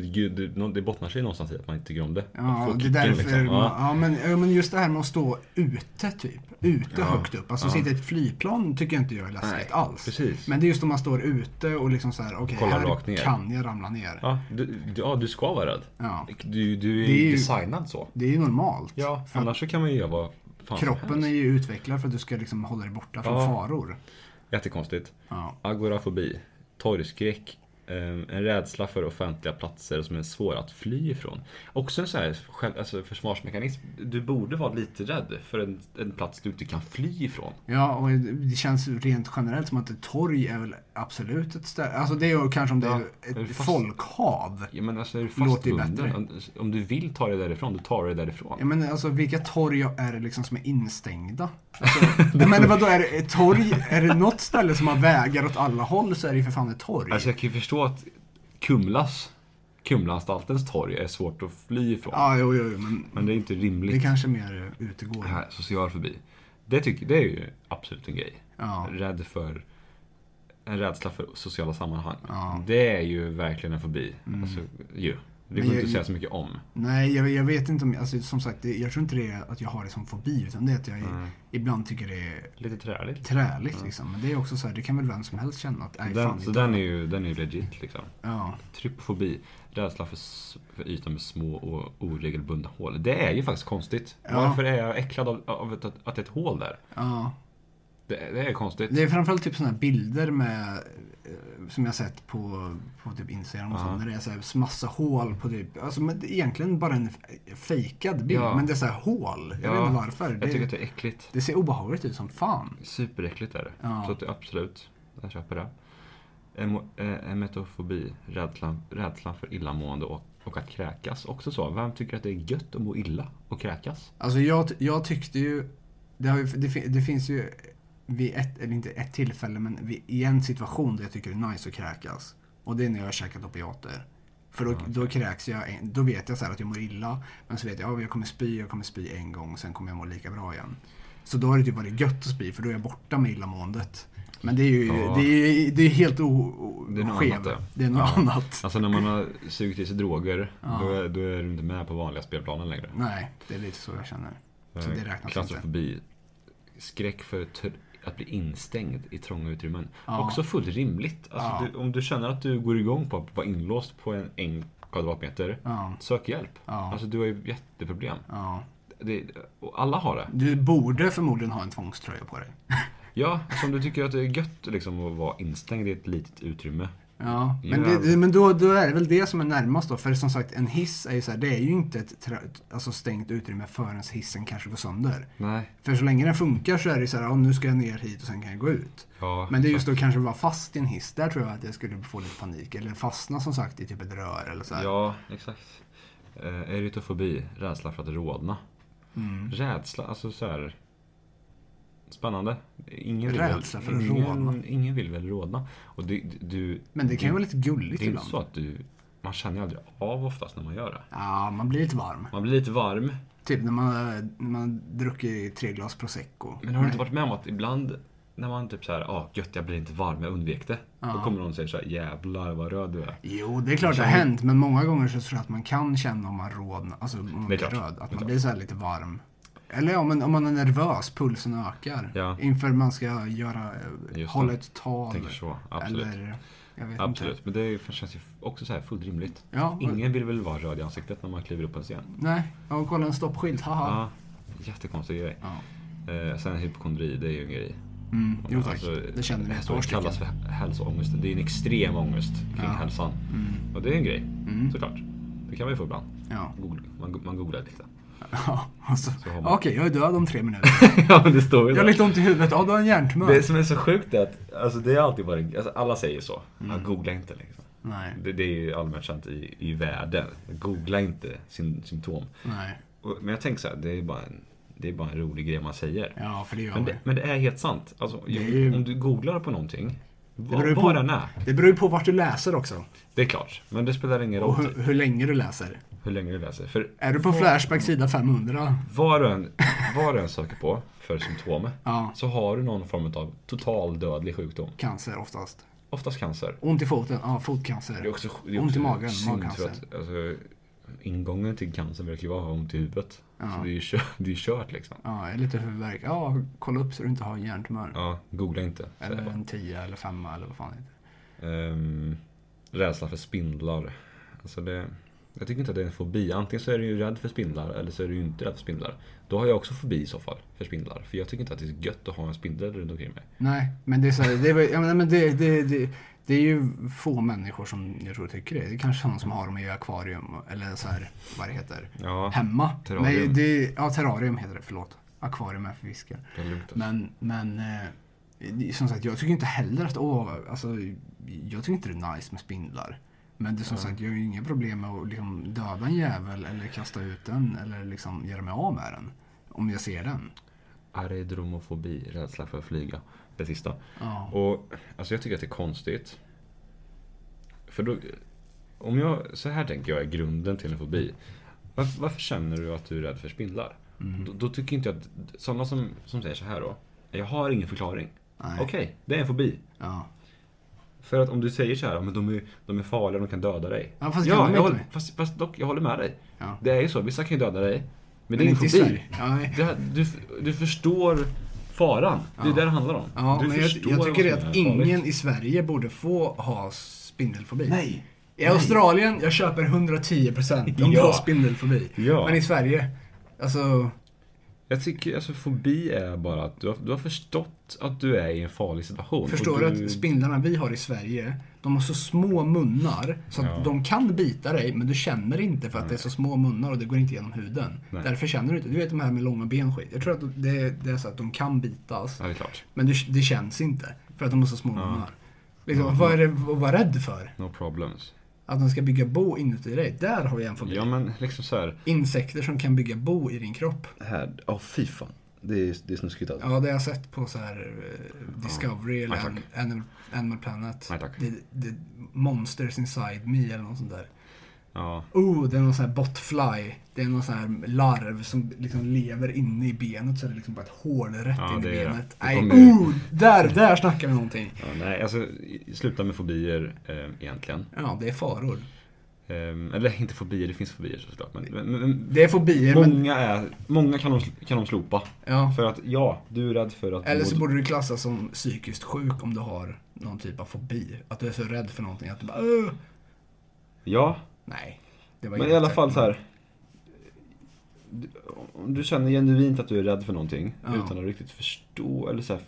Det, det, det bottnar sig någonstans i att man inte tycker om det. Ja, det är därför liksom. man, Ja. ja, men, ja, men just det här med att stå ute typ. Ute Ja. högt upp. Alltså Ja. sitta i ett flygplan tycker jag inte jag är läskigt Nej, alls. Precis. Men det är just om man står ute och liksom så här, okej Kollar här kan jag ramla ner. Ja du, ja, du ska vara rädd. Ja. Du, du är, Det är ju- designad så. Det är ju normalt. Ja, annars så kan man ju göra vad fan kroppen är ju utvecklad för att du ska liksom hålla dig borta från faror. Jättekonstigt. Ja. Agorafobi. Torgskräck. Ehm, en rädsla för offentliga platser som är svåra att fly ifrån. Också en så här alltså försvarsmekanism. Du borde vara lite rädd för en, en plats du inte kan fly ifrån. ja, och det känns rent generellt som att ett torg är väl absolut ett ställe. Alltså det är ju kanske om det Ja, är ett fast- folkhav. Ja, men alltså är du Låter ju bättre. Om, du vill ta dig därifrån, då tar du dig därifrån. Ja, men alltså vilka torg är det liksom som är instängda? Alltså, menar vadå, är det ett torg? Är det något ställe som har vägar åt alla håll så är det ju för fan ett torg. Alltså jag kan ju förstå att Kumlas, Kumlaanstaltens torg är svårt att fly ifrån. Ja, jo, jo, men Men det är inte rimligt. det kanske är mer utegård. Här, social fobi. Det, tycker, det är ju absolut en grej. Ja. Rädd för, en rädsla för sociala sammanhang. Ja. Mm. Det är ju verkligen en fobi. Alltså, ju. Det går jag- inte att säga så mycket om. Nej, jag, jag vet inte om, alltså, som sagt, jag tror inte det är att jag har det som fobi, utan det är att jag Mm. ibland tycker det är Lite träligt. träligt liksom. Men det är också så här, det kan väl vem som helst känna att, nej fan. Den, så inte- den är ju den är ju legit liksom. Ja, Trypofobi. Rädsla för, för ytor med små och oregelbundna hål. Det är ju faktiskt konstigt. Ja. Varför är jag äcklad av, av ett, att det är ett hål där? ja. Det, det är konstigt. Det är framförallt typ sådana här bilder med, eh, som jag sett på, på typ Instagram och Ja. så, när det är så här massa hål på typ, alltså men egentligen bara en fejkad bild, Ja. men det är så här hål. Jag vet inte varför. Jag Det, tycker att det är äckligt. det ser obehagligt ut som fan. Superäckligt är det. Ja. Så att det absolut, jag köper det. Emo, eh, emetofobi, rädslan, rädslan för illamående och, och att kräkas. Också så, vem tycker att det är gött att må illa och kräkas? Alltså jag, jag tyckte ju, det, ju det, det finns ju vid ett, eller inte ett tillfälle, men vid, i en situation där jag tycker det är nice att kräkas. Och det är när jag har käkat opiater. För då, okej. då kräks jag, då vet jag så här att jag mår illa. Men så vet jag, ja, jag kommer spy, jag kommer spy en gång, sen kommer jag må lika bra igen. Så då har det typ varit gött att spy, för då är jag borta med illamåendet. Men det är ju Ja. det är, det är helt o, o, Det är något skev. annat det. Är något Ja. annat. Alltså när man har sugit i sig droger, Ja. då, är, då är du inte med på vanliga spelplanen längre. Nej, det är lite så jag känner. Så det räknas inte. Klaustrofobi. Skräck för att bli instängd i trånga utrymmen. Ja. Också fullt rimligt. Alltså, Ja. du, om du känner att du går igång på att vara inlåst på en, en kvadratmeter, Ja, sök hjälp. Alltså du har ju jätteproblem. Det, alla har det. Du borde förmodligen ha en tvångströja på dig. Ja, om du tycker att det är gött liksom, att vara instängd i ett litet utrymme. Ja, men, det, men då, då är det väl det som är närmast då. För som sagt, en hiss är ju så här, det är ju inte ett alltså stängt utrymme förrän hissen kanske går sönder. Nej. För så länge den funkar så är det så här, ja, nu ska jag ner hit och sen kan jag gå ut. Ja, Men det är just att kanske vara fast i en hiss, där tror jag att jag skulle få lite panik. Eller fastna som sagt i typ ett rör eller så här. Ja, exakt. Eh, erytofobi, rädsla för att rodna. Mm. Rädsla, alltså så här. Spännande. Ingen vill Rädsla väl, för att ingen, rodna. Ingen vill väl rodna. Och du, du, Men det kan ju vara lite gulligt det är ibland. så att du... Man känner ju aldrig av oftast när man gör det. Ja, man blir lite varm. Man blir lite varm. Typ när man, när man druckit tre glas prosecco. Men har du inte varit med om att ibland när man typ såhär, ja ah, gött jag blir inte varm, jag undvek det. Då Ja. kommer någon och säger såhär, jävlar vad röd du är. Jo, det är klart det har hänt. Men många gånger så tror jag att man kan känna om man rodnar, alltså om man blir röd. Att man blir så här lite varm. Eller om man, om man är nervös, pulsen ökar. Ja. Inför man ska göra, eh, Just hålla ett tal. Tänker så, absolut. Eller, jag vet Absolut, inte. men det känns ju också så här fullt rimligt. Ja, Ingen vill väl vara röd i ansiktet när man kliver upp på en scen. Nej, och kolla en stoppskylt, haha. Ja, jättekonstig grej. Ja. Eh, sen hypokondri, det är ju en grej. Mm, jo tack, Alltså, det känner vi Det kallas för hälsoångest. Det är en extrem ångest kring Ja. hälsan. Mm. Och det är en grej, Mm. såklart. Det kan vi få ibland. Ja. Man, man googlar lite. Ja, alltså. Man- Okej, jag är död om tre minuter. ja, men det står ju Jag har där. lite ont i huvudet. Ja, du har en hjärntumör. Det som är så sjukt är att alltså, det är alltid bara, alltså, alla säger så. Mm. Ja, googla inte liksom. Nej, Det, det är ju allmänt känt i, i världen. Googla inte sin symptom. nej. Och, men jag tänker så här, det är bara en, det är bara en rolig grej man säger. Ja, för det gör Men det, men det är helt sant. Alltså, ju- Om du googlar på någonting, vad, på- vad den är. Det beror ju på vart du läser också. Det är klart. Men det spelar ingen Och roll hur, hur länge du läser. Hur länge du läser. För Är du på Flashback sida 500? vad du än, vad du än söker på för symptom Ja, så har du någon form av total dödlig sjukdom. cancer oftast. Oftast cancer. Ont i foten? Ja, Det är fotcancer. också, det är Ont i också magen, synd magcancer. Att, alltså, ingången till cancer verkar ju vara att ha ont i huvudet. Ja. Så det är ju kört, det är kört liksom. Ja, är lite huvudvärk. Ja, kolla upp så du inte har en hjärntumör. Ja, googla inte. Eller en 10 eller 5 eller vad fan det heter. Ehm, rädsla för spindlar. Alltså det, jag tycker inte att det är en fobi. Antingen så är du ju rädd för spindlar eller så är du ju inte rädd för spindlar. Då har jag också fobi i så fall för spindlar. För jag tycker inte att det är gött att ha en spindel runt omkring mig. Nej, men det är så här, det ja, men det, det, det, det är ju få människor som jag tror tycker det. Det är kanske sådana som har dem i akvarium eller så här, vad det heter, Ja, hemma. Terrarium. Men det, ja, terrarium heter det, förlåt. Akvarium är för fiskar. Men, men eh, som sagt, jag tycker inte heller att, åh, alltså, jag tycker inte det är nice med spindlar. Men det som sagt, jag har ju inga problem med att liksom döda en jävel eller kasta ut den eller liksom göra mig av med den. Om jag ser den. Aerodromofobi, rädsla för att flyga. Det sista. Ja. Och alltså jag tycker att det är konstigt. För då, om jag, så här tänker jag är grunden till en fobi. Varför, varför känner du att du är rädd för spindlar? Mm. Då, då tycker inte jag att, sådana som, som säger så här då. Jag har ingen förklaring. Okej, det är en fobi. Ja. För att om du säger så här, men de är, de är farliga, de kan döda dig. Ja, fast det ja jag håller, fast, fast dock, jag håller med dig. Ja. Det är ju så, vissa kan ju döda dig. Men, det Men är ingen inte fobi. Nej. Det, du, du förstår faran. Det är Ja. det det handlar om. Ja, du men jag, förstår jag tycker det att är farligt. ingen i Sverige borde få ha spindelfobi. Nej! I Australien, jag köper 110% om du Ja. har spindelfobi. Ja. Men i Sverige, alltså... Jag tycker alltså fobi är bara att du har, du har förstått att du är i en farlig situation. Förstår du att spindlarna vi har i Sverige, de har så små munnar så att Ja. de kan bita dig men du känner inte för att det är så små munnar och det går inte genom huden. Nej. Därför känner du inte. Du vet de här med långa ben skit. Jag tror att det, det är så att de kan bitas Ja, det men det, det känns inte för att de har så små Ja. munnar. Liksom, Ja. Vad är det att vara rädd för? No problems. Att de ska bygga bo inuti dig. Där har vi en fobi. Ja men liksom så här. Insekter som kan bygga bo i din kropp. Här, åh fy fan. Det är, det är snuskigt alltså. Ja, det har jag sett på så här eh, Discovery eller Nej, An- tack. Animal, Animal Planet. Nej, tack. Det, det, Monsters Inside Me eller något sånt där. Ja. Oh, det är någon sån här botfly. Det är någon sån här larv som liksom lever inne i benet så är det liksom bara ett hål rätt Ja, in i benet. Nej, oh, där, där snackar vi någonting. ja nej, alltså sluta med fobier eh, egentligen. Ja, det är faror. Eh, eller inte fobier, det finns fobier såklart. Men, men, men Det är fobier, många, är, många kan, de, kan de slopa. Ja. För att ja, du är rädd för att... Eller så borde du klassas som psykiskt sjuk om du har någon typ av fobi. Att du är så rädd för någonting att du bara Åh! Ja, Nej. Det var Men i alla fall så här. Om du känner genuint att du är rädd för någonting Ja. utan att riktigt förstå eller så här,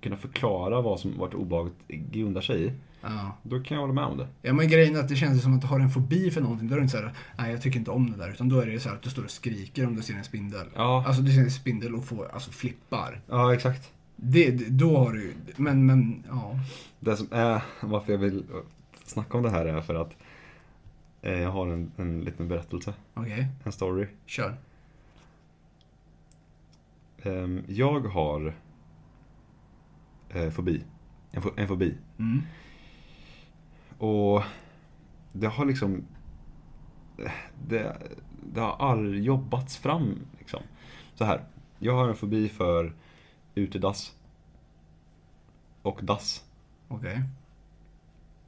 kunna förklara vad som vart obehaget grundar sig i. Ja. Då kan jag hålla med om det. ja, men grejen är att det känns som att du har en fobi för någonting. Då är det inte så här, nej jag tycker inte om det där. Utan då är det så här att du står och skriker om du ser en spindel. Ja, Alltså du ser en spindel och får, alltså flippar. ja exakt. Det, då har du men, men, ja. Det som är varför jag vill snacka om det här är för att eh, jag har en, en liten berättelse, Okej, en story. kör. Ehm, Jag har eh, fobi. En, en fobi. Mm. Och det har liksom det, det har all jobbats fram liksom. Så här. Jag har en fobi för utedass. Och dass. Okej.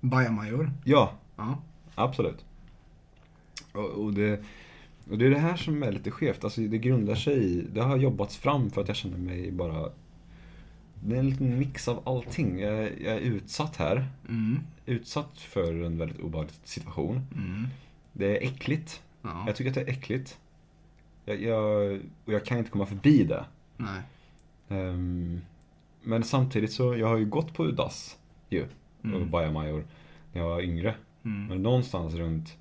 Bajamajor. Ja, Ja. absolut. Och, och, det, och det är det här som är lite skevt. Alltså det grundar sig i, det har jobbats fram för att jag känner mig bara det är en liten mix av allting. Jag, är- jag är utsatt här. Mm. Utsatt för en väldigt obehaglig situation. Mm. Det är äckligt. Ja. Jag tycker att det är äckligt. Jag, jag, och jag kan inte komma förbi det. Nej. Ehm, men samtidigt så, jag har ju gått på dass ju. Mm. Och bajamajor när jag var yngre. Mm. Men någonstans runt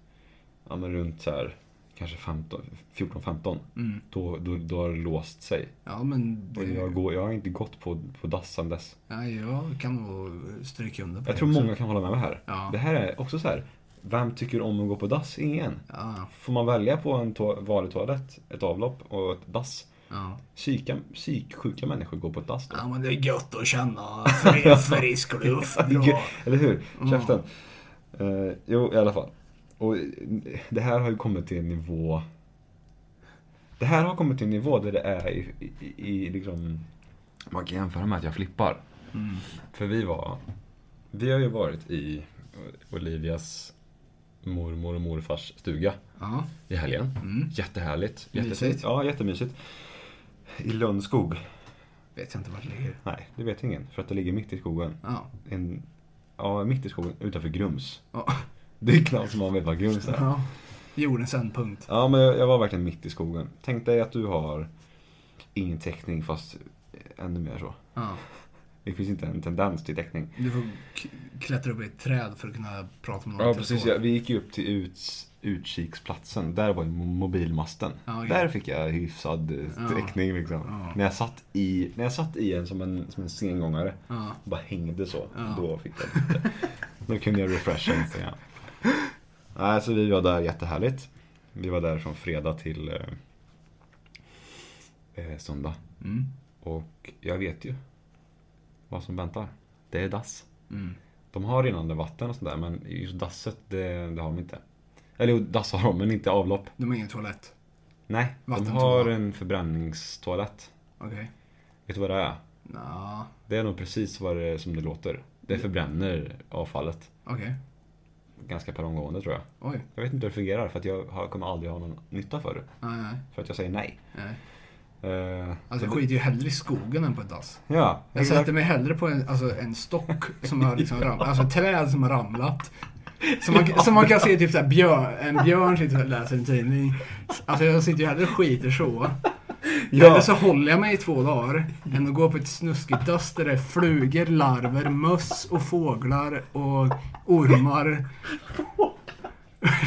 ja, men runt så här, kanske 15 14-15. Mm. Då, då, då har det låst sig. Ja, men Och det, jag, går, jag har inte gått på, på dass sedan dess. ja, jag kan nog stryka under på Jag det tror också. många kan hålla med mig här. Ja. Det här är också så här. Vem tycker om att gå på dass? Ingen. Ja, Får man välja på en to- vanlig toalett, ett avlopp och ett dass? ja. Psyka, psyksjuka människor går på ett dass då. ja, men det är gött att känna fri- frisk luft. Ja. Eller hur? Mm. Käften. Eh, jo, i alla fall. Och eh, det här har ju kommit till en nivå... Det här har kommit till en nivå där det är i, i, i liksom... Man kan jämföra med att jag flippar. Mm. För vi var... Vi har ju varit i Olivias mormor och morfars stuga Ja. i helgen. Mm. Jättehärligt. Jättefint. Ja, jättemysigt. I Lönnskog. Vet jag inte vart det ligger. Nej, det vet ingen. För att det ligger mitt i skogen. Ja. En, ja, mitt i skogen utanför Grums. Ja. Det är knappt som man vet vad Grums är. ja. Jordens ändpunkt. Ja, men jag, jag var verkligen mitt i skogen. Tänk dig att du har ingen täckning fast ännu mer så. Ja. Det finns inte en tendens till täckning. Du får klättra upp i ett träd för att kunna prata med någon Ja, precis. Ja, vi gick ju upp till uts, utkiksplatsen. Där var ju mo- mobilmasten. Ja, okej. Där fick jag hyfsad eh, Ja. täckning liksom. Ja. När, jag satt i, när jag satt i en som en, som en sengångare. Bara hängde så. Då fick jag lite. Då kunde jag refresha grann. Nej, så vi var där jättehärligt. Vi var där från fredag till eh, eh, söndag. Mm. Och jag vet ju vad som väntar. Det är dass. Mm. De har rinnande vatten och sådär, men just dasset, det, det har de inte. Eller jo, dass har de, men inte avlopp. De har ingen toalett. Nej, de har en förbränningstoalett. Okej. Vet du vad det är? Nja. Det är nog precis vad det, som det låter. Det förbränner avfallet. Okej. Ganska per omgående tror jag. Oj. Jag vet inte hur det fungerar för att jag kommer aldrig ha någon nytta för det. Nej, nej. För att jag säger nej. nej. Eh, Alltså så jag skiter ju hellre i skogen än på ett dass. Ja, Jag sätter mig hellre på en, alltså en stock som har liksom ramlat, alltså träd som har ramlat. Som man, som man kan se typ såhär björn, en björn sitter och läser en tidning. Alltså jag sitter ju hellre och skiter så. Eller så håller jag mig i två dagar än att gå på ett snuskigt dass där det är flugor, larver, möss och fåglar och ormar.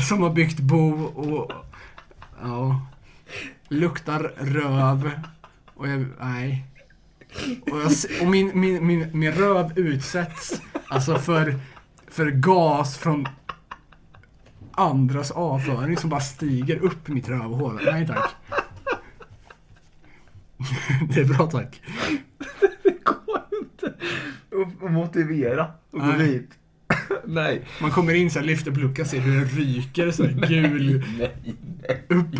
Som har byggt bo och... Ja. Luktar röv. Och jag... Nej. Och, jag, och min, min, min, min röv utsätts alltså för, för gas från andras avföring som bara stiger upp i mitt rövhål. Nej tack. Det är bra tack. det går inte att- motivera och gå Nej. dit. Nej. Man kommer in så här, lyfter på luckan, ser hur det ryker så här gul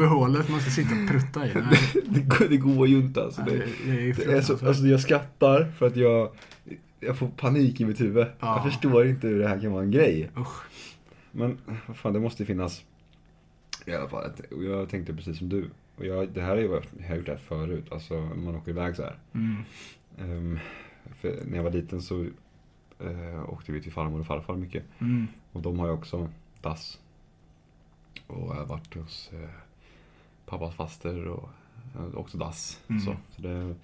hålet man ska sitta och prutta i. Nej, Det, går- det går ju inte alltså. det, Det, det är det är så, fruktansvärt. alltså jag skrattar för att jag, jag får panik i mitt huvud. Ja. Jag förstår inte hur det här kan vara en grej. Usch. Men vad fan, det måste ju finnas. I alla fall, jag tänkte precis som du. Och jag, det här ju vad jag har gjort det här förut. Alltså man åker iväg så här. Mm. För när jag var liten så eh, åkte vi till farmor och farfar mycket. Mm. Och de har ju också dass. Och jag har varit hos eh, pappas faster och eh, också dass. Mm. Så, så det,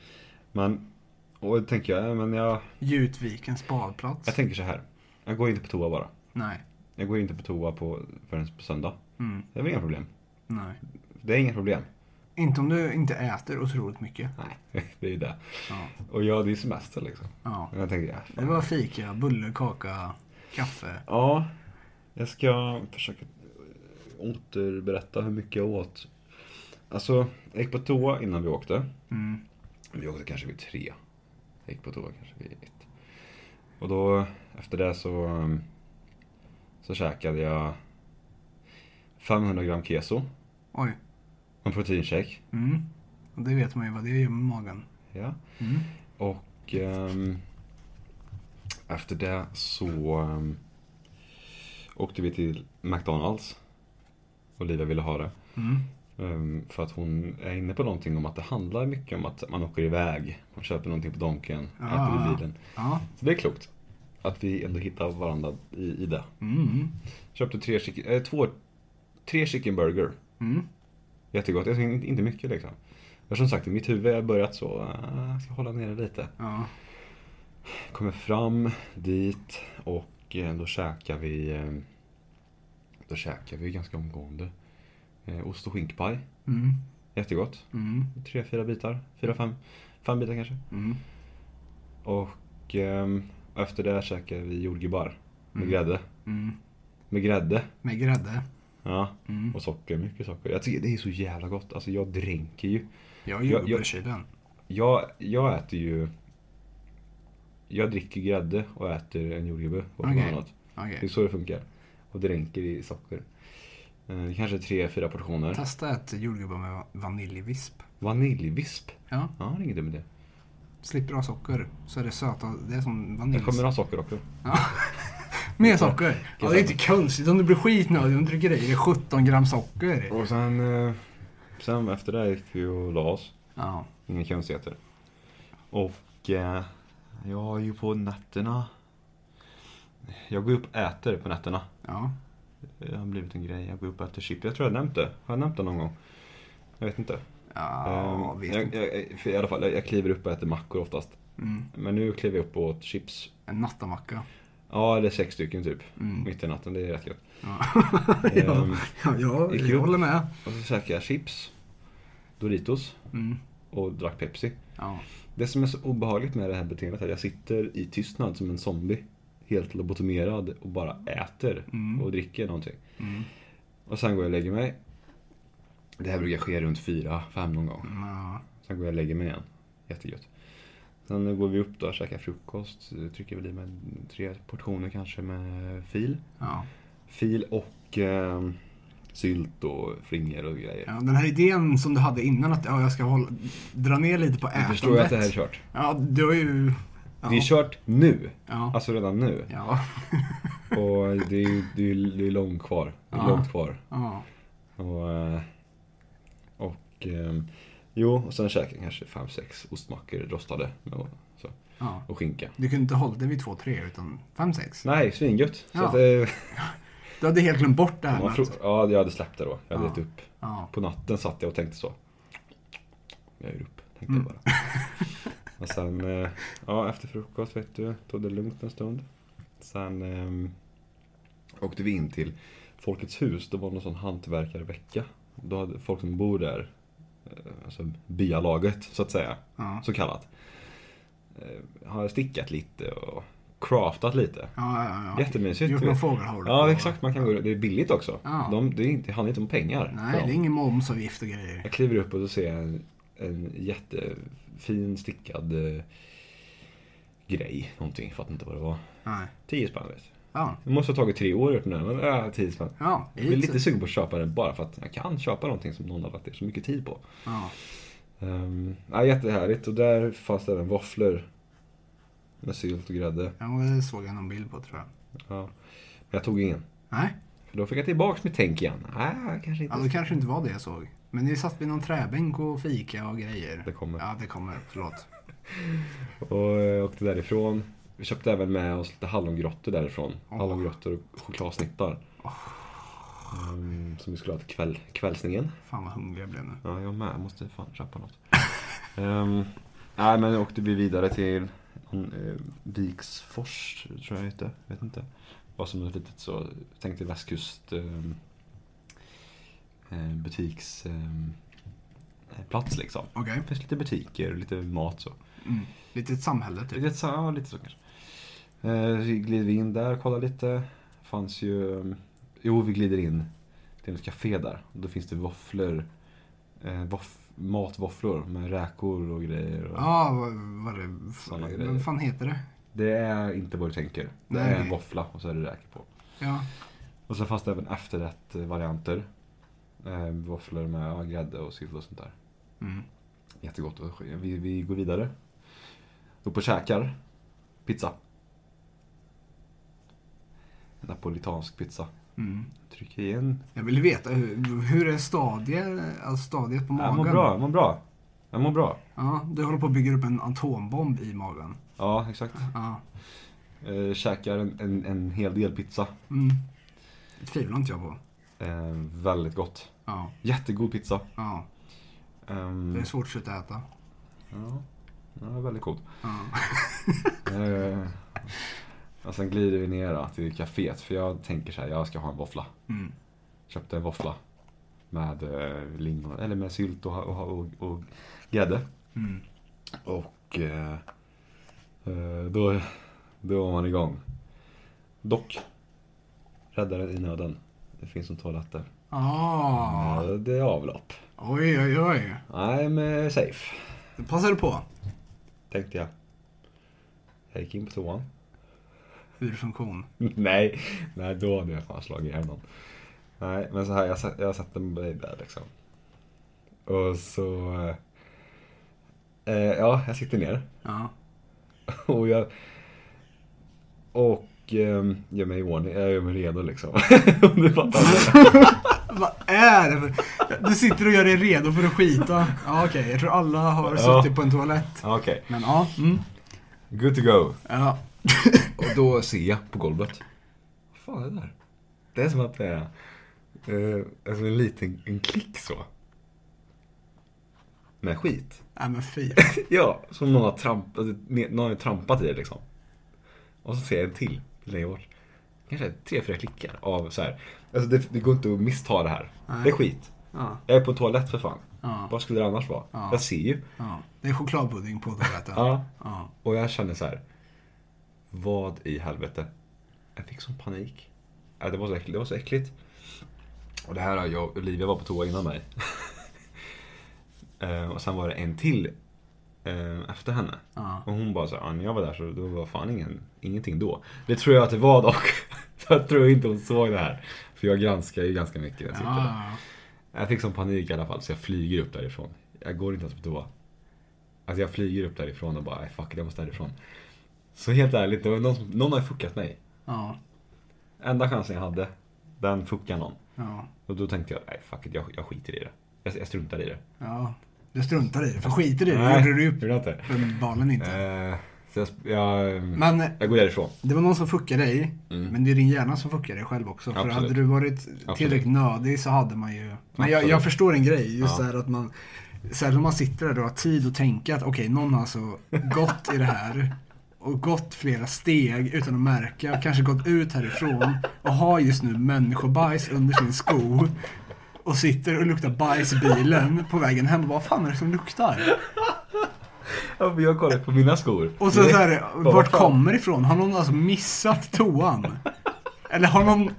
men, och då tänker jag, ja, men jag, Gjutvikens badplats. jag tänker så här. Jag går inte på toa bara. Nej. Jag går inte på toa på, förrän på söndag. Mm. Det är väl inga problem. Nej. Det är inga problem. Inte om du inte äter otroligt mycket. Nej, det är ju det. Ja. Och jag, det är semester liksom. ja. Jag tänker, ja, Det var fika, bulle, kaka, kaffe. Ja, jag ska försöka återberätta hur mycket jag åt. Alltså, jag gick på toa innan vi åkte. Mm. Vi åkte kanske vid tre. Jag gick på toa kanske vid ett. Och då, efter det så, så käkade jag 500 gram keso Oj. En proteinshake. Mm. Och det vet man ju vad det gör med magen. Ja. Mm. Och ehm, efter det så ehm, åkte vi till McDonalds. Olivia ville ha det. Mm. Ehm, för att hon är inne på någonting om att det handlar mycket om att man åker iväg. Man köper någonting på Donken, Ah. äter i bilen. Ja. Så det är klokt. Att vi ändå hittar varandra i, i det. Mm. Köpte tre chicken, äh, två, tre chicken burger. Mm. Jättegott. Jag tycker inte, mycket liksom. Men som sagt, i mitt huvud har jag börjat så, äh, jag ska hålla nere lite. Ja. Kommer fram dit och eh, då käkar vi eh, att käka. Vi ganska omgående. Eh, ost och skinkpaj. Mm. Jättegott. Mm. Tre, fyra bitar. Fyra, fem. Fem bitar kanske. Mm. Och ehm, efter det käkar vi jordgubbar. Med Mm. grädde. Mm. Med grädde. Med grädde. Ja. Mm. Och socker. Mycket socker. Jag tycker det är så jävla gott. Alltså jag dränker ju. Jag har Jag- jordgubbar jag-. Jag, äter ju... Jag dricker grädde och äter en jordgubbe något annat. Det är så det funkar. Och dränker i socker. Eh, kanske tre, fyra portioner. Testa ett jordgubbar med va- vaniljvisp. Vaniljvisp. Ja. Ja, det är ingen dum idé. Slipper ha socker. Så är det söta. Det är som vanilj. Jag kommer ha socker också. Mer socker. Ja, det är inte konstigt om du blir skitnödig om du dricker i dig 17 gram socker. Och sen, eh, sen efter det gick vi och la oss. Ja. Inga konstigheter. Och eh, jag har ju på nätterna. Jag går upp och äter på nätterna. Ja. Det har blivit en grej. Jag går upp och äter chips. Jag tror jag nämnt det. Har jag nämnt det någon gång? Jag vet inte. Ja, Ehm, vet jag, inte. jag, för I alla fall, jag, jag kliver upp och äter mackor oftast. Mm. Men nu kliver jag upp och åt chips. En nattamacka. Ja, är sex stycken typ. Mm. Mitt i natten, det är rätt gött. Ja. Ehm, ja, jag, jag håller med. och så käkade jag chips, Doritos Mm. och drack Pepsi. Ja. Det som är så obehagligt med det här beteendet är att jag sitter i tystnad som en zombie. Helt lobotomerad och bara äter Mm. och dricker någonting. Mm. Och sen går jag och lägger mig. Det här brukar ske runt fyra, fem någon gång. Ja. Sen går jag och lägger mig igen. Jättegött. Sen går vi upp då och käkar frukost. Trycker väl i mig tre portioner kanske med fil. Ja. Fil och eh, sylt och flingor och grejer. ja. Den här idén som du hade innan att ja, jag ska hålla, dra ner lite på ätandet. förstår ju att det här är kört. Ja, du har ju... Ja. Det är kört nu. Ja. Alltså redan nu. Ja. Och det är det är, det är långt kvar. Det är långt kvar. Och, eh, och ehm, jo, och sen käkar jag kanske fem sex ostmackor rostade. Och, så, ja. och skinka. Du kunde inte hålla dig vid två, tre utan fem, sex. Nej, svingött. Ja. att, eh, Du hade helt glömt bort det här man med ja, jag hade släppt det då. Jag hade Ja. gett upp. Ja. På natten satt jag och tänkte så. Jag ger upp, tänkte Mm. jag bara. och sen, eh, ja efter frukost vet du, tog det lugnt en stund. Sen eh, åkte vi in till Folkets hus. Det var någon sån hantverkarvecka. Då hade folk som bor där, alltså byalaget så att säga, Ja. så kallat. Eh, har stickat lite och craftat lite. Ja, ja, ja. Jättemysigt. Gjort någon fågelholk. Ja exakt, man kan gå Det är billigt också. Ja. De, det, är inte, det handlar inte om pengar. Nej, det är ingen momsavgift och grejer. Jag kliver upp och så ser jag en, en jättefin stickad eh, grej. Någonting, jag fattar inte vad det var. Nej. 10 spänn vet. Ja. Det måste ha tagit tre år upp den här, men ja, 10 spänn. Ja, Jag är lite sugen på att köpa den bara för att jag kan köpa någonting som någon har lagt ner så mycket tid på. Ja. Um, ja, jättehärligt och där fanns det även våfflor. Med sylt och grädde. ja, det såg jag någon bild på tror jag. Ja. Men jag tog ingen. Nej, För då fick jag tillbaks mitt tänk igen. Nej, kanske inte. ja, det kanske inte var det jag såg. Men ni satt vid någon träbänk och fika och grejer. Det kommer. Ja, det kommer. Förlåt. Och eh, åkte därifrån. Vi köpte även med oss lite hallongrottor därifrån. Åh. Hallongrottor och chokladsnittar. Ehm, som vi skulle ha till kväll, kvällsningen. Fan vad hungrig jag blev nu. Ja, jag med. Jag måste fan köpa något. um, nej, men åkte vi vidare till uh, Viksfors, tror jag det hette. Vet inte. Var som ett litet så, tänk dig västkust um, butiks um, plats liksom. Okej. Det finns lite butiker och lite mat så. Mm. Lite ett samhälle typ. Lite ja, lite så kanske. Eh, glider vi in där kollar lite. Fanns ju... Jo, vi glider in till ett café där. Då finns det våfflor. Eh, våff, matvåfflor med räkor och grejer. Och Ja, vad, vad det... Såna grejer. Vad fan heter det? Det är inte vad du tänker. Det Nej. är en våffla och så är det räkor på. Ja. Och så fanns det även efterrätt-varianter. Eh, våfflor med grädde och sylt och sånt där. Mm. Jättegott. Vi, vi går vidare. Upp och käkar. Pizza. Napolitansk pizza. Mm. Trycker in. Jag vill veta, hur, hur är stadiet, alltså stadiet på Jag magen? mår bra, jag mår bra. Jag mår bra. Ja, du håller på att bygga upp en atombomb i magen. Ja, exakt. Ja. Eh, käkar en, en, en hel del pizza. Mm. Det tvivlar inte jag på. Eh, väldigt gott. Ja. Jättegod pizza. Ja. Ehm, Det är svårt att sluta äta. ja, ja, väldigt god. Ja. Eh, Och sen glider vi ner då till kaféet. För jag tänker så här, jag ska ha en våffla. Mm. Köpte en våffla. Med eh, lingon, eller med sylt och, och, och, och grädde. Mm. Och eh, eh, då, då var man igång. Dock, räddaren i nöden. Det finns en toalett där. Ah. Eh, Det är avlopp. Oj, oj, oj. I'm safe, Det passar du på. tänkte jag. Jag gick in på toan. Ur funktion. nej, nej då hade jag fan slagit ihjäl någon. Nej, men så här, jag, jag satte mig där liksom. Och så... eh, Eh, ja, jag sitter ner. Ja. Och jag... Och eh, gör mig i ordning, jag gör mig redo liksom. Om du fattar. Vad är det för... Du sitter och gör dig redo för att skita. Ja, okej. Jag tror alla har Ja. suttit på en toalett. Okej, Men ja. Mm. good to go. Ja. Och då ser jag på golvet. Vad fan är det där? Det är som att det är eh, alltså en liten en klick så. Med skit. Nej men fy. Ja, som någon har, tramp, alltså, någon har trampat i det liksom. Och så ser jag en till längre bort. Kanske tre, fyra klickar av så här. Alltså det, det går inte att missta det här. Nej. Det är skit. Ja. Jag är på toalett för fan. Ja. Vad skulle det annars vara? Ja. Jag ser ju. ja. Det är chokladpudding på toaletten. Ja. Och jag känner så här. Vad i helvete? Jag fick sån panik. Ja, Det var så äckligt. Det var så äckligt. Och det här har jag Olivia var på toa innan mig. Eh, och sen var det en till eh, efter henne. Ja. Och hon bara så här, "Ja, när jag var där så då var fan ingen, ingenting då. Det tror jag att det var dock. Så jag tror inte hon såg det här. För jag granskar ju ganska mycket när jag sitter där. Ja. Jag fick sån panik i alla fall så jag flyger upp därifrån. Jag går inte ens på toa. Alltså jag flyger upp därifrån och bara, "Nej, fuck it, jag måste därifrån. Så helt ärligt, det var någon, som, någon har fuckat mig. Ja. Enda chansen jag hade, den fuckade någon. Ja. Och då tänkte jag, nej fuck it, jag, jag skiter i det. Jag, jag struntar i det. Ja. Du struntar i det. För skiter i det. Nej, gjorde du ju jag inte. uppenbarligen inte. Eh, så jag, jag, Men jag går därifrån. det var någon som fuckade dig. Mm. Men det är din hjärna som fuckar dig själv också. För Absolut. hade du varit tillräckligt nödig så hade man ju... Men jag, Absolut. jag förstår en grej. Just Ja. här att man... Här, när man sitter där och har tid att tänka att okej, någon har alltså gått i det här och gått flera steg utan att märka, kanske gått ut härifrån och har just nu människobajs under sin sko och sitter och luktar bajs i bilen på vägen hem och bara, vad fan är det som luktar? Ja, jag kollar på mina skor. Och så, så här, vart kommer ifrån? Har någon alltså missat toan? Eller har någon...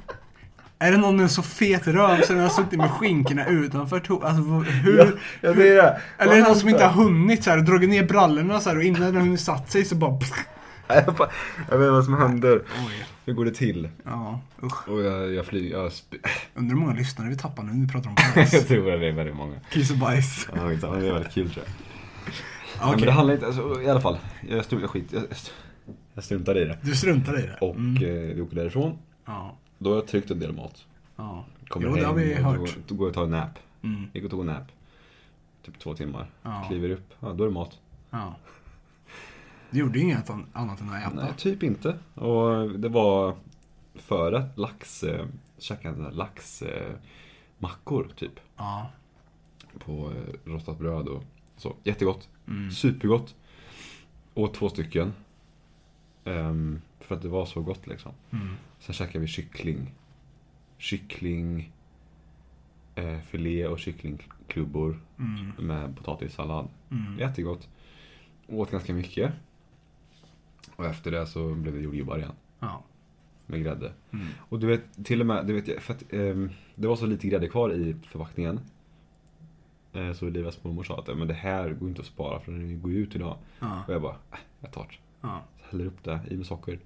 Är det någon med en så fet röv så den har suttit med skinkorna utanför toan? Alltså hur... Ja, ja, det är det. Eller är det någon som inte har hunnit så här och dragit ner brallorna så här och innan den hunnit satt sig så bara- jag vet vad som händer. Oj. Hur går det till? Ja, usch. Och jag, jag flyger, jag, sp- Undrar hur många lyssnare vi tappar nu när vi pratar om jag bajs. tror att det är väldigt många. Kiss och bajs. Ja, men det är väldigt kul tror jag. Nej, Okej. men det handlar inte, alltså, i alla fall. Jag, stod, jag, skit, jag, jag struntade i det. Du struntar i det? Och Mm. eh, vi åker därifrån. Ja. Då har jag tryckt en del mat. Ja. Kommer Jo, det har vi hört. Då, då går jag och tar en nap. Mm. Gick och tog en nap. Typ två timmar. Ja. Kliver upp, ja då är det mat. Ja. Du gjorde ju inget annat än att äta. Nej, typ inte. Och det var förrätt, lax, eh, käkade lax, eh, mackor typ. Ja. På eh, rostat bröd och så. Jättegott. Mm. Supergott. Och två stycken. Ehm, för att det var så gott liksom. Mm. Sen käkade vi kyckling. Kyckling, eh, filé och kycklingklubbor Mm. med potatissallad. Mm. Jättegott. Åt ganska mycket. Och efter det så blev det jordgubbar igen. Ja. Med grädde. Mm. Och du vet, till och med, du vet, för att ehm, det var så lite grädde kvar i förpackningen. Eh, så Olivas mormor sa att men det här går inte att spara för den går ju ut idag. Ja. Och jag bara, äh, jag tar det. Ja. Så häller upp det i med socker,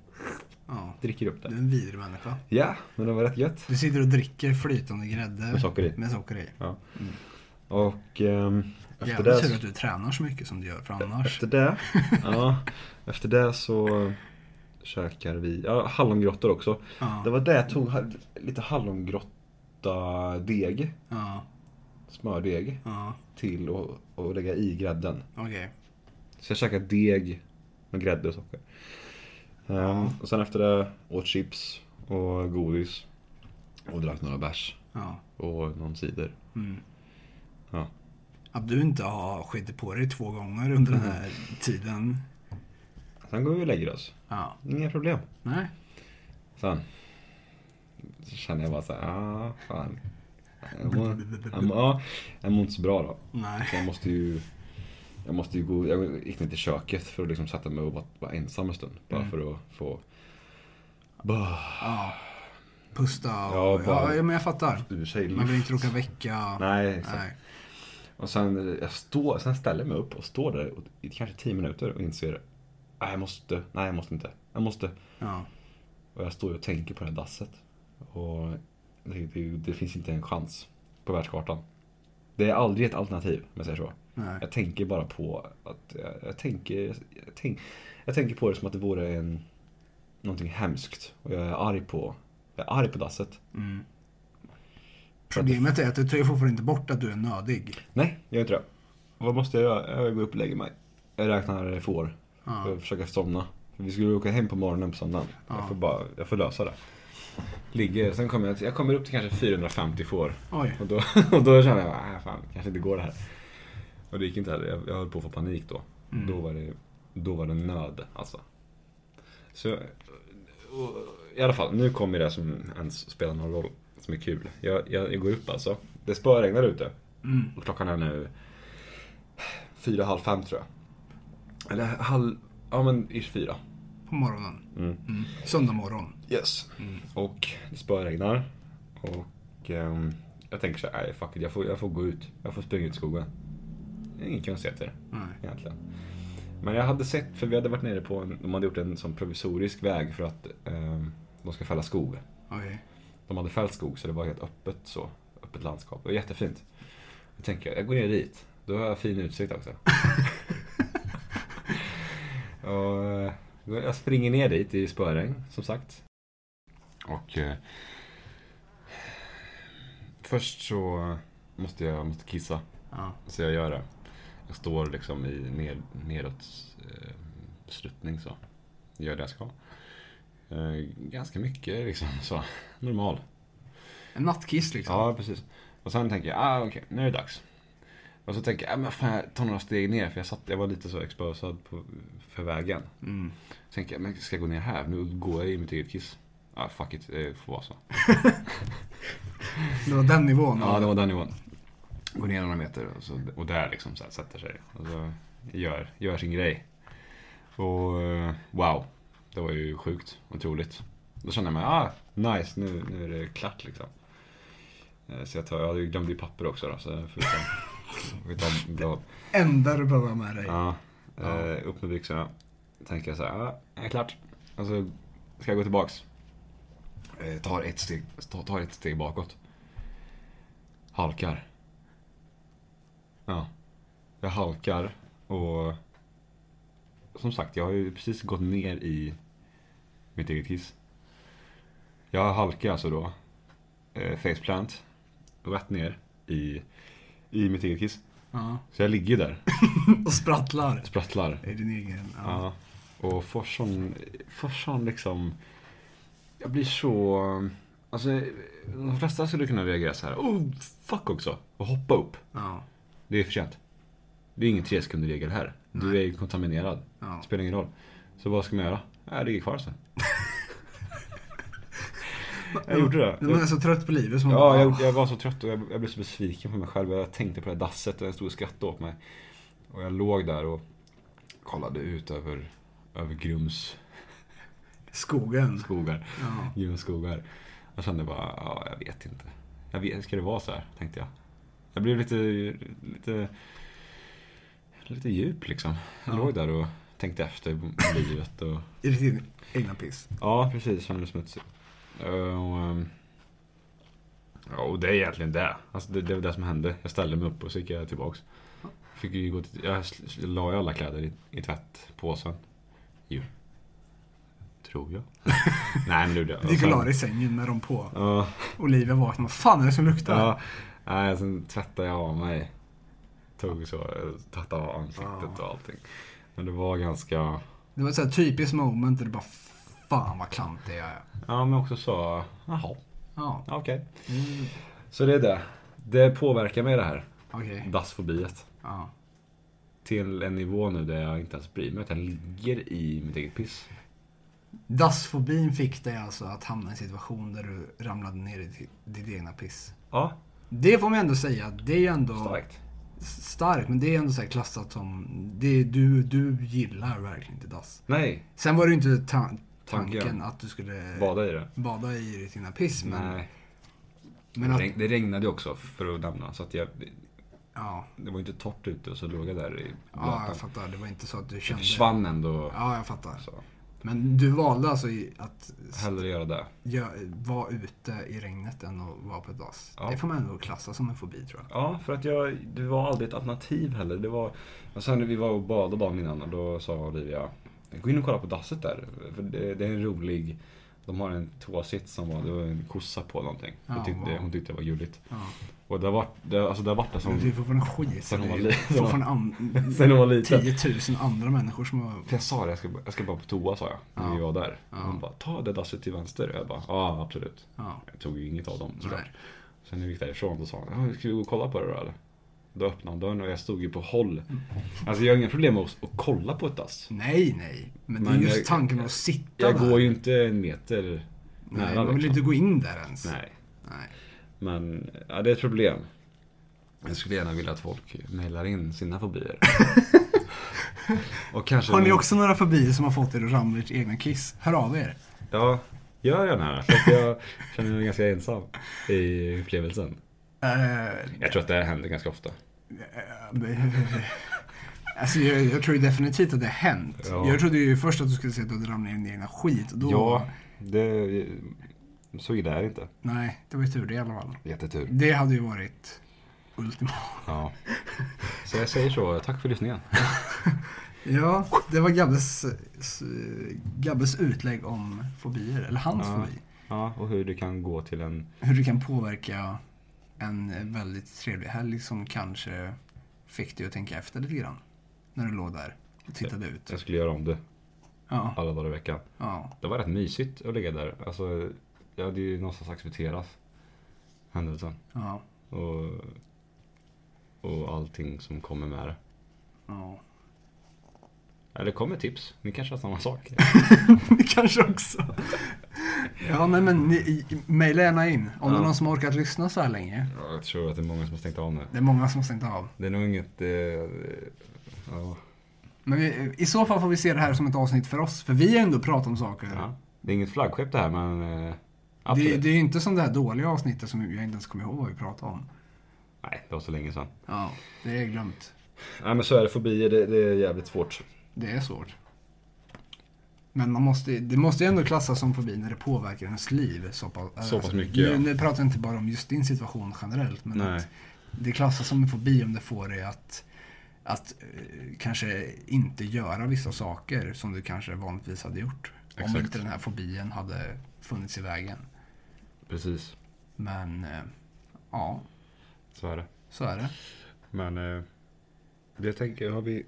Ja. dricker upp Du är det. en vidrig människa. Ja, men det var rätt gött. Du sitter och dricker flytande grädde. Med socker i. Med socker i. Ja. Mm. Och ehm, efter Jävligt det... tur att du tränar så mycket som du gör, för annars... Efter det, ja, efter det så käkar vi, ja hallongrottor också. Ja. Det var det jag tog, lite hallongrotta deg, Ja. smördeg, Ja. till och, och lägga i grädden. Okej. Så jag käkade deg med grädde och socker. Ehm, och sen efter det åt chips och godis. Och drack några bärs. Och någon cider. Mm. Ja. Att du inte har skitit på dig två gånger under den här tiden. Sen går vi och lägger oss. Ja. Inga problem. Nej. Sen så känner jag bara så här, ah, fan. Jag mår, jag mår, ja, jag mår inte så bra då. Nej. Så jag måste ju, jag måste ju gå, jag gick ner till köket för att liksom sätta mig och vara, ensam en stund. Bara Mm. för att få, bara, Ja. Pusta och... Ja, bara- ja, men jag fattar. Man vill inte råka väcka... Nej, exakt. Nej. Och sen, eh, jag står, sen ställer jag mig upp och står där i kanske tio minuter och inser, nej jag måste, nej jag måste inte, jag måste. Ja. Och jag står och tänker på det här dasset. Och det, det, det finns inte en chans på världskartan. Det är aldrig ett alternativ, om jag säger så. Nej. Jag tänker bara på att, jag, jag, tänker, jag, tänk, jag tänker på det som att det vore en, någonting hemskt. Och jag är arg på, jag är arg på dasset. Mm. Problemet är att det tar ju fortfarande inte bort att du är nödig. Nej, jag gör inte det. Vad måste jag göra? Jag går upp och lägger mig. Jag räknar får. Ja. Jag försöker somna. Vi skulle åka hem på morgonen på söndagen. Ja. Jag, får bara, jag får lösa det. Ligger, sen kommer jag, jag kommer upp till kanske 450 får. Oj. Och då, och då känner jag, nej fan, kanske inte går det här. Och det gick inte heller. Jag, jag höll på att få panik då. Mm. Då, var det, då var det nöd alltså. Så, och, i alla fall, nu kommer det som ens spelar någon roll. Som är kul. Jag, jag, jag går upp alltså. Det spöregnar ute. Mm. Och klockan är nu fyra, halv fem tror jag. Eller halv, ja men ish fyra. På morgonen. Mm. Mm. Söndag morgon. Yes. Mm. Och det spöregnar. Och ehm, jag tänker så här, nej fuck it, jag får, jag får gå ut. Jag får springa ut i skogen. Det är inget konstigheter Nej. egentligen. Men jag hade sett, för vi hade varit nere på, en, de hade gjort en sån provisorisk väg för att ehm, de ska fälla skog. Okej. De hade fällt skog så det var helt öppet så. Öppet landskap. Det var jättefint. Då tänker jag, jag går ner dit. Då har jag fin utsikt också. och eh, jag springer ner dit i spöregn, som sagt. Och eh, först så måste jag måste kissa. Ja. Så jag gör det. Jag står liksom i ner, neråt eh, sluttning så. Gör det jag ska. Eh, ganska mycket liksom så. Normal. En nattkiss liksom. Ja, precis. Och sen tänker jag, ah, okej, nu är det dags. Och så tänker jag, ah, men fan, jag tar några steg ner för jag, satt, jag var lite så exposad på, för vägen. Mm. Jag, men ska jag gå ner här? Nu går jag i mitt eget kiss. Ah, fuck it, det får vara så. Det var den nivån. Ja, det var den nivån. Går ner några meter och, så, och där liksom så här, sätter sig. Och så gör, gör sin grej. Och eh, wow, det var ju sjukt, otroligt. Då kände jag mig, ah, nice, nu, nu är det klart liksom. Eh, Så jag, tar, jag glömde ju papper också då, så jag får ta, får ta. Enda du behöver ha med dig. Ja, Ja. eh, upp med byxorna. Tänker jag så här, ah, ja, är klart. Och så ska jag gå tillbaks. Eh, tar, ett steg, tar, tar ett steg bakåt. Halkar. Ja. Jag halkar och som sagt, jag har ju precis gått ner i mitt eget kiss. Jag halkar alltså då eh, faceplant rätt ner i, i mitt eget kiss. Ja. Så jag ligger där, Och sprattlar. sprattlar. I din egen. Ja. Ja. Och sån liksom... Jag blir så... Alltså, de flesta skulle kunna reagera så här. Oh, fuck också. Och hoppa upp. Ja. Det är för sent. Det är ingen tre sekunder regel här. Du Nej. är ju kontaminerad. Ja. Spelar ingen roll. Så vad ska man göra? Jag ligger kvar så. jag gjorde det. Man är så trött på livet som Ja, bara, jag, jag var så trött och jag, jag blev så besviken på mig själv. Jag tänkte på det här dasset och jag stod och skrattade åt mig. Och jag låg där och kollade ut över, över Grums Skogen. skogar. Ja. Grums skogar. Jag kände bara, ja, jag vet inte. Jag vet, ska det vara så här? Tänkte jag. Jag blev lite, lite, lite djup liksom. Jag Ja. låg där och tänkte efter livet och I ditt egna piss. Ja, precis. Kände mig smutsig. Och, ehm, ja, och det är egentligen det. Alltså det, det var det som hände. Jag ställde mig upp och så gick jag tillbaks. Fick ju gå till, jag la ju alla kläder i, i tvättpåsen. Jo. Tror jag. Nej, men det gjorde jag. Gick och la i sängen med dem på. Ja, Olivia vaknade. Vad fan är det som luktar? ja. Nej, sen tvättade jag av mig. Tog så, tvättade av ansiktet och allting. Men det var ganska... Det var ett typiskt moment där du bara Fan vad klantig jag är. Ja, men också så... Jaha, Ja. okej. Mm. Så det är det. Det påverkar mig det här. Okej. Dassfobiet. Ja. till en nivå nu där jag inte ens bryr mig. Jag ligger i mitt eget piss. Dassfobin fick dig alltså att hamna i en situation där du ramlade ner i ditt- egna piss. Ja, Det får man ändå säga, det är ändå starkt. starkt, men det är ändå så här klassat som, det, du, du gillar verkligen inte dass. Nej, Sen var det ju inte ta- tanken Tanken. att du skulle bada i det. bada i ditt egna piss, men, Nej. men att, Det, regn, det regnade ju också, för att nämna. Så att jag, ja, det var ju inte torrt ute och så låg jag där i ja, blötan. jag fattar. Det var inte så att du det kände... försvann ändå. Ja, jag fattar. Så, Men du valde alltså att hellre göra det. gö- vara ute i regnet än att vara på ett dass. Ja. Det får man ändå klassa som en fobi tror jag. Ja, för att jag, det var aldrig ett alternativ heller. Det var, och sen när vi var och badade dagen innan och då sa Olivia, gå in och kolla på dasset där. För det, det är en rolig, de har en toasits som var, det var en kossa på någonting. Ja, hon, tyckte, wow. hon tyckte det var gulligt. Ja. Och det har varit, det, alltså det har varit det som, du får från skit. Sen hon var liten. an- Sen hon var liten. 10 000 andra människor som har... För jag sa det, jag ska, jag ska bara på toa sa jag, när Ja. vi var där. Ja. Hon bara, ta det dasset till vänster. Jag bara, ja absolut. Ja. Jag tog ju inget av dem såklart. Sen när vi gick därifrån då sa "Ja, ska vi gå och kolla på det då eller? Då öppnade han dörren och jag stod ju på håll. Alltså jag har inga problem med att, att kolla på ett dass. Nej, nej. Men det är Men just jag- tanken att sitta Jag där. går ju inte en meter Nej, nära man vill liksom. inte gå in där ens. Nej. Nej. Men ja, det är ett problem. Jag skulle gärna vilja att folk mejlar in sina fobier. och kanske Har ni också några fobier som har fått er att ramla i ert egna kiss? Hör av er. Ja, gör gärna det. För att jag känner mig ganska ensam i upplevelsen. Eh, Jag tror att det här händer ganska ofta. Alltså jag, jag tror definitivt att det har hänt. Ja. Jag trodde ju först att du skulle säga att du hade ramlat i din egna skit. och Då, Ja, det, så illa är det inte. Nej, det var ju tur det i alla fall. Jättetur. Det hade ju varit ultimat. Ja. Så jag säger så, tack för lyssningen. Ja, det var Gabbes, Gabbes utlägg om fobier, eller hans Ja. fobi. Ja, och hur det kan gå till en... Hur det kan påverka en väldigt trevlig helg som kanske fick dig att tänka efter lite grann. När du låg där och tittade ut. Jag skulle göra om det Ja, alla dagar i veckan. ja. Det var rätt mysigt att ligga där. Alltså, jag hade ju någonstans accepterat händelsen. Ja, Och, och allting som kommer med det. ja. Eller kommer tips. Ni kanske har samma sak. Kanske också. Ja, men ni- mejla gärna in. Om det Ja. är någon som har orkat lyssna så här länge. Ja, Jag tror att det är många som har stängt av nu. Det är många som har stängt av. Det är nog inget... Eh, ja, Men vi, i så fall får vi se det här som ett avsnitt för oss. För vi har ändå pratat om saker. ja. Det är inget flaggskepp det här men... Eh, det, det är ju inte som det här dåliga avsnittet som jag inte ens kommer ihåg vad vi pratade om. Nej, det var så länge sedan. Ja, det är glömt. Nej men så är det. Fobier, det, det är jävligt svårt. Det är svårt. Men man måste, det måste ju ändå klassas som fobi när det påverkar ens liv så pass, Så pass mycket, nu, ja. nu pratar jag inte bara om just din situation generellt. Men att det klassas som en fobi om det får dig att, att eh, kanske inte göra vissa saker som du kanske vanligtvis hade gjort. Om Exakt. inte den här fobien hade funnits i vägen. Precis. Men eh, ja, Så är det. så är det. Men... Eh, det jag tänker, har vi...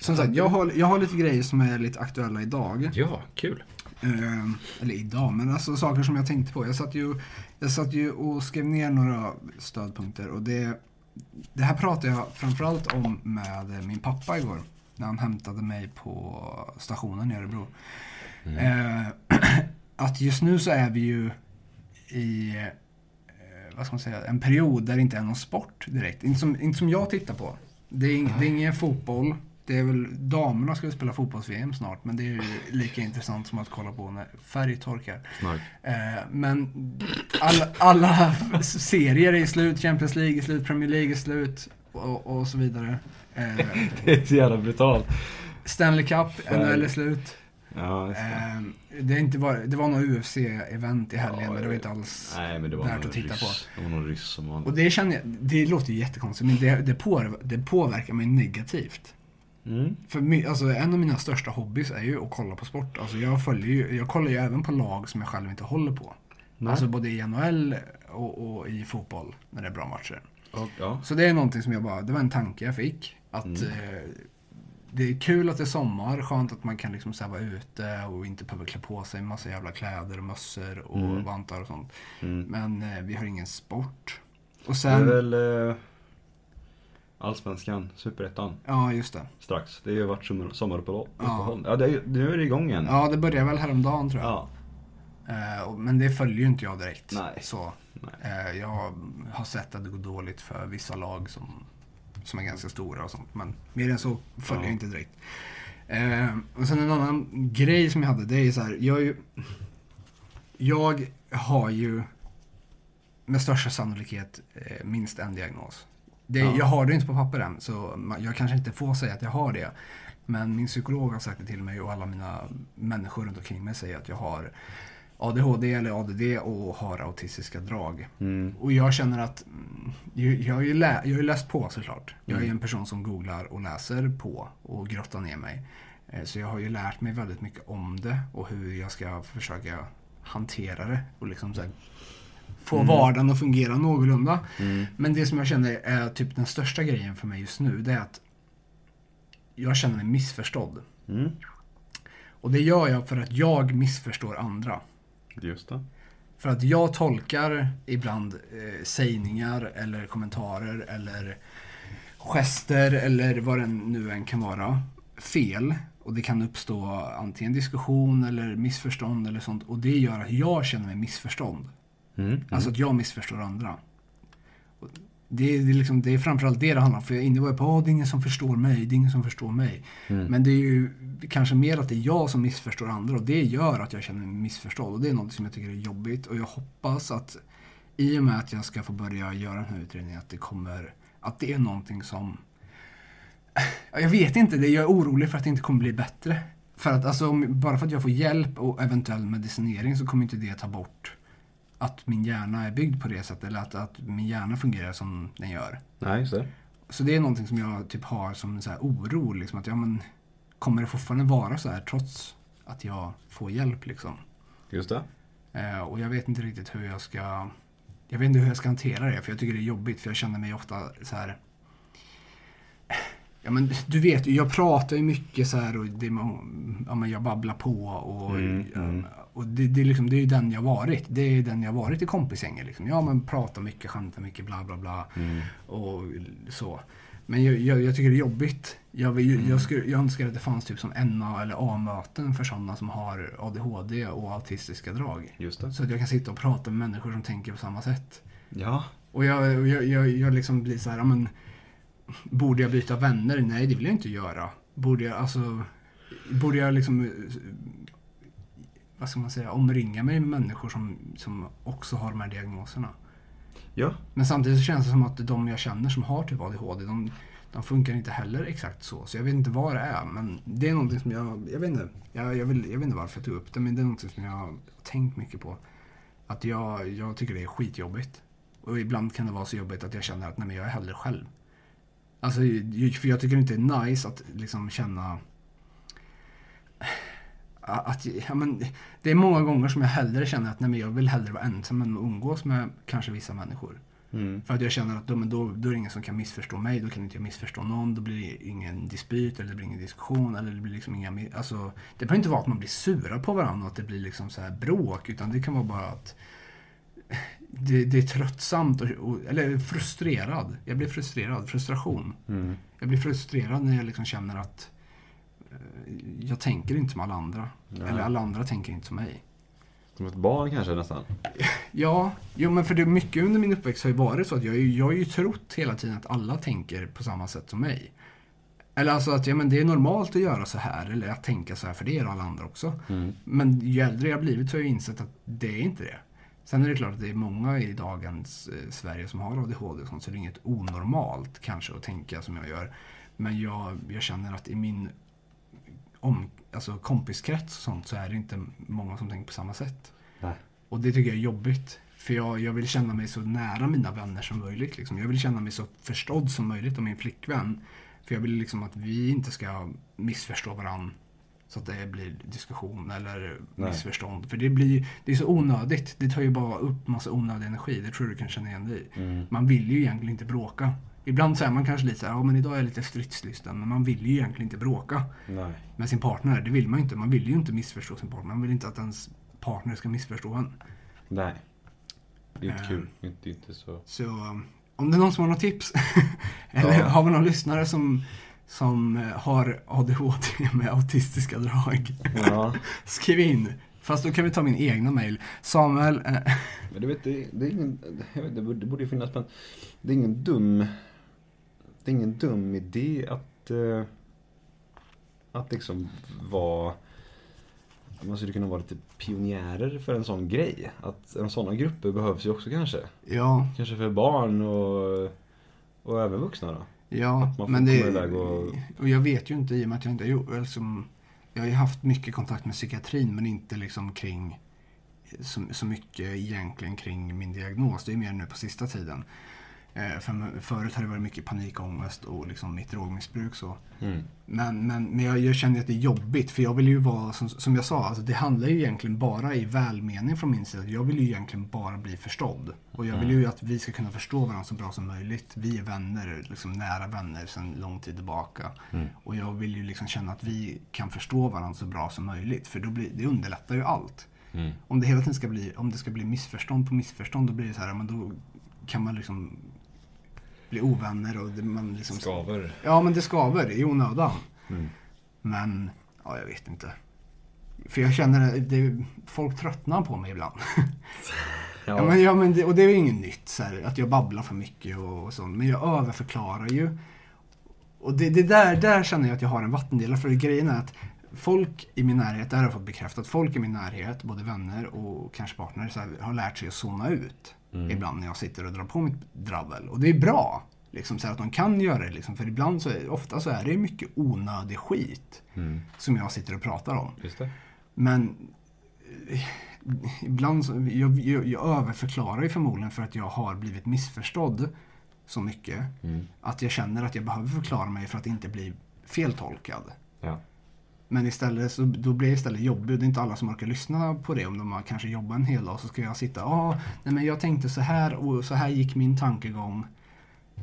Som sagt, jag har, jag har lite grejer som är lite aktuella idag. Ja, kul. Eh, eller idag, men alltså saker som jag tänkte på. Jag satt ju, jag satt ju och skrev ner några stödpunkter och det, det här pratade jag framförallt om med min pappa igår. När han hämtade mig på stationen i Örebro. Eh, att just nu så är vi ju i eh, vad ska man säga, en period där det inte är någon sport direkt. Inte som, inte som jag tittar på. Det är, ing- det är ingen fotboll. Det är väl, damerna ska spela fotbolls-VM snart, men det är ju lika intressant som att kolla på när färg torkar. Eh, men alla, alla serier är slut, Champions League är slut, Premier League är slut och, och så vidare. Eh, Det är så jävla brutalt. Stanley Cup. NHL är slut. Ja, det. Eh, det, är inte bara, det var något UFC-event i helgen, Ja, men det var inte alls... Nej, men det var värt att titta ryss. Det var någon ryss som var... Och det känner jag, det låter ju jättekonstigt, men det, det, på, det påverkar mig negativt. Mm. För my, alltså, en av mina största hobbys är ju att kolla på sport. Alltså, jag, följer ju, jag kollar ju även på lag som jag själv inte håller på. Nej. Alltså både i NHL och, och i fotboll när det är bra matcher. Och, ja. Så det är någonting som jag bara, det var en tanke jag fick. Att Mm. eh, det är kul att det är sommar, skönt att man kan liksom så vara ute och inte behöver klä på sig massa jävla kläder och mössor och Mm. vantar och sånt. Mm. Men eh, vi har ingen sport. Och Det är sen, väl... Eh, Allsvenskan, Superettan. Ja, just det. Strax. Det har ju varit sommar- sommaruppehåll. Ja. Ja, det är, nu är det igång igen. Ja, det började väl häromdagen tror jag. Ja. Eh, men det följer ju inte jag direkt. Nej. Så, eh, jag har sett att det går dåligt för vissa lag som, som är ganska stora och sånt. Men mer än så följer Ja. jag inte direkt. Eh, och sen en annan grej som jag hade, det är så här. Jag, ju, jag har ju med största sannolikhet eh, minst en diagnos. Det, Ja. Jag har det inte på papper än, så jag kanske inte får säga att jag har det. Men min psykolog har sagt det till mig och alla mina människor runt omkring mig säger att jag har ADHD eller ADD och har autistiska drag. Mm. Och jag känner att mm, jag, har ju lä, jag har läst på såklart. Jag är Mm. en person som googlar och läser på och grottar ner mig. Eh, Så jag har ju lärt mig väldigt mycket om det och hur jag ska försöka hantera det och liksom så här, få Mm. vardagen att fungera någorlunda. Mm. Men det som jag känner är typ den största grejen för mig just nu, det är att jag känner mig missförstådd. Mm. Och det gör jag för att jag missförstår andra. Just det. För att jag tolkar ibland eh, sägningar eller kommentarer eller gester eller vad det nu än kan vara fel. Och det kan uppstå antingen diskussion eller missförstånd eller sånt. Och det gör att jag känner mig missförstådd. Mm. Alltså att jag missförstår andra. Det är, det, är liksom, det är framförallt det det handlar om. För jag inne var jag på att det är ingen som förstår mig, det är ingen som förstår mig. Mm. Men det är ju kanske mer att det är jag som missförstår andra och det gör att jag känner mig missförstådd. Och det är något som jag tycker är jobbigt och jag hoppas att i och med att jag ska få börja göra den här utredningen att det kommer, att det är någonting som Ja, Jag vet inte, det- jag är orolig för att det inte kommer bli bättre. För att alltså, bara för att jag får hjälp och eventuell medicinering så kommer inte det ta bort att min hjärna är byggd på det sättet. Eller att, att min hjärna fungerar som den gör. Nej, det. Så det är någonting som jag typ har som en så oro. Liksom, att, ja, men, kommer det fortfarande vara så här trots att jag får hjälp? Liksom? Just det. Eh, och jag vet inte riktigt hur jag ska Jag vet inte hur jag ska hantera det för jag tycker det är jobbigt för jag känner mig ofta så här Ja men du vet jag pratar ju mycket så här och det ja, men jag babblar på och, Mm, mm. Och det, det, är liksom, det är ju den jag varit. Det är den jag varit i kompisgänget liksom. Ja men pratar mycket, skämtar mycket, bla bla bla Mm. och så. Men jag, jag, jag tycker det är jobbigt. Jag, vill, Mm. jag, skulle, jag önskar att det fanns typ som NA eller A-möten för sådana som har ADHD och autistiska drag. Så att jag kan sitta och prata med människor som tänker på samma sätt. Ja. Och jag, jag, jag, jag liksom blir så här, ja, men Borde jag byta vänner? Nej, det vill jag inte göra. Borde jag, alltså, borde jag liksom, vad ska man säga, omringa mig med människor som, som också har de här diagnoserna? Ja. Men samtidigt så känns det som att de jag känner som har typ ADHD, de, de funkar inte heller exakt så. Så jag vet inte vad det är. Men det är någonting som jag, jag vet inte, jag, jag, vill, jag vet inte varför jag tog upp det. Men det är någonting som jag har tänkt mycket på. Att jag, jag tycker det är skitjobbigt. Och ibland kan det vara så jobbigt att jag känner att nej, men jag är hellre själv. Alltså, för jag tycker inte det är nice att liksom känna att, ja, men, det är många gånger som jag hellre känner att nej, men jag vill hellre vara ensam än att umgås med kanske vissa människor. Mm. För att jag känner att då, men då, då är det ingen som kan missförstå mig, då kan inte jag missförstå någon, då blir det ingen dispyt eller det blir ingen diskussion eller det blir liksom inga, alltså Det behöver inte vara att man blir sura på varandra och att det blir liksom så här bråk, utan det kan vara bara att det, det är tröttsamt, och, och, eller frustrerad. Jag blir frustrerad, frustration. Mm. Jag blir frustrerad när jag liksom känner att jag tänker inte som alla andra. Ja. Eller alla andra tänker inte som mig. Som ett barn kanske nästan. Ja, jo men för det mycket under min uppväxt har ju varit så att jag, jag har ju trott hela tiden att alla tänker på samma sätt som mig. Eller alltså att ja, men det är normalt att göra så här eller att tänka så här för det gör alla andra också. Mm. Men ju äldre jag blivit så har jag insett att det är inte det. Sen är det klart att det är många i dagens eh, Sverige som har ADHD och sånt så det är inget onormalt kanske att tänka som jag gör. Men jag, jag känner att i min om, alltså kompiskrets och sånt så är det inte många som tänker på samma sätt. Nej. Och det tycker jag är jobbigt. För jag, jag vill känna mig så nära mina vänner som möjligt. Liksom. Jag vill känna mig så förstådd som möjligt av min flickvän. För jag vill liksom att vi inte ska missförstå varandra. Så att det blir diskussion eller Nej. missförstånd. För det blir det är så onödigt. Det tar ju bara upp massa onödig energi. Det tror du kan känna igen dig i. Mm. Man vill ju egentligen inte bråka. Ibland är man kanske lite så här, ja men idag är jag lite stridslysten. Men man vill ju egentligen inte bråka Nej. med sin partner. Det vill man ju inte. Man vill ju inte missförstå sin partner. Man vill inte att ens partner ska missförstå en. Nej. Det är inte Eh. kul. Inte, inte så. Så om det är någon som har något tips. eller Ja. har vi någon lyssnare som, som eh, har ADHD med autistiska drag. Ja. Skriv in. Fast då kan vi ta min egna mail. Samuel. Eh, Men du vet, det, det är ingen... Det det borde ju finnas, men det är ingen dum... Det är ingen dum idé att... eh, att liksom vara... Man skulle kunna vara lite pionjärer för en sån grej. Att en sådana grupper behövs ju också kanske. ja, Kanske för barn och, och även vuxna då. ja. man får Men det, komma iväg och- och jag vet ju inte i och med att jag inte har. Liksom, jag har ju haft mycket kontakt med psykiatrin men inte liksom kring så, så mycket egentligen kring min diagnos. Det är mer nu på sista tiden. Eh, för, förut har det varit mycket panikångest och liksom mitt drogmissbruk. Så. Mm. Men, men, men jag, jag känner att det är jobbigt för jag vill ju vara, som, som jag sa, alltså det handlar ju egentligen bara i välmening från min sida. Jag vill ju egentligen bara bli förstådd. Och jag vill ju att vi ska kunna förstå varandra så bra som möjligt. Vi är vänner, liksom nära vänner sedan lång tid tillbaka. Mm. Och jag vill ju liksom känna att vi kan förstå varandra så bra som möjligt. För då blir, det underlättar ju allt. Mm. Om det hela tiden ska bli, om det ska bli missförstånd på missförstånd, då blir det så här, men då kan man liksom bli ovänner och det, man liksom... Skaver. Ja, men det skaver i onödan. Mm. Men, ja, jag vet inte. För jag känner att folk tröttnar på mig ibland. Ja. Ja, men, ja, men det, och det är ju inget nytt, så här, att jag babblar för mycket och, och sånt. Men jag överförklarar ju. Och det, det där, där känner jag att jag har en vattendelare. För grejen är att folk i min närhet, det här har jag fått bekräftat, folk i min närhet, både vänner och kanske partner, här, har lärt sig att zona ut. Mm. Ibland när jag sitter och drar på mitt dravel. Och det är bra. Liksom, så att de kan göra det. Liksom, för ibland så är, ofta så är det mycket onödig skit Mm. som jag sitter och pratar om. Men eh, ibland så, jag, jag, jag överförklarar ju förmodligen för att jag har blivit missförstådd så mycket. Mm. Att jag känner att jag behöver förklara mig för att inte bli feltolkad. Ja. Men istället så då blir det istället jobbigt. Det är inte alla som orkar lyssna på det om de har kanske jobbat en hel dag. Så ska jag sitta, ja, nej men jag tänkte så här och så här gick min tankegång.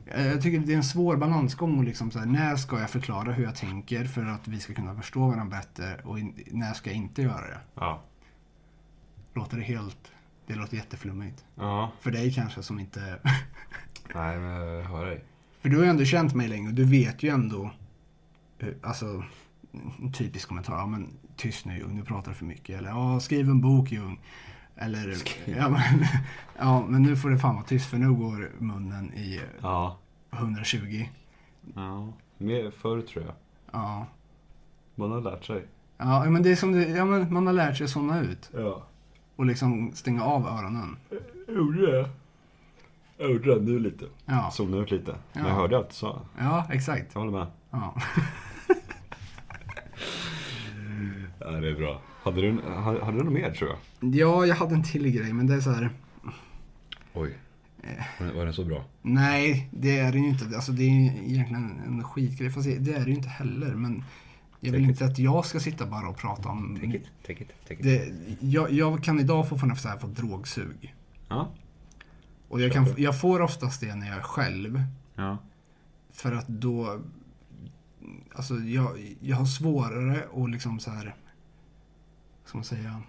Eh, Jag tycker det är en svår balansgång. Och liksom så här, när ska jag förklara hur jag tänker för att vi ska kunna förstå varandra bättre och när ska jag inte göra det? Ja. Låter det helt... Det låter jätteflummigt. Ja. För dig kanske som inte... Nej, men jag hör dig. För du har ju ändå känt mig länge och du vet ju ändå... Alltså, en typisk kommentar. Ja men tyst nu Ljung, nu pratar du för mycket. Eller ja, skriv en bok Ljung. Eller ja men, ja men nu får det fan vara tyst för nu går munnen i Ja. 120. Ja. Mer förr tror jag. Ja. Man har lärt sig. Ja men det är som det, ja men man har lärt sig såna ut. Ja. Och liksom stänga av öronen. Gjorde det. Jag gjorde det nu lite. Ja, Zonade ut lite. Men Ja. jag hörde allt du sa. ja exakt. Jag håller med. Ja. Ja, det är bra. Hade du, hade, hade du något mer tror jag? ja, jag hade en till grej men det är så här. Oj. Var, den så bra? Nej, det är det ju inte. Alltså det är ju egentligen en skitgrej. Fast det är det ju inte heller. Men jag vill Take inte att jag ska sitta bara och prata om... Take it, take it, take it. Det, jag, jag kan idag fortfarande här få drogsug. Ja. Och jag, kan, jag får oftast det när jag är själv. Ja. För att då... Alltså jag, jag har svårare att liksom så här... Ska man säga?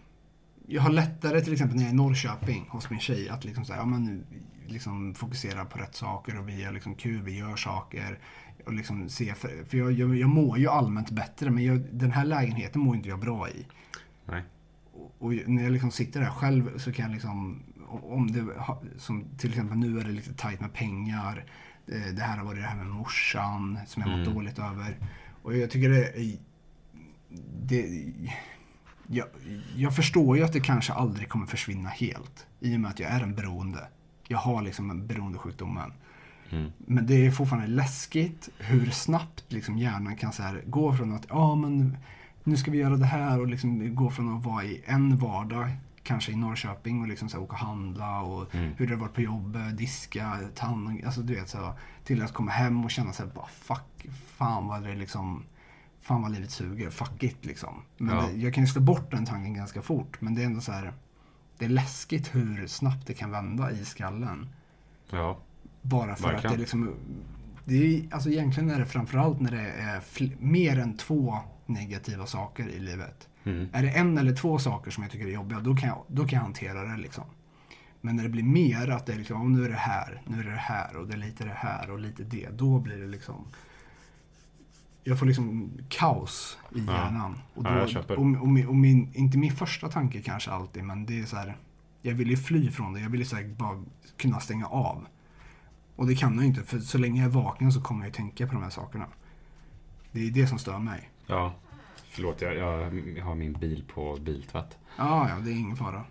Jag har lättare till exempel när jag är i Norrköping hos min tjej att liksom så här, ja, men, liksom fokusera på rätt saker och vi har liksom kul, vi gör saker. Och liksom se, för, för jag, jag, jag mår ju allmänt bättre men jag, den här lägenheten mår inte jag bra i. Nej. Och, och när jag liksom sitter där själv så kan jag liksom, om det, som till exempel nu är det lite tajt med pengar. Det, det här har varit det här med morsan som jag mått Mm. dåligt över. Och jag tycker det är, det, jag, jag förstår ju att det kanske aldrig kommer försvinna helt. I och med att jag är en beroende. Jag har liksom en beroendesjukdomen. Mm. Men det är fortfarande läskigt hur snabbt liksom hjärnan kan så här, gå från att ja men nu ska vi göra det här och liksom gå från att vara i en vardag kanske i Norrköping och liksom så här, åka och handla och Mm. hur det har varit på jobbet, diska, ta hand alltså du vet så till att komma hem och känna sig bara fuck, fan vad det liksom Fan vad livet suger, fuck it liksom. Men Ja. det, jag kan ju slå bort den tanken ganska fort men det är ändå så här Det är läskigt hur snabbt det kan vända i skallen. Ja. Bara för Verkligen. att det liksom... Det är, alltså egentligen är det framförallt när det är mer än två negativa saker i livet. Mm. Är det en eller två saker som jag tycker är jobbiga, då kan jag, då kan jag hantera det liksom. Men när det blir mer, att det är liksom, "Åh, nu är det här, nu är det här och det är lite det här och lite det. Då blir det liksom... Jag får liksom kaos i Ja. hjärnan. Och, då, Ja, jag och, och, och min, inte min första tanke kanske alltid, men det är så här. Jag vill ju fly från det. Jag vill ju så här bara kunna stänga av. Och det kan jag inte, för så länge jag är vaken så kommer jag ju tänka på de här sakerna. Det är det som stör mig. Ja. Förlåt, jag, jag, jag har min bil på biltvätt. Ja, ja, det är ingen fara.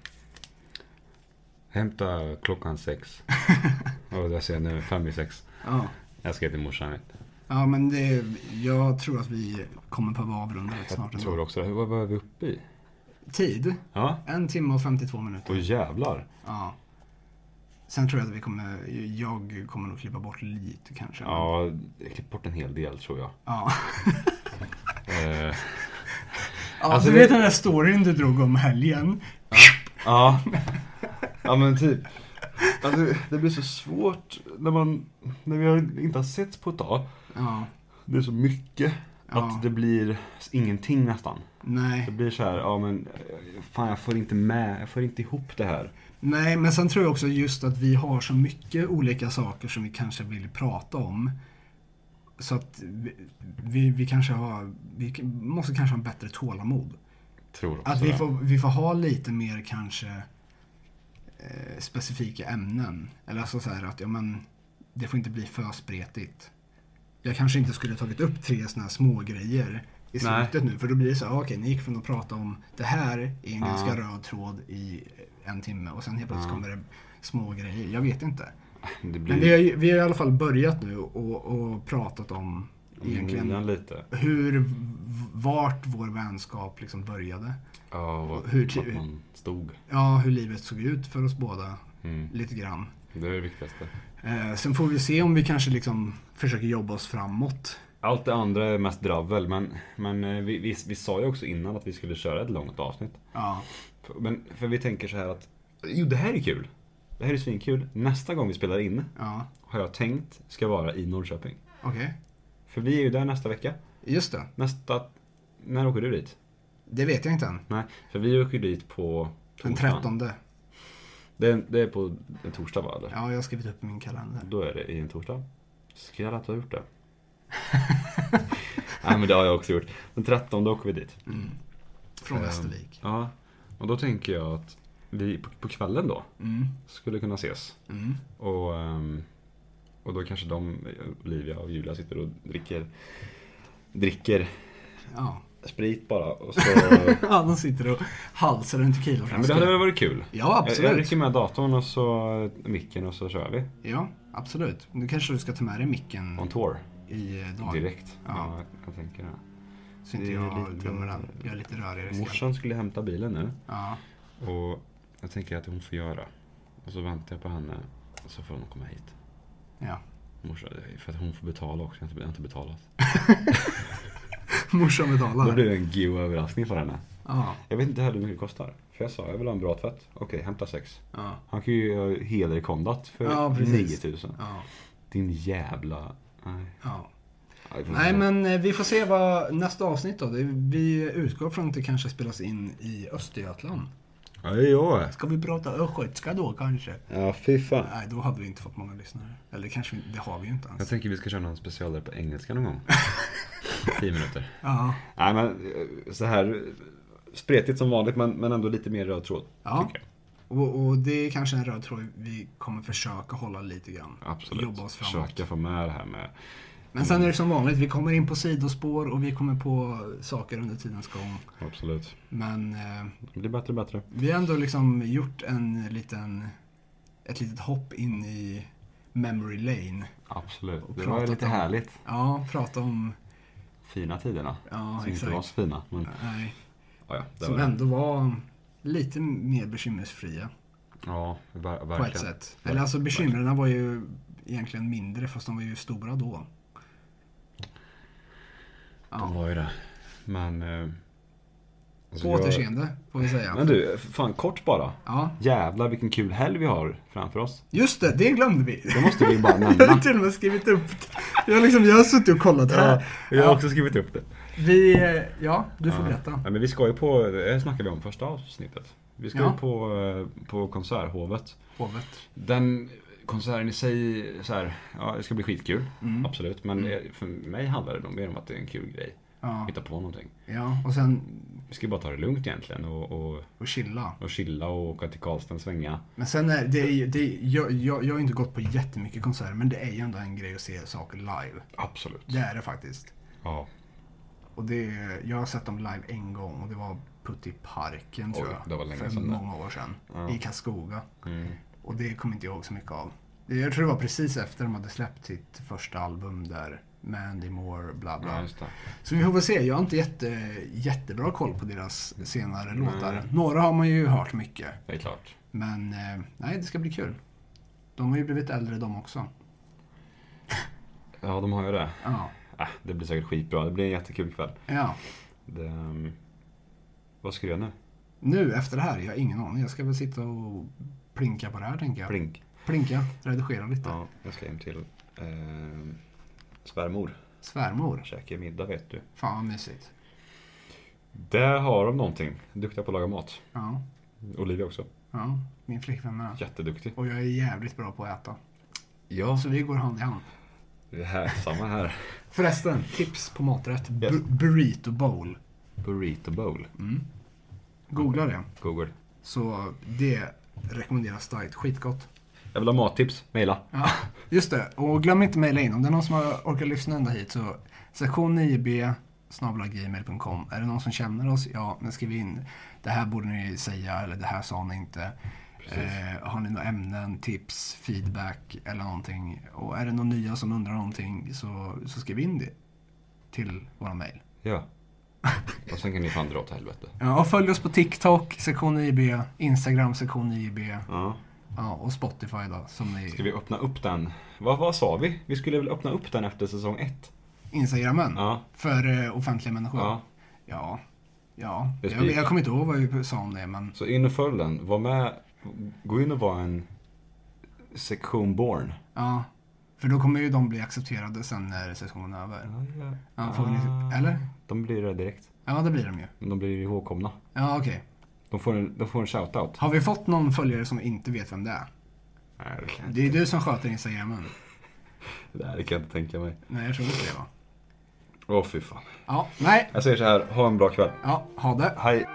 Hämta klockan sex. Och där ser jag nu, fem i sex. Ja. Jag ska till morsan. Ja, men det, jag tror att vi kommer behöva avrunda rätt snart. Jag tror också det. Vad var vi uppe i? Tid? Ja. En timme och 52 minuter. Och jävlar. Ja. Sen tror jag att vi kommer, jag kommer nog klippa bort lite kanske. Ja, jag klippte bort en hel del tror jag. Ja. Eh, ja Alltså, du vi- vet den där storyn du drog om helgen? ja. ja, men typ. Alltså, det blir så svårt när man, när vi inte har setts på ett tag. Ja. Det är så mycket. Ja. Att det blir ingenting nästan. Det Nej. blir så här, ja men fan jag får inte med, jag får inte ihop det här. Nej, men sen tror jag också just att vi har så mycket olika saker som vi kanske vill prata om. Så att vi, vi, vi kanske har, vi måste kanske ha bättre tålamod. Tror också Att vi det. får, vi får ha lite mer kanske eh, specifika ämnen. Eller alltså så här att, ja men, det får inte bli för spretigt. Jag kanske inte skulle tagit upp tre sådana små grejer i Nej. slutet nu. För då blir det så här, okej, ni gick från att prata om det här i en Ja. ganska röd tråd i en timme och sen helt plötsligt Ja. kommer det små grejer. Jag vet inte. Det blir Men vi har, vi har i alla fall börjat nu och, och pratat om egentligen lite. hur, vart vår vänskap liksom började. Ja, vad, Hur vart man stod. Ja, hur livet såg ut för oss båda Mm. lite grann. Det är det viktigaste. Eh, sen får vi se om vi kanske liksom försöker jobba oss framåt. Allt det andra är mest dravel, men, men eh, vi, vi, vi sa ju också innan att vi skulle köra ett långt avsnitt. Ja, Men för vi tänker så här att, jo det här är kul. Det här är svinkul. Nästa gång vi spelar in ja, har jag tänkt ska vara i Norrköping. okej. För vi är ju där nästa vecka. Just det. Nästa, när åker du dit? Det vet jag inte än. Nej, för vi åker dit på Den torsdagen. 13. Det är, det är på en torsdag va? Eller? Ja, jag har skrivit upp i min kalender. Då är det i en torsdag. Jag att du har gjort det? Nej men det har jag också gjort. Den 13 då åker vi dit. Mm. Från Ehm, Västervik. Ja, och då tänker jag att vi på, på kvällen då Mm. skulle kunna ses. Mm. Och, ehm, och då kanske de, Olivia och Julia sitter och dricker, dricker Ja. Sprit bara. Och så, ja, de sitter och halsar en ja, men tequilaflaska. det hade väl varit kul. Ja, Jag, jag absolut. rycker med datorn och så micken och så kör vi. Ja, absolut. Nu kanske du ska ta med dig micken On tour. i eh, dag. Direkt. Ja. Ja, jag tänker det. Så inte jag lite- glömmer den. Jag är lite rörigare. Morsan skulle hämta bilen nu. Ja. Och jag tänker att hon får göra. Och så väntar jag på henne. Och så får hon komma hit. ja. Morsan, för att hon får betala också. Jag jag har inte betalat. Morsan betalar. Då blir det en god överraskning för henne. Ja. Jag vet inte heller hur mycket det kostar. För jag sa, jag vill ha en bra tvätt. Okej, hämta sex. Ja. Han kan ju göra helrekondat för Ja, precis. 9000. Ja. Din jävla... Nej. ja. Nej men eh, vi får se vad nästa avsnitt då. Vi utgår från att det kanske spelas in i Östergötland. Ja. Ska vi prata östgötska då kanske? Ja, fy fan. Nej, då hade vi inte fått många lyssnare. Eller kanske vi, det har vi ju inte Jag ens. tänker vi ska köra någon special där på engelska någon gång. 10 minuter. Ja. Nej men eh, så här spretigt som vanligt men, men ändå lite mer röd tråd. Ja. Jag. Och, och det är kanske en röd tråd vi kommer försöka hålla lite grann. Absolut. Jobba oss framåt. Försöka få med det här med... Men sen är det som vanligt, vi kommer in på sidospår och vi kommer på saker under tidens gång. Absolut. Men eh, Det blir bättre och bättre. vi har ändå liksom gjort en liten, ett litet hopp in i memory lane. Absolut. Det var lite om- härligt. Ja, prata om, Fina tiderna. ja som inte var så exakt. fina. Men, Nej, ja, ja, som var ändå var lite mer bekymmersfria Ja, ver- verkligen. på ett sätt. Eller alltså bekymren var ju egentligen mindre fast de var ju stora då. De Ja. var ju det. Men... Eh, alltså På jag- återseende, får vi säga. Men du, fan kort bara. Ja, Jävlar vilken kul helg vi har framför oss. just det, det glömde vi. Det måste vi bara Jag har nämna. till och med skrivit upp det. Jag har, liksom, jag har suttit och kollat här. jag har Ja. också skrivit upp det. Vi, eh, ja, du får Ja. berätta. Ja, men vi ska ju på, det snackade vi om första avsnittet. Vi ska Ja. ju på, eh, på Konserthovet. Hovet. Den konserten i sig, så här, ja det ska bli skitkul. Mm. Absolut. Men eh, för mig handlar det nog mer om att det är en kul grej. Ja. Hitta på någonting. ja, och sen Vi ska bara ta det lugnt egentligen och, och, och chilla. och chilla och åka till Karlstad och svänga. Men sen är det, är det är, jag, jag, jag har inte gått på jättemycket konserter, men det är ju ändå en grej att se saker live. Absolut. Det är det faktiskt. Ja. Och det, jag har sett dem live en gång och det var Putte i parken tror Oj, jag. det var länge för sedan många år sedan. Ja. I Karlskoga. Mm. Och det kommer inte jag ihåg så mycket av. Det- Jag tror det var precis efter de hade släppt sitt första album där. Mandy Moore, bla bla. Ja. Så vi får väl se. Jag har inte jätte, jättebra koll på deras senare låtar. Nej. Några har man ju hört mycket. Det är klart. Men eh, nej, det ska bli kul. De har ju blivit äldre de också. Ja, de har ju det. Ja. Äh, det blir säkert skitbra. Det blir en jättekul kväll. ja. Det, um, vad ska du göra nu? Nu efter det här, jag har ingen aning. Jag ska väl sitta och plinka på det här tänker jag. Blink. Plinka, redigera lite. Ja, jag ska hem till eh, svärmor. Svärmor. Käka middag vet du. Fan vad mysigt. Där har de någonting. Duktiga på att laga mat. Ja. Olivia också. ja. Min flickvän med. Jätteduktig. Och jag är jävligt bra på att äta. Ja. Så vi går hand i hand. Det här, samma här. Förresten, tips på maträtt. Bu- Yes. burrito bowl. Burrito bowl. Mm. Googla det. Google. Så det rekommenderas starkt. Skitgott. Jag vill ha mattips. Maila. Ja, just det. Och glöm inte mejla in. Om det är någon som har orkat lyssna ända hit så sektion 9b gmail.com. Är det någon som känner oss? Ja, men skriv in. Det här borde ni säga eller det här sa ni inte. Eh, har ni några ämnen, tips, feedback eller någonting? Och är det någon nya som undrar någonting så, så skriv in det till våra mejl. Ja. Och sen kan ni fan dra åt helvete. Ja, och följ oss på TikTok, sektion 9b, Instagram, sektion 9b. Ja. Ja, och Spotify då, som ni... Ska vi öppna upp den? Vad, vad sa vi? Vi skulle väl öppna upp den efter säsong ett? Instagramen? Ja. För eh, offentliga människor? Ja. Ja. Ja. Jag, jag kommer inte ihåg vad vi sa om det, men... Så in och följ den. Var med. Gå in och var en sektion born. Ja. För då kommer ju de bli accepterade sen när säsongen är över. ja. Ja, får ni, eller? De blir det direkt. Ja, det blir de ju. Men De blir ihågkomna. Ja, okej. De får en, de får en shoutout. Har vi fått någon följare som inte vet vem det är? Nej, det kan, jag Det är inte- du som sköter Instagramen. det här kan jag inte tänka mig. Nej, jag tror inte det va? Åh fy fan. Ja, nej. Jag säger så här, ha en bra kväll. Ja, ha det. Hej.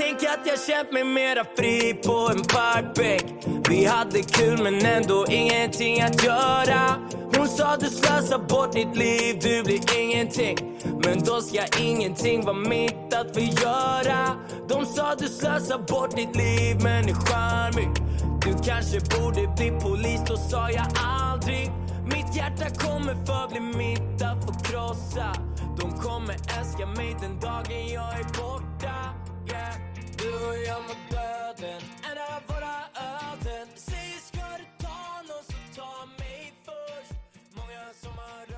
Tänk att jag känt mig mera fri på en parkbänk. Vi hade kul men ändå ingenting att göra. Hon sa du slösar bort ditt liv, du blir ingenting. Men då ska ingenting vara mitt att förgöra. De sa du slösar bort ditt liv men är charmig. Du kanske borde bli polis, då sa jag aldrig. Mitt hjärta kommer förbli mitt att få krossa. De kommer älska mig den dagen jag är borta. Du och jag mot döden, ändra våra öden. Säg ska du ta någon så ta mig först. Många som har